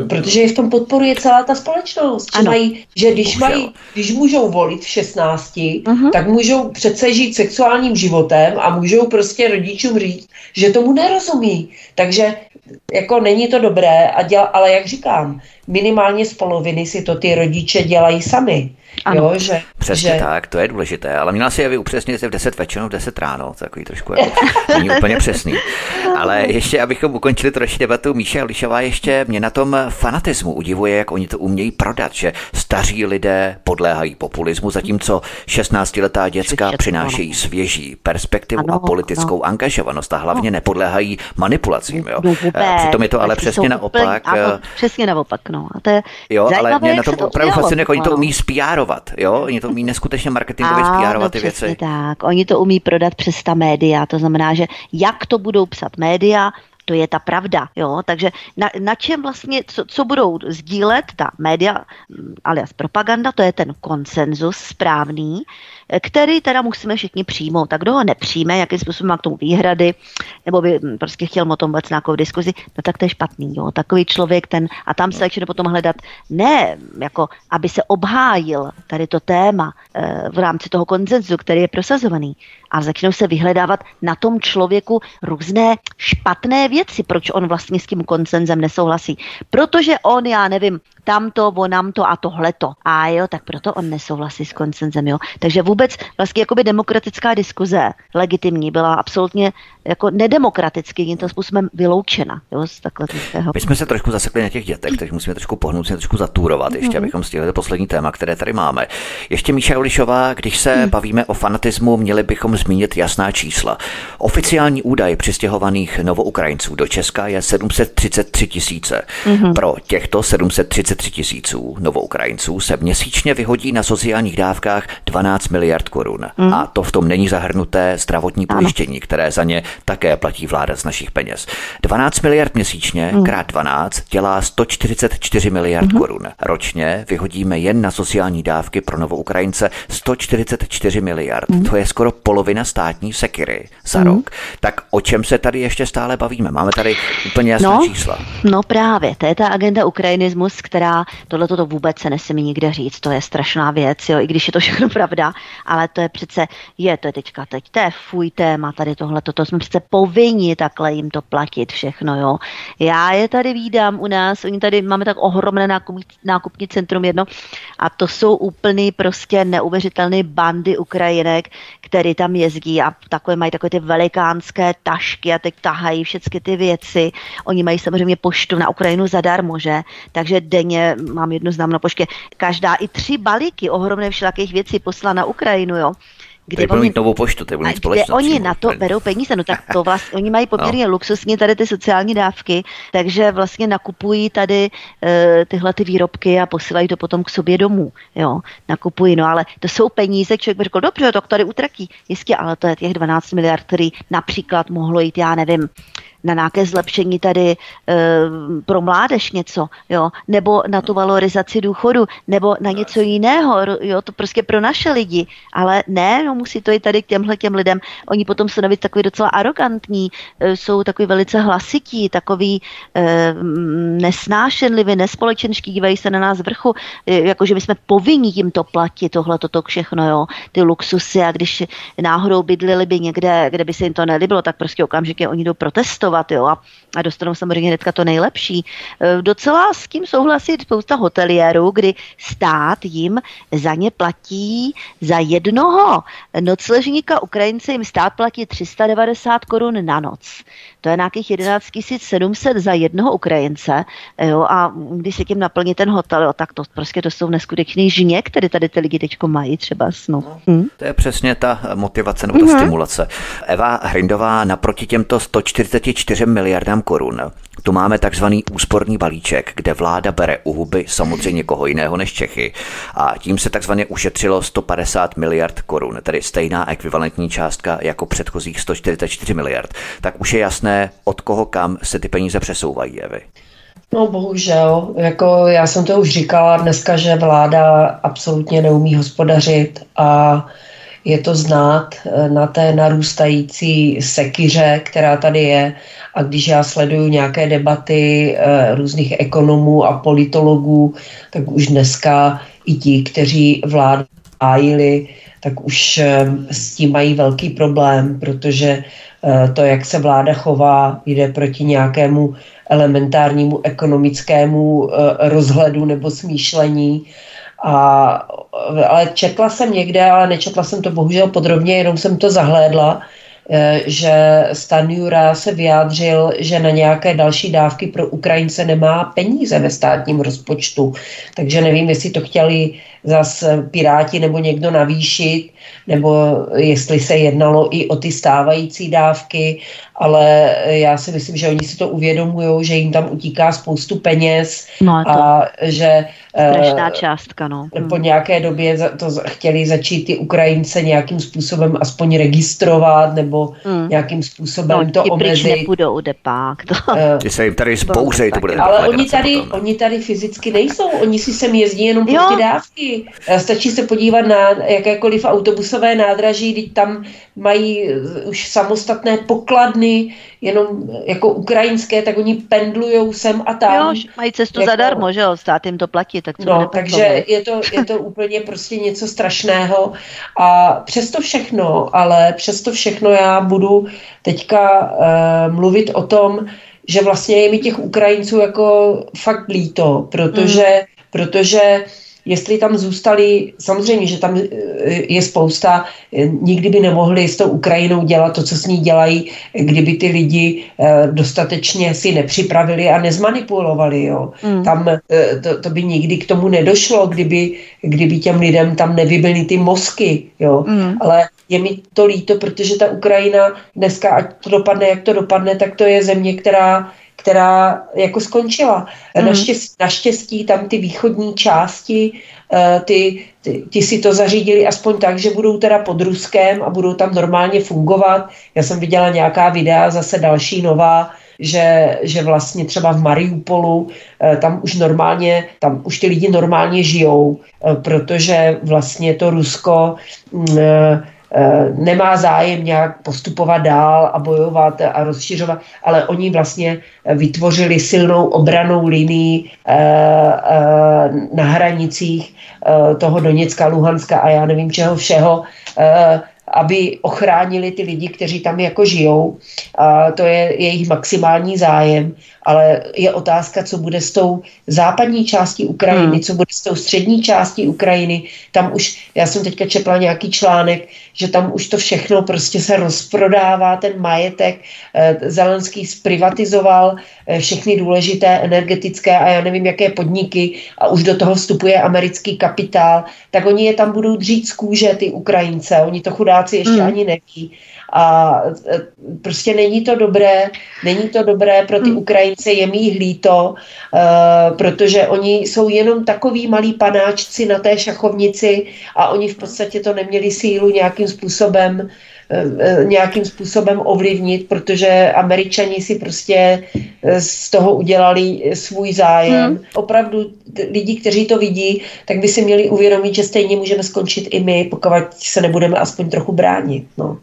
protože je v tom podporuje celá ta společnost. Že, mají, že když, mají, když můžou volit v 16, uh-huh. tak můžou přece žít sexuálním životem a můžou prostě rodičům říct, že tomu nerozumí. Takže jako není to dobré, a děla, ale jak říkám, minimálně z poloviny si to ty rodiče dělají sami. Ano. Jo, že, Přesně že... tak, to je důležité, ale měla si je upřesnit v 10 večer, v 10 ráno, to takový trošku jako, není úplně přesný. Ale ještě, abychom ukončili troši debatu, Míša Lišová ještě mě na tom fanatismu udivuje, jak oni to umějí prodat, že staří lidé podléhají populismu, zatímco 16-letá děcka přinášejí svěží perspektivu ano, a politickou ano. angažovanost a hlavně no. nepodléhají manipulacím. Jo. No, Přitom je to ale přesně naopak. Úplně, ano, přesně naopak. No. A to je jo, ale mě na tom opravdu fascinuje, jak oni to umí spíárovat spíárovat, jo? Oni to umí neskutečně marketingově spíárovat ty věci. tak, oni to umí prodat přes ta média, to znamená, že jak to budou psat média, to je ta pravda, jo, takže na, na čem vlastně, co, co budou sdílet ta média, mm, alias propaganda, to je ten konsenzus správný, který teda musíme všichni přijmout. Tak kdo ho nepřijme, jakým způsobem má k tomu výhrady, nebo by hm, prostě chtěl o tom vůbec nějakou diskuzi, no tak to je špatný. Jo. Takový člověk ten, a tam se začne potom hledat ne, jako aby se obhájil tady to téma e, v rámci toho koncenzu, který je prosazovaný, a začnou se vyhledávat na tom člověku různé špatné věci, proč on vlastně s tím koncenzem nesouhlasí. Protože on, já nevím, tamto, onam to a tohleto. A jo, tak proto on nesouhlasí s koncenzem, jo. Takže vůbec vlastně jakoby demokratická diskuze legitimní byla absolutně jako nedemokraticky tím způsobem vyloučena, jo, z takhle My jsme se trošku zasekli na těch dětech, takže musíme trošku pohnout, se trošku zatúrovat, ještě, mm-hmm. abychom stihli to poslední téma, které tady máme. Ještě Míša Ulišová, když se mm. bavíme o fanatismu, měli bychom zmínit jasná čísla. Oficiální údaj přistěhovaných novoukrajinců do Česka je 733 tisíce. Mm-hmm. Pro těchto 733 tisíců novoukrajinců se měsíčně vyhodí na sociálních dávkách 12 miliard korun. Mm. A to v tom není zahrnuté zdravotní pojištění, které za ně také platí vláda z našich peněz. 12 miliard měsíčně mm. krát 12 dělá 144 miliard mm. korun. Ročně vyhodíme jen na sociální dávky pro Ukrajince 144 miliard. Mm. To je skoro polovina státní sekiry za mm. rok. Tak o čem se tady ještě stále bavíme? Máme tady úplně jasná no, čísla. No právě, to je ta agenda ukrajinismus, která tohle to vůbec se nesmí nikde říct. To je strašná věc, jo, i když je to všechno pravda, ale to je přece, je to je teďka teď, to je fuj téma tady tohle, to jsme přece povinni takhle jim to platit všechno, jo. Já je tady vídám u nás, oni tady máme tak ohromné nákupní, nákupní centrum jedno a to jsou úplný prostě neuvěřitelné bandy Ukrajinek, který tam jezdí a takové mají takové ty velikánské tašky a teď tahají všechny ty věci. Oni mají samozřejmě poštu na Ukrajinu zadarmo, že? Takže denně mám jednu známou poště. Každá i tři balíky ohromné všelakých věcí poslala na Ukrajinu, jo kde oni, mít novou poštu, to mít kde oni na to berou peníze, no tak to vlastně, oni mají poměrně no. luxusní tady ty sociální dávky, takže vlastně nakupují tady uh, tyhle ty výrobky a posílají to potom k sobě domů, jo, nakupují, no ale to jsou peníze, člověk by řekl, dobře, tak tady utratí, jistě, ale to je těch 12 miliard, který například mohlo jít, já nevím, na nějaké zlepšení tady e, pro mládež něco, jo, nebo na tu valorizaci důchodu, nebo na něco jiného, jo, to prostě pro naše lidi, ale ne, no musí to i tady k těmhle těm lidem, oni potom se navíc takový docela arrogantní, e, jsou takový velice hlasití, takový e, nesnášenliví, nespolečenští, dívají se na nás z vrchu, e, jakože my jsme povinni jim to platit, tohle, toto všechno, jo, ty luxusy a když náhodou bydlili by někde, kde by se jim to nelíbilo, tak prostě okamžitě oni jdou protestovat cestovat, jo, a, a dostanou samozřejmě hnedka to nejlepší. E, docela s tím souhlasí spousta hoteliérů, kdy stát jim za ně platí za jednoho nocležníka Ukrajince jim stát platí 390 korun na noc. To je nějakých 11 700 za jednoho Ukrajince. Jo, a když se tím naplní ten hotel, jo, tak to prostě to jsou neskutečný žně, které tady ty lidi teď mají třeba. No. Hm? To je přesně ta motivace nebo ta mm-hmm. stimulace. Eva Hrindová naproti těmto 144 miliardám korun tu máme takzvaný úsporný balíček, kde vláda bere u huby samozřejmě koho jiného než Čechy a tím se takzvaně ušetřilo 150 miliard korun, tedy stejná ekvivalentní částka jako předchozích 144 miliard. Tak už je jasné, od koho kam se ty peníze přesouvají, Evy. No bohužel, jako já jsem to už říkala dneska, že vláda absolutně neumí hospodařit a je to znát eh, na té narůstající sekyře, která tady je. A když já sleduju nějaké debaty eh, různých ekonomů a politologů, tak už dneska i ti, kteří vládu hájili, tak už eh, s tím mají velký problém, protože to, jak se vláda chová, jde proti nějakému elementárnímu ekonomickému rozhledu nebo smýšlení a, ale četla jsem někde, ale nečetla jsem to bohužel podrobně, jenom jsem to zahlédla, eh, že Stan Jura se vyjádřil, že na nějaké další dávky pro Ukrajince nemá peníze ve státním rozpočtu. Takže nevím, jestli to chtěli zas Piráti nebo někdo navýšit, nebo jestli se jednalo i o ty stávající dávky, ale já si myslím, že oni si to uvědomují, že jim tam utíká spoustu peněz no a že Strašná uh, částka, no. Po nějaké době to chtěli začít ty Ukrajince nějakým způsobem aspoň registrovat nebo mm. nějakým způsobem no, to omezit. No, nepůjdou, jde pak. To. Uh, Ty se jim tady zbouřej, to bude Ale oni tady, potom. oni tady fyzicky nejsou, oni si sem jezdí jenom pro ty dávky. Stačí se podívat na jakékoliv autobusové nádraží, když tam mají už samostatné pokladny, jenom jako ukrajinské, tak oni pendlujou sem a tam. Jo, mají cestu jako, zadarmo, že jo, stát jim to platí, tak co No, takže je to, je to úplně prostě něco strašného a přesto všechno, ale přesto všechno já budu teďka uh, mluvit o tom, že vlastně je mi těch Ukrajinců jako fakt líto, protože, mm. protože jestli tam zůstali, samozřejmě, že tam eh, je spousta, eh, nikdy by nemohli s tou Ukrajinou dělat to, co s ní dělají, kdyby ty lidi eh, dostatečně si nepřipravili a nezmanipulovali. Jo. Mm. Tam to, to by nikdy k tomu nedošlo, kdyby, kdyby těm lidem tam nevybily ty mozky. Jo. Mm. Ale je mi to líto, protože ta Ukrajina dneska, ať to dopadne, jak to dopadne, tak to je země, která která jako skončila. Mm. Naštěstí, naštěstí tam ty východní části, eh, ty, ty, ty si to zařídili aspoň tak, že budou teda pod Ruskem a budou tam normálně fungovat. Já jsem viděla nějaká videa, zase další nová, že, že vlastně třeba v Mariupolu eh, tam už normálně, tam už ty lidi normálně žijou, eh, protože vlastně to Rusko mm, nemá zájem nějak postupovat dál a bojovat a rozšiřovat, ale oni vlastně vytvořili silnou obranou linii eh, eh, na hranicích toho Doněcka, Luhanska a já nevím čeho všeho, aby ochránili ty lidi, kteří tam jako žijou. A to je jejich maximální zájem ale je otázka, co bude s tou západní částí Ukrajiny, hmm. co bude s tou střední částí Ukrajiny. Tam už, já jsem teďka četla nějaký článek, že tam už to všechno prostě se rozprodává, ten majetek. Eh, Zelenský zprivatizoval eh, všechny důležité energetické a já nevím, jaké podniky a už do toho vstupuje americký kapitál, tak oni je tam budou dřít z kůže, ty Ukrajince. Oni to chudáci ještě hmm. ani neví. A e, prostě není to dobré, není to dobré pro ty hmm. Ukrajince, je mi jich líto, uh, protože oni jsou jenom takový malí panáčci na té šachovnici a oni v podstatě to neměli sílu nějakým způsobem e, nějakým způsobem ovlivnit, protože američani si prostě z toho udělali svůj zájem. Hmm. Opravdu lidi, kteří to vidí, tak by si měli uvědomit, že stejně můžeme skončit i my, pokud se nebudeme aspoň trochu bránit. No.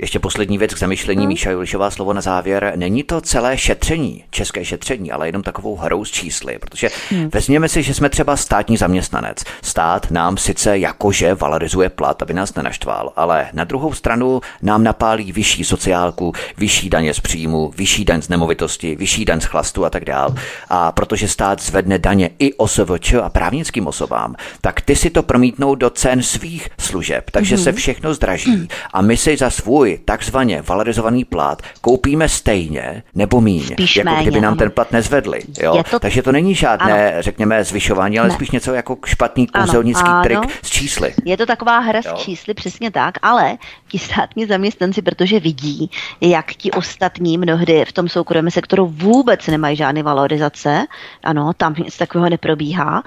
Ještě poslední věc k zamyšlení, hmm. Míša Julišová slovo na závěr. Není to celé šetření, české šetření, ale jenom takovou hrou s čísly, protože hmm. vezměme si, že jsme třeba státní zaměstnanec. Stát nám sice jakože valorizuje plat, aby nás nenaštval, ale na druhou stranu nám napálí vyšší sociálku, vyšší daně z příjmu, vyšší daň z nemovitosti, vyšší daň z chlastu a tak dál. A protože stát zvedne daně i OSVČ a právnickým osobám, tak ty si to promítnou do cen svých služeb, takže hmm. se všechno zdraží. Hmm. A my si za svůj svůj takzvaně valorizovaný plat koupíme stejně nebo míň, spíš jako méně, kdyby nám ten plat nezvedli. Jo? To... Takže to není žádné, ano. řekněme, zvyšování, ale ne. spíš něco jako špatný kouzelnický ano, trik s čísly. Je to taková hra jo? s čísly, přesně tak, ale ti státní zaměstnanci, protože vidí, jak ti ostatní mnohdy v tom soukromém sektoru vůbec nemají žádné valorizace, ano, tam nic takového neprobíhá,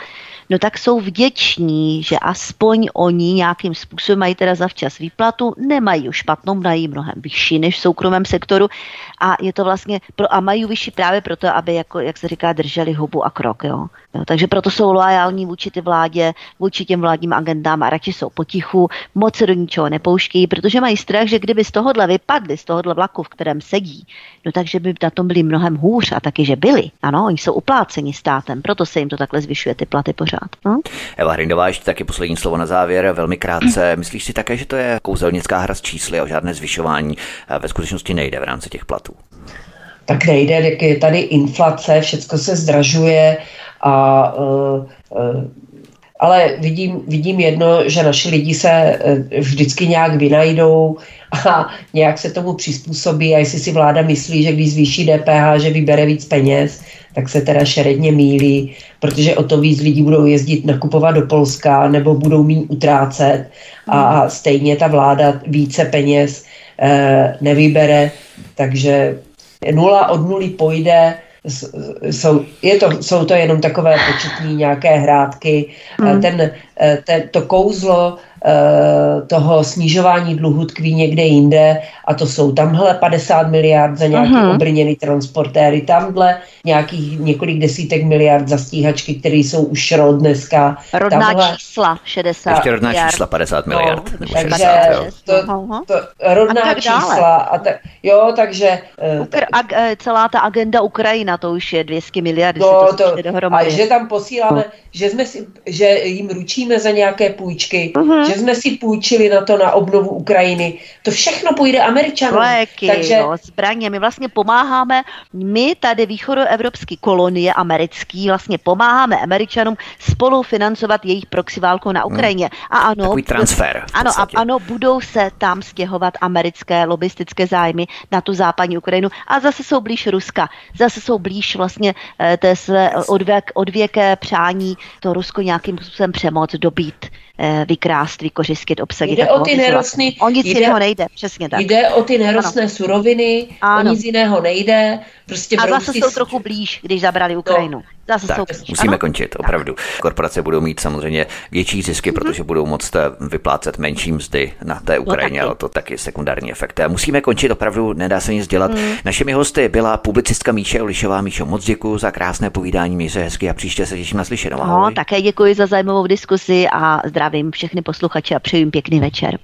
no tak jsou vděční, že aspoň oni nějakým způsobem mají teda za včas výplatu, nemají už špatnou, mají mnohem vyšší než v soukromém sektoru a je to vlastně, pro, a mají vyšší právě proto, aby, jako, jak se říká, drželi hubu a krok. Jo. Jo, takže proto jsou loajální vůči ty vládě, vůči těm vládním agendám a radši jsou potichu, moc se do ničeho nepouštějí, protože mají strach, že kdyby z tohohle vypadli, z tohohle vlaku, v kterém sedí, no takže by na tom byli mnohem hůř a taky, že byli. Ano, oni jsou upláceni státem, proto se jim to takhle zvyšuje ty platy pořád. No? Eva Hrindová, ještě taky poslední slovo na závěr, velmi krátce. Myslíš si také, že to je kouzelnická hra s čísly a o žádné zvyšování ve skutečnosti nejde v rámci těch platů? Tak nejde, je tady inflace, všechno se zdražuje a uh, uh, ale vidím, vidím jedno, že naši lidi se e, vždycky nějak vynajdou a nějak se tomu přizpůsobí. A jestli si vláda myslí, že když zvýší DPH, že vybere víc peněz, tak se teda šeredně mílí, protože o to víc lidí budou jezdit nakupovat do Polska nebo budou mít utrácet. A hmm. stejně ta vláda více peněz eh, nevybere, takže nula od nuly pojde, jsou, je to, jsou to jenom takové početní nějaké hrátky. Hmm. Ten, eh, ten, to kouzlo toho snižování dluhu tkví někde jinde a to jsou tamhle 50 miliard za nějaký uh-huh. obrněný transportéry, tamhle nějakých několik desítek miliard za stíhačky, které jsou už šrot dneska. Rodná tamhle... čísla 60 Ještě rodná miliard. čísla 50 no, miliard. No, takže 60, to, to, rodná a čísla. A ta, jo, takže... Eh, Ukr- ag, eh, celá ta agenda Ukrajina, to už je 200 miliard, no, to, to A že tam posíláme, no. že, jsme si, že jim ručíme za nějaké půjčky, uh-huh že jsme si půjčili na to na obnovu Ukrajiny. To všechno půjde Američanům. Léky, Takže... no, zbraně. My vlastně pomáháme, my tady východoevropské kolonie americký, vlastně pomáháme Američanům spolufinancovat jejich proxy válku na Ukrajině. A ano, Takový transfer. Ano, a, ano, budou se tam stěhovat americké lobistické zájmy na tu západní Ukrajinu a zase jsou blíž Ruska. Zase jsou blíž vlastně eh, té své odvěk, odvěké přání to Rusko nějakým způsobem přemoc, dobít, vykrást, vykořistit, obsadit. Jde o ty nerostný, o nic jde, jiného nejde, přesně tak. Jde o ty nerostné ano. suroviny, ano. o nic jiného nejde. Prostě a zase jsou trochu blíž, když zabrali Ukrajinu. No. Zase tak, jsou musíme ano? končit, opravdu. Korporace budou mít samozřejmě větší zisky, mm-hmm. protože budou moct eh, vyplácet menší mzdy na té no Ukrajině, no, ale to taky sekundární efekt. Musíme končit, opravdu nedá se nic dělat. Mm. Našimi hosty byla publicistka Míše Olišová. Míšo, moc děkuji za krásné povídání, měj se hezky a příště se těším na slyšenou. No, také děkuji za zajímavou diskusi a zdravím všechny posluchače a přeji pěkný večer.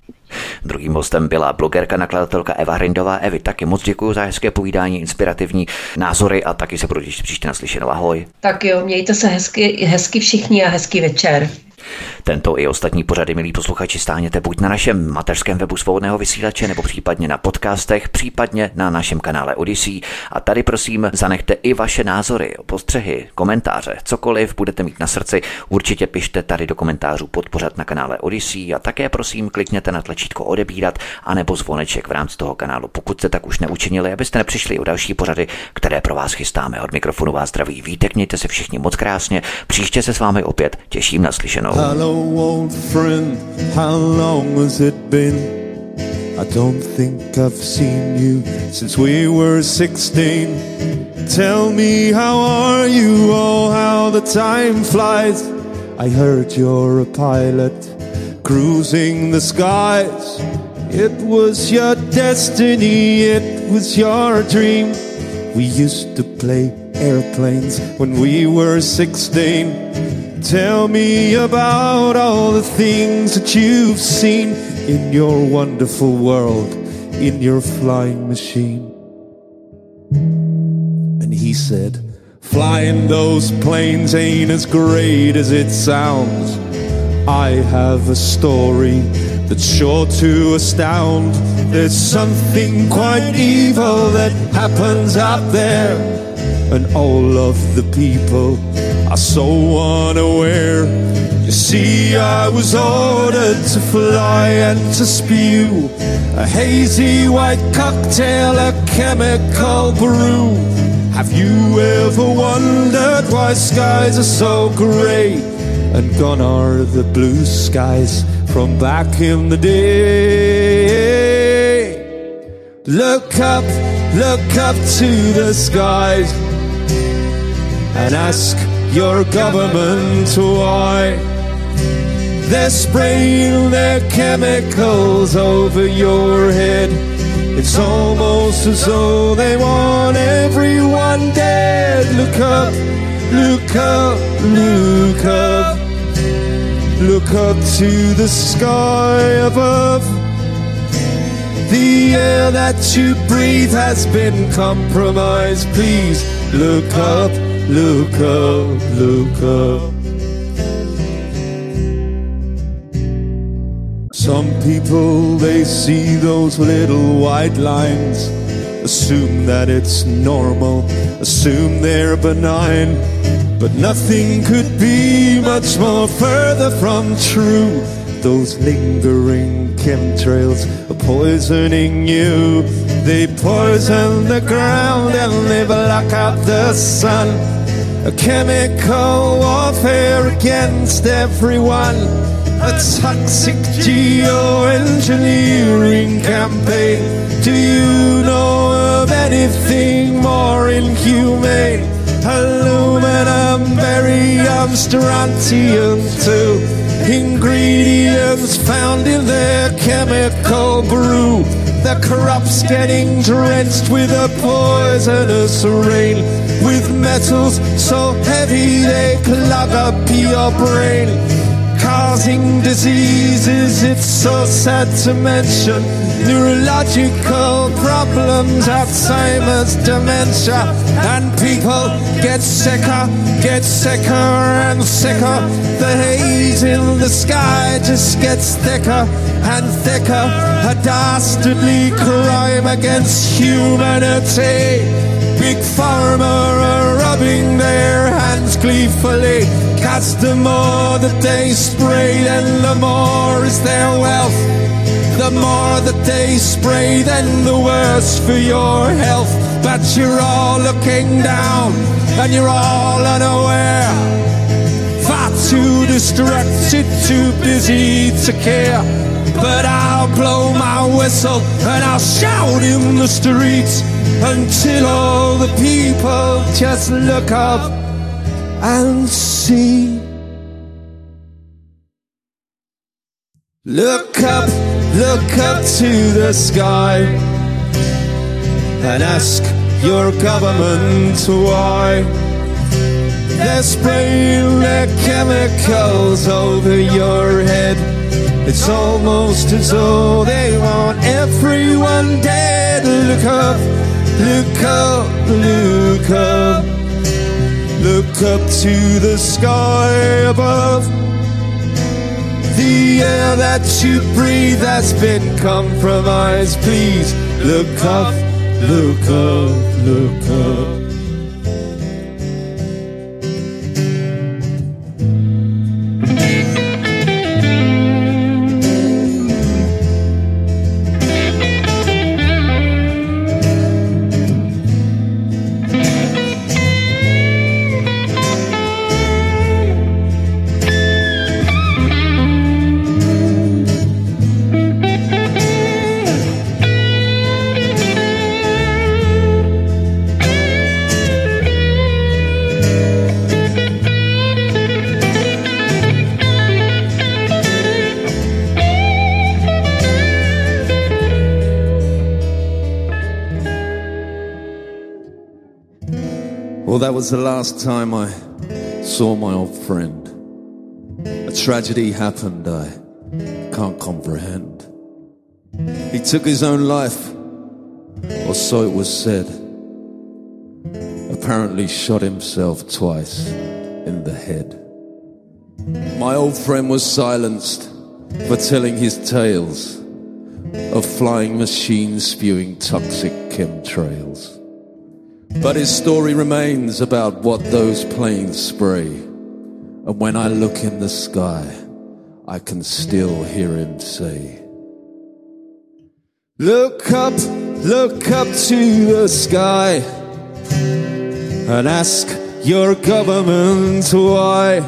Druhým hostem byla blogerka, nakladatelka Eva Hrindová. Evi, taky moc děkuji za hezké povídání, inspirativní názory a taky se budu příště naslyšenou. Ahoj. Tak jo, mějte se hezky, hezky všichni a hezký večer. Tento i ostatní pořady, milí posluchači, stáhněte buď na našem mateřském webu svobodného vysílače, nebo případně na podcastech, případně na našem kanále Odyssey. A tady prosím zanechte i vaše názory, postřehy, komentáře, cokoliv budete mít na srdci, určitě pište tady do komentářů podpořat na kanále Odyssey a také prosím klikněte na tlačítko odebírat anebo zvoneček v rámci toho kanálu, pokud jste tak už neučinili, abyste nepřišli o další pořady, které pro vás chystáme. Od mikrofonu vás zdraví vítek, mějte se všichni moc krásně, příště se s vámi opět těším na slyšenou. Hello, old friend, how long has it been? I don't think I've seen you since we were 16. Tell me, how are you? Oh, how the time flies. I heard you're a pilot cruising the skies. It was your destiny, it was your dream. We used to play airplanes when we were 16. Tell me about all the things that you've seen in your wonderful world, in your flying machine. And he said, Flying those planes ain't as great as it sounds. I have a story that's sure to astound. There's something quite evil that happens out there, and all of the people are so unaware. You see, I was ordered to fly and to spew a hazy white cocktail, a chemical brew. Have you ever wondered why skies are so grey? And gone are the blue skies from back in the day. Look up, look up to the skies and ask your government why they're spraying their chemicals over your head. It's almost as though they want everyone dead. Look up, look up, look up. Look up to the sky above. The air that you breathe has been compromised. Please look up, look up, look up. Some people, they see those little white lines, assume that it's normal, assume they're benign. But nothing could be much more further from true. Those lingering chemtrails are poisoning you. They poison the ground and they block out the sun. A chemical warfare against everyone. A toxic geoengineering campaign. Do you know of anything more inhumane? Aluminum, barium, strontium too. Ingredients found in their chemical brew. The crops getting drenched with a poisonous rain. With metals so heavy they clog up your brain. Causing diseases, it's so sad to mention. Neurological problems, Alzheimer's, dementia, and people get sicker, get sicker and sicker. The haze in the sky just gets thicker and thicker. A dastardly crime against humanity. Big Pharma are rubbing gleefully. Cause the more that they spray, then the more is their wealth. The more that they spray, then the worse for your health. But you're all looking down, and you're all unaware. Far too distracted, too busy to care. But I'll blow my whistle and I'll shout in the streets until all the people just look up and see. Look up, look up to the sky and ask your government why they're spraying their chemicals over your head. It's almost as though they want everyone dead. Look up, look up, look up. Look up to the sky above. The air that you breathe has been compromised. Please look up, look up, look up. Was the last time I saw my old friend. A tragedy happened I can't comprehend. He took his own life, or so it was said. Apparently, shot himself twice in the head. My old friend was silenced for telling his tales of flying machines spewing toxic chemtrails. But his story remains about what those planes spray. And when I look in the sky, I can still hear him say, Look up, look up to the sky and ask your government why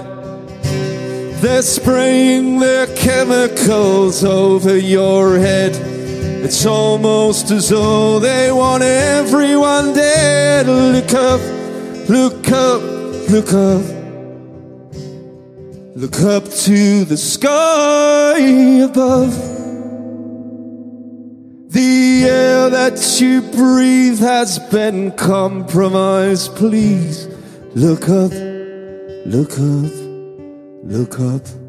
they're spraying their chemicals over your head. It's almost as though they want everyone dead. look up, look up, look up. Look up to the sky above. The air that you breathe has been compromised. Please look up, look up, look up.